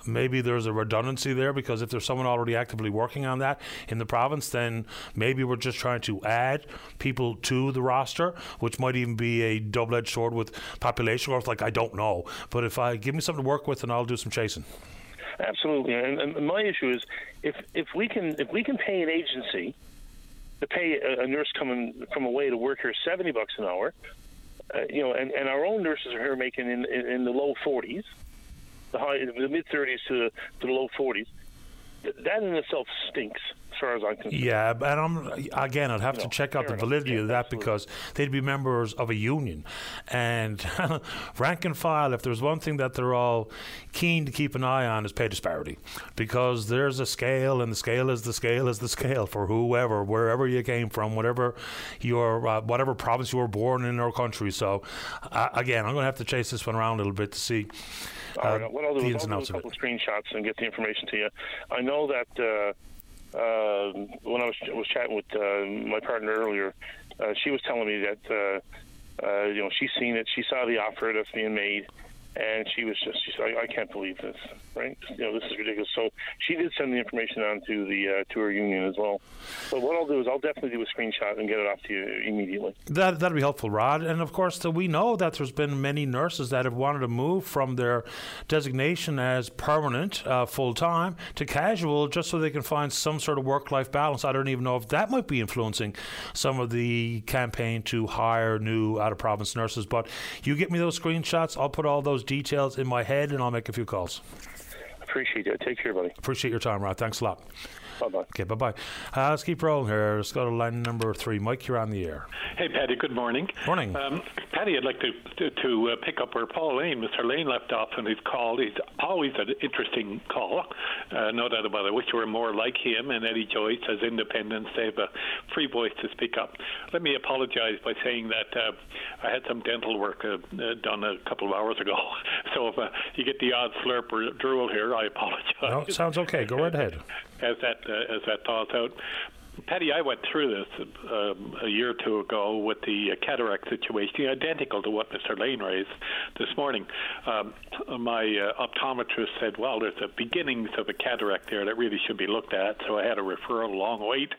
Maybe there's a redundancy there because if there's someone already actively working on that in the province, then maybe we're just trying to add people to the roster, which might even be a double-edged sword with population growth. Like I don't know, but if I give me something to work with, and I'll do some chasing. Absolutely, and, and my issue is if if we can if we can pay an agency to pay a, a nurse coming from away to work here seventy bucks an hour, uh, you know, and, and our own nurses are here making in in, in the low forties, the high the mid thirties to to the low forties. That in itself stinks, as far as I'm concerned. Yeah, and I'm again. I'd have to check out the validity of that because they'd be members of a union, and rank and file. If there's one thing that they're all keen to keep an eye on is pay disparity, because there's a scale, and the scale is the scale is the scale for whoever, wherever you came from, whatever your uh, whatever province you were born in or country. So, uh, again, I'm going to have to chase this one around a little bit to see. Uh, right, what I'll do the is ins I'll do a couple of screenshots and get the information to you. I know that uh, uh, when I was was chatting with uh, my partner earlier, uh, she was telling me that uh, Uh, you know, she's seen it. She saw the offer that's being made, and she was just, she said, I, I can't believe this, right? You know, this is ridiculous. So she did send the information on to the uh, to her union as well. But what I'll do is I'll definitely do a screenshot and get it off to you immediately. That that'd be helpful, Rod. And of course, the, we know that there's been many nurses that have wanted to move from their designation as permanent, uh, full time, to casual, just so they can find some sort of work life balance. I don't even know if that might be influencing some of the campaign to hire new out of province nurses. But you get me those screenshots, I'll put all those details in my head, and I'll make a few calls. Appreciate it. Take care, buddy. Appreciate your time, Rod. Thanks a lot. Bye bye. Okay, bye bye. Uh, let's keep rolling here. Let's go to line number three. Mike, you're on the air. Hey, Paddy. Good morning. Morning. Um, Paddy, I'd like to to, to uh, pick up where Paul Lane, Mr. Lane, left off in his call. He's always an interesting call, uh, no doubt about it. I wish we were more like him and Eddie Joyce as independents. They have a free voice to speak up. Let me apologize by saying that uh, I had some dental work uh, uh, done a couple of hours ago. So if uh, you get the odd slurp or drool here, I apologize. No, sounds okay. Go right ahead. as that Uh, as that thaws out. Paddy, I went through this um, a year or two ago with the uh, cataract situation, identical to what Mr. Lane raised this morning. Um, my uh, optometrist said, "Well, there's the beginnings of a cataract there that really should be looked at." So I had a referral, long wait,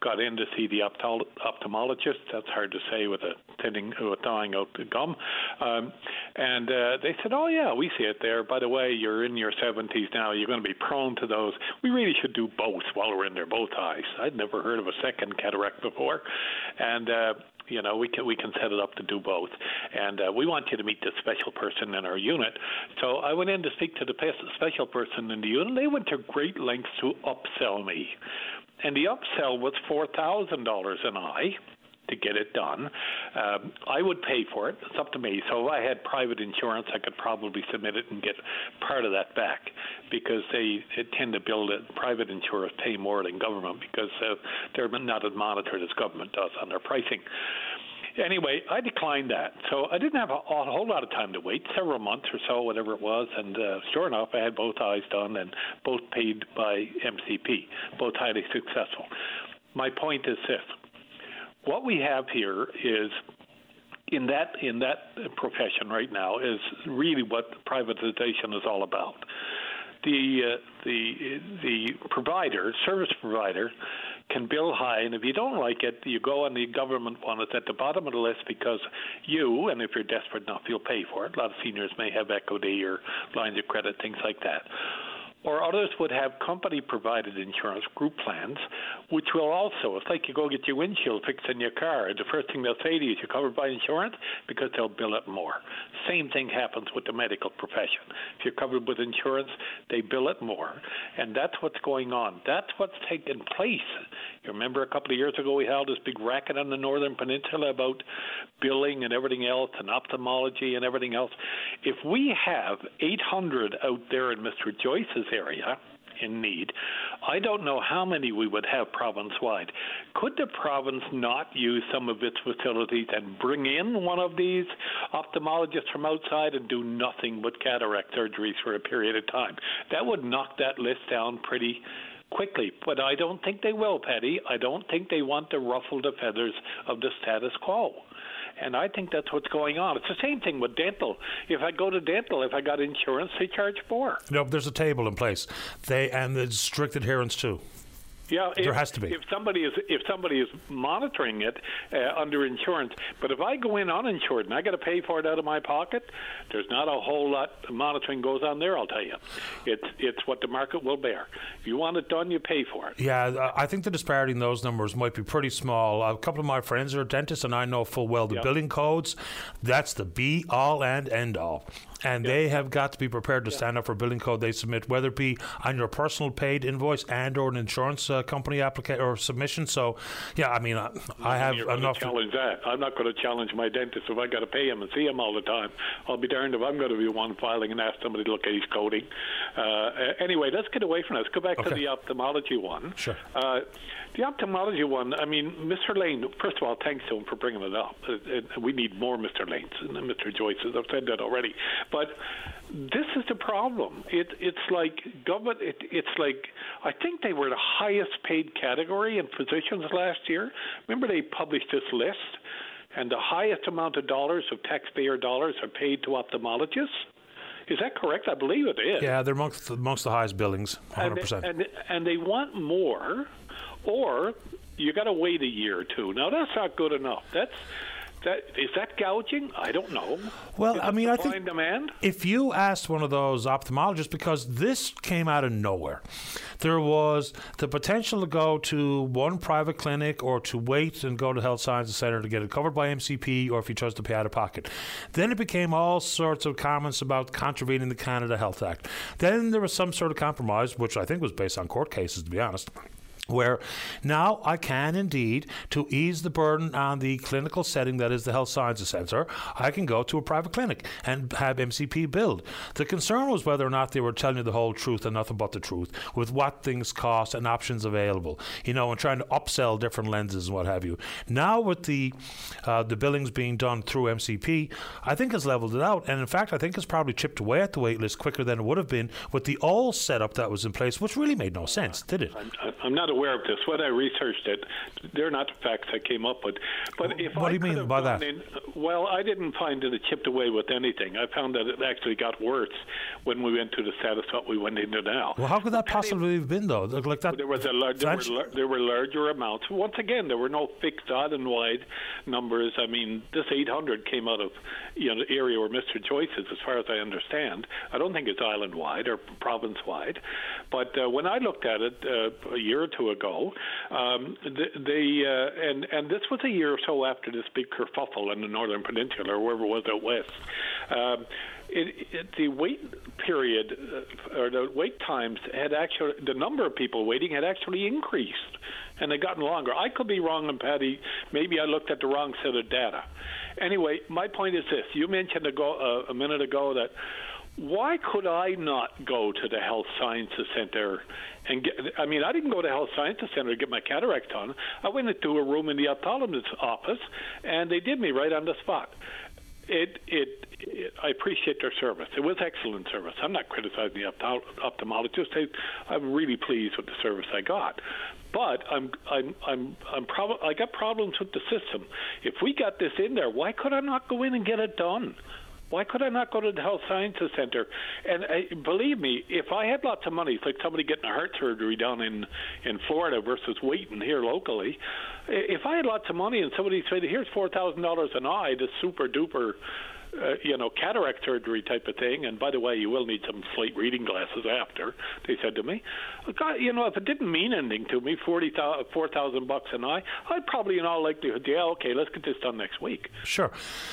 got in to see the optol- ophthalmologist. That's hard to say with a thinning, with thawing out the gum. Um, and uh, they said, "Oh yeah, we see it there. By the way, you're in your 70s now. You're going to be prone to those. We really should do both while we're in there, both eyes." I'd never heard of a second cataract before, and. Uh, you know, we can we can set it up to do both, and uh, we want you to meet the special person in our unit. So I went in to speak to the special person in the unit. They went to great lengths to upsell me, and the upsell was four thousand dollars an eye to get it done. Um, I would pay for it. It's up to me. So if I had private insurance, I could probably submit it and get part of that back because they, they tend to build it. Private insurers pay more than government because uh, they're not as monitored as government does on their pricing. Anyway, I declined that. So I didn't have a, a whole lot of time to wait, several months or so, whatever it was. And uh, sure enough, I had both eyes done and both paid by MCP, both highly successful. My point is this what we have here is in that in that profession right now is really what privatization is all about. The uh, the the provider, service provider, can bill high, and if you don't like it, you go on the government one. It's at the bottom of the list because you, and if you're desperate enough, you'll pay for it. A lot of seniors may have equity or lines of credit, things like that or others would have company provided insurance group plans, which will also, it's like you go get your windshield fixed in your car, the first thing they'll say to you is you're covered by insurance because they'll bill it more. Same thing happens with the medical profession. If you're covered with insurance, they bill it more. And that's what's going on. That's what's taken place. You remember a couple of years ago we held this big racket on the Northern Peninsula about billing and everything else and ophthalmology and everything else. If we have 800 out there in Mr. Joyce's area in need. I don't know how many we would have province wide. Could the province not use some of its facilities and bring in one of these ophthalmologists from outside and do nothing but cataract surgeries for a period of time? That would knock that list down pretty quickly. But I don't think they will, Paddy. I don't think they want to ruffle the feathers of the status quo. And I think that's what's going on. It's the same thing with dental. If I go to dental, if I got insurance, they charge more. No, there's a table in place. They and the strict adherence too. Yeah, there if, has to be. If somebody is if somebody is monitoring it uh, under insurance, but if I go in uninsured and I got to pay for it out of my pocket, there's not a whole lot of monitoring goes on there. I'll tell you, it's it's what the market will bear. If you want it done, you pay for it. Yeah, I think the disparity in those numbers might be pretty small. A couple of my friends are dentists, and I know full well the billing codes. That's the be all and end all and yeah. they have got to be prepared to yeah. stand up for billing code they submit, whether it be on your personal paid invoice and or an insurance uh, company application or submission. So, yeah, I mean, I, I have enough. To challenge that. I'm not going to challenge my dentist if I got to pay him and see him all the time. I'll be darned if I'm going to be one filing and ask somebody to look at his coding. Uh, anyway, let's get away from that. Let's go back okay. to the ophthalmology one. Sure. Uh, the ophthalmology one, I mean, Mr. Lane, first of all, thanks to him for bringing it up. It, it, we need more Mr. Lanes and Mr. Joyces. I've said that already. But this is the problem. It, it's like government, it, it's like, I think they were the highest paid category in physicians last year. Remember, they published this list? and the highest amount of dollars of taxpayer dollars are paid to ophthalmologists. Is that correct? I believe it is. Yeah, they're amongst the, amongst the highest billings, 100%. And, and, and they want more, or you got to wait a year or two. Now that's not good enough. That's that is that gouging? I don't know. Well, Is I mean, I think demand. if you asked one of those ophthalmologists, because this came out of nowhere, there was the potential to go to one private clinic or to wait and go to Health Sciences Centre to get it covered by MCP, or if you chose to pay out of pocket. Then it became all sorts of comments about contravening the Canada Health Act. Then there was some sort of compromise, which I think was based on court cases, to be honest where now I can indeed, to ease the burden on the clinical setting that is the Health Sciences Centre, I can go to a private clinic and have MCP billed. The concern was whether or not they were telling you the whole truth and nothing but the truth, with what things cost and options available, you know, and trying to upsell different lenses and what have you. Now with the uh, the billings being done through MCP, I think it's leveled it out, and in fact, I think it's probably chipped away at the wait list quicker than it would have been with the old setup that was in place, which really made no sense, did it? I- I'm not aware of this. When I researched it, they're not the facts I came up with. But if What I do you mean by that? In, well, I didn't find that it chipped away with anything. I found that it actually got worse when we went to the status what we went into now. Well, how could that possibly have been though? Like, that. There was a lar- there, were, there were larger amounts. Once again, there were no fixed island-wide numbers. I mean, this 800 came out of you know the area where Mr. Joyce is, as far as I understand. I don't think it's island-wide or province-wide. But uh, when I looked at it uh, a year or two ago, um, the, the uh, and and this was a year or so after this big kerfuffle in the Northern Peninsula, or wherever it was out west. Um, it, it, the wait period uh, or the wait times had actually the number of people waiting had actually increased and they'd gotten longer. I could be wrong, and Paddy, maybe I looked at the wrong set of data. Anyway, my point is this: you mentioned ago, uh, a minute ago that why could I not go to the Health Sciences Center and get? I mean, I didn't go to the Health Sciences Center to get my cataract done. I went into a room in the ophthalmologist's office, and they did me right on the spot. It, it, it, I appreciate their service. It was excellent service. I'm not criticizing the ophthalm- ophthalmologist. I, I'm really pleased with the service I got. But I'm, I'm, I'm, I'm prob- I got problems with the system. If we got this in there, why could I not go in and get it done? Why could I not go to the Health Sciences Center? And uh, believe me, if I had lots of money, it's like somebody getting a heart surgery down in in Florida versus waiting here locally. If I had lots of money and somebody said, "Here's four thousand dollars an eye," this super duper. Uh, you know, cataract surgery type of thing. And by the way, you will need some slate reading glasses after. They said to me, God, you know, if it didn't mean anything to me, forty four thousand bucks an eye, I'd probably in all likelihood, yeah, okay, let's get this done next week. Sure.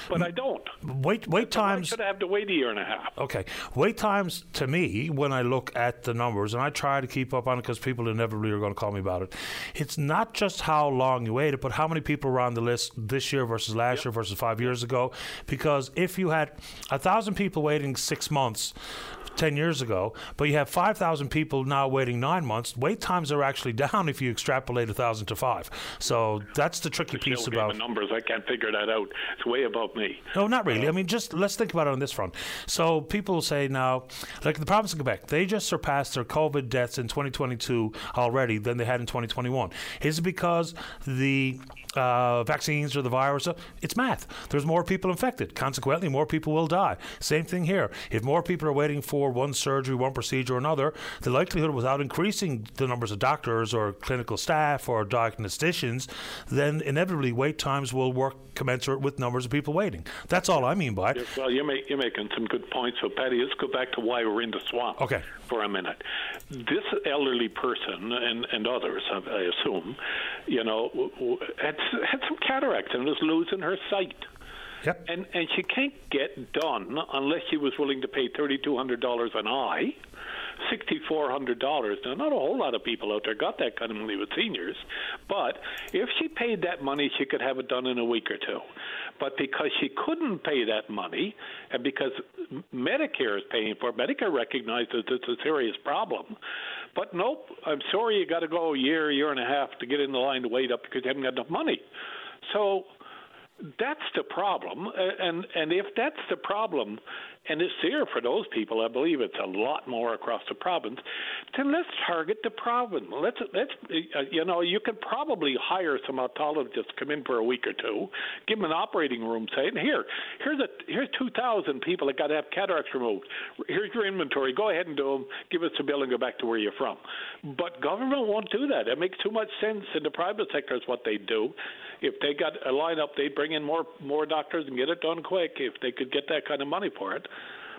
But I don't. Wait, wait times. Should I have to wait a year and a half? Okay. Wait times to me, when I look at the numbers, and I try to keep up on it because people inevitably are going to call me about it, it's not just how long you waited, but how many people were on the list this year versus last year versus five years ago. Because if you had a thousand people waiting six months, 10 years ago, but you have 5,000 people now waiting nine months. Wait times are actually down if you extrapolate 1,000 to five. So that's the tricky piece about numbers. I can't figure that out. It's way above me. no, not really. Uh, I mean, just let's think about it on this front. So people say now, like the province of Quebec, they just surpassed their COVID deaths in 2022 already than they had in 2021. Is it because the uh, vaccines or the virus? It's math. There's more people infected. Consequently, more people will die. Same thing here. If more people are waiting for one surgery, one procedure, or another, the likelihood without increasing the numbers of doctors or clinical staff or diagnosticians, then inevitably wait times will work commensurate with numbers of people waiting. That's all I mean by it. Well, you're, make, you're making some good points. So, Paddy, let's go back to why we're in the swamp Okay. for a minute. This elderly person and, and others, I assume, you know, had, had some cataracts and was losing her sight. Yep. And and she can't get done unless she was willing to pay thirty two hundred dollars an eye. Sixty-four hundred dollars. Now, not a whole lot of people out there got that kind of money with seniors, but if she paid that money, she could have it done in a week or two. But because she couldn't pay that money, and because Medicare is paying for it, Medicare recognizes it's a serious problem. But nope, I'm sorry, you got to go a year, year and a half to get in the line to wait up because you haven't got enough money. So that's the problem, and and if that's the problem, and it's there for those people. I believe it's a lot more across the province. Then let's target the province. Let's let's uh, you know you could probably hire some ophthalmologists come in for a week or two, give them an operating room, say, and here here's a here's two thousand people that got to have cataracts removed. Here's your inventory. Go ahead and do them. Give us a bill and go back to where you're from. But government won't do that. It makes too much sense in the private sector is what they do. If they got a lineup, they'd bring in more more doctors and get it done quick if they could get that kind of money for it.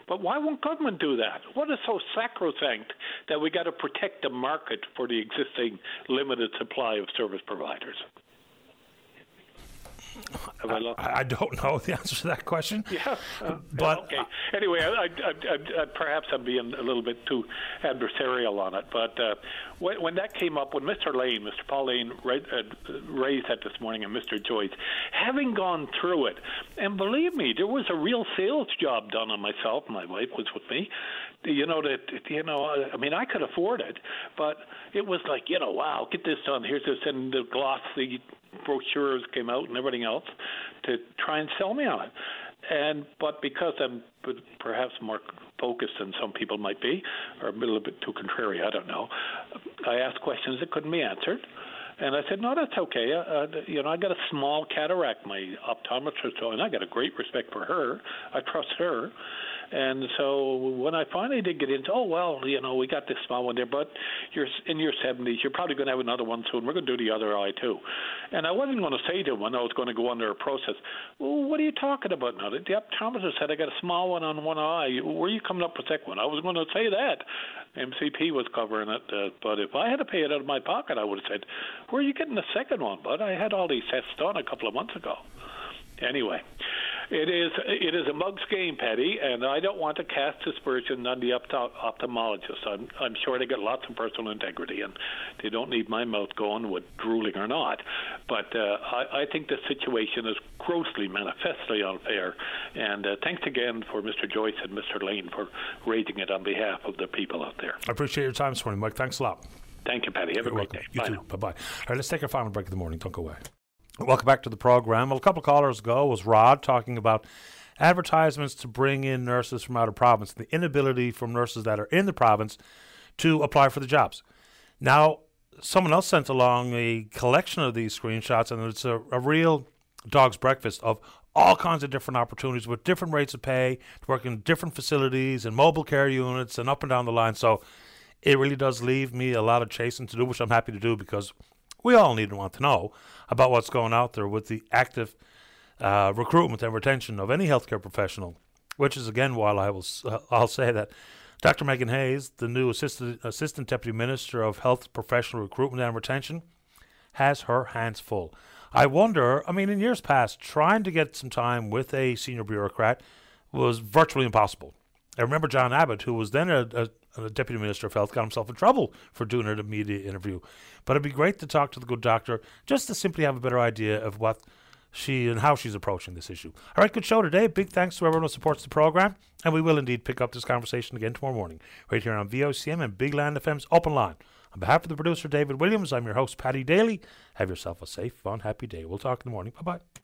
But why won't government do that? What is so sacrosanct that we got to protect the market for the existing limited supply of service providers? I, I, I, don't know the answer to that question. Yeah, uh, but okay. Anyway, I, I, perhaps I'm being a little bit too adversarial on it. But uh, when, when, that came up, when Mr. Lane, Mr. Paul Lane, uh, raised that this morning, and Mr. Joyce, having gone through it, and believe me, there was a real sales job done on myself. My wife was with me. You know that you know. I mean, I could afford it, but it was like you know, wow, get this done. Here's this, and the glossy brochures came out and everything else to try and sell me on it. And but because I'm perhaps more focused than some people might be, or a little bit too contrary, I don't know. I asked questions that couldn't be answered. And I said, no, that's okay. Uh, uh you know, I got a small cataract. My optometrist, and I got a great respect for her. I trust her. And so when I finally did get into, oh well, you know, we got this small one there, but you're in your 70s, you're probably going to have another one soon. We're going to do the other eye too. And I wasn't going to say to him when I was going to go under a process, well, what are you talking about now? The optometrist said I got a small one on one eye. Where are you coming up with second one? I was going to say that. MCP was covering it, uh, but if I had to pay it out of my pocket, I would have said, "Where are you getting the second one?" But I had all these tests done a couple of months ago. Anyway, it is it is a mug's game, Paddy, and I don't want to cast aspersion on the opto- ophthalmologist. I'm I'm sure they got lots of personal integrity, and they don't need my mouth going with drooling or not. But uh, I, I think the situation is grossly, manifestly unfair. And uh, thanks again for Mr. Joyce and Mr. Lane for raising it on behalf of the people out there. I appreciate your time this morning, Mike. Thanks a lot. Thank you, Paddy. Have You're a great welcome. day. You Bye too. Bye bye. All right, let's take our final break of the morning. Don't go away. Welcome back to the program. Well, a couple callers ago was Rod talking about advertisements to bring in nurses from out of province, the inability from nurses that are in the province to apply for the jobs. Now, someone else sent along a collection of these screenshots, and it's a, a real dog's breakfast of all kinds of different opportunities with different rates of pay to work in different facilities and mobile care units and up and down the line. So it really does leave me a lot of chasing to do, which I'm happy to do because we all need to want to know about what's going out there with the active uh, recruitment and retention of any healthcare professional. Which is again why I will uh, I'll say that Dr. Megan Hayes, the new assistant assistant deputy minister of health professional recruitment and retention, has her hands full. I wonder. I mean, in years past, trying to get some time with a senior bureaucrat was virtually impossible. I remember John Abbott, who was then a, a the deputy minister of health got himself in trouble for doing a media interview. But it'd be great to talk to the good doctor just to simply have a better idea of what she and how she's approaching this issue. All right, good show today. Big thanks to everyone who supports the program, and we will indeed pick up this conversation again tomorrow morning, right here on VOCM and Big Land FM's Open Line. On behalf of the producer David Williams, I'm your host Paddy Daly. Have yourself a safe, fun, happy day. We'll talk in the morning. Bye bye.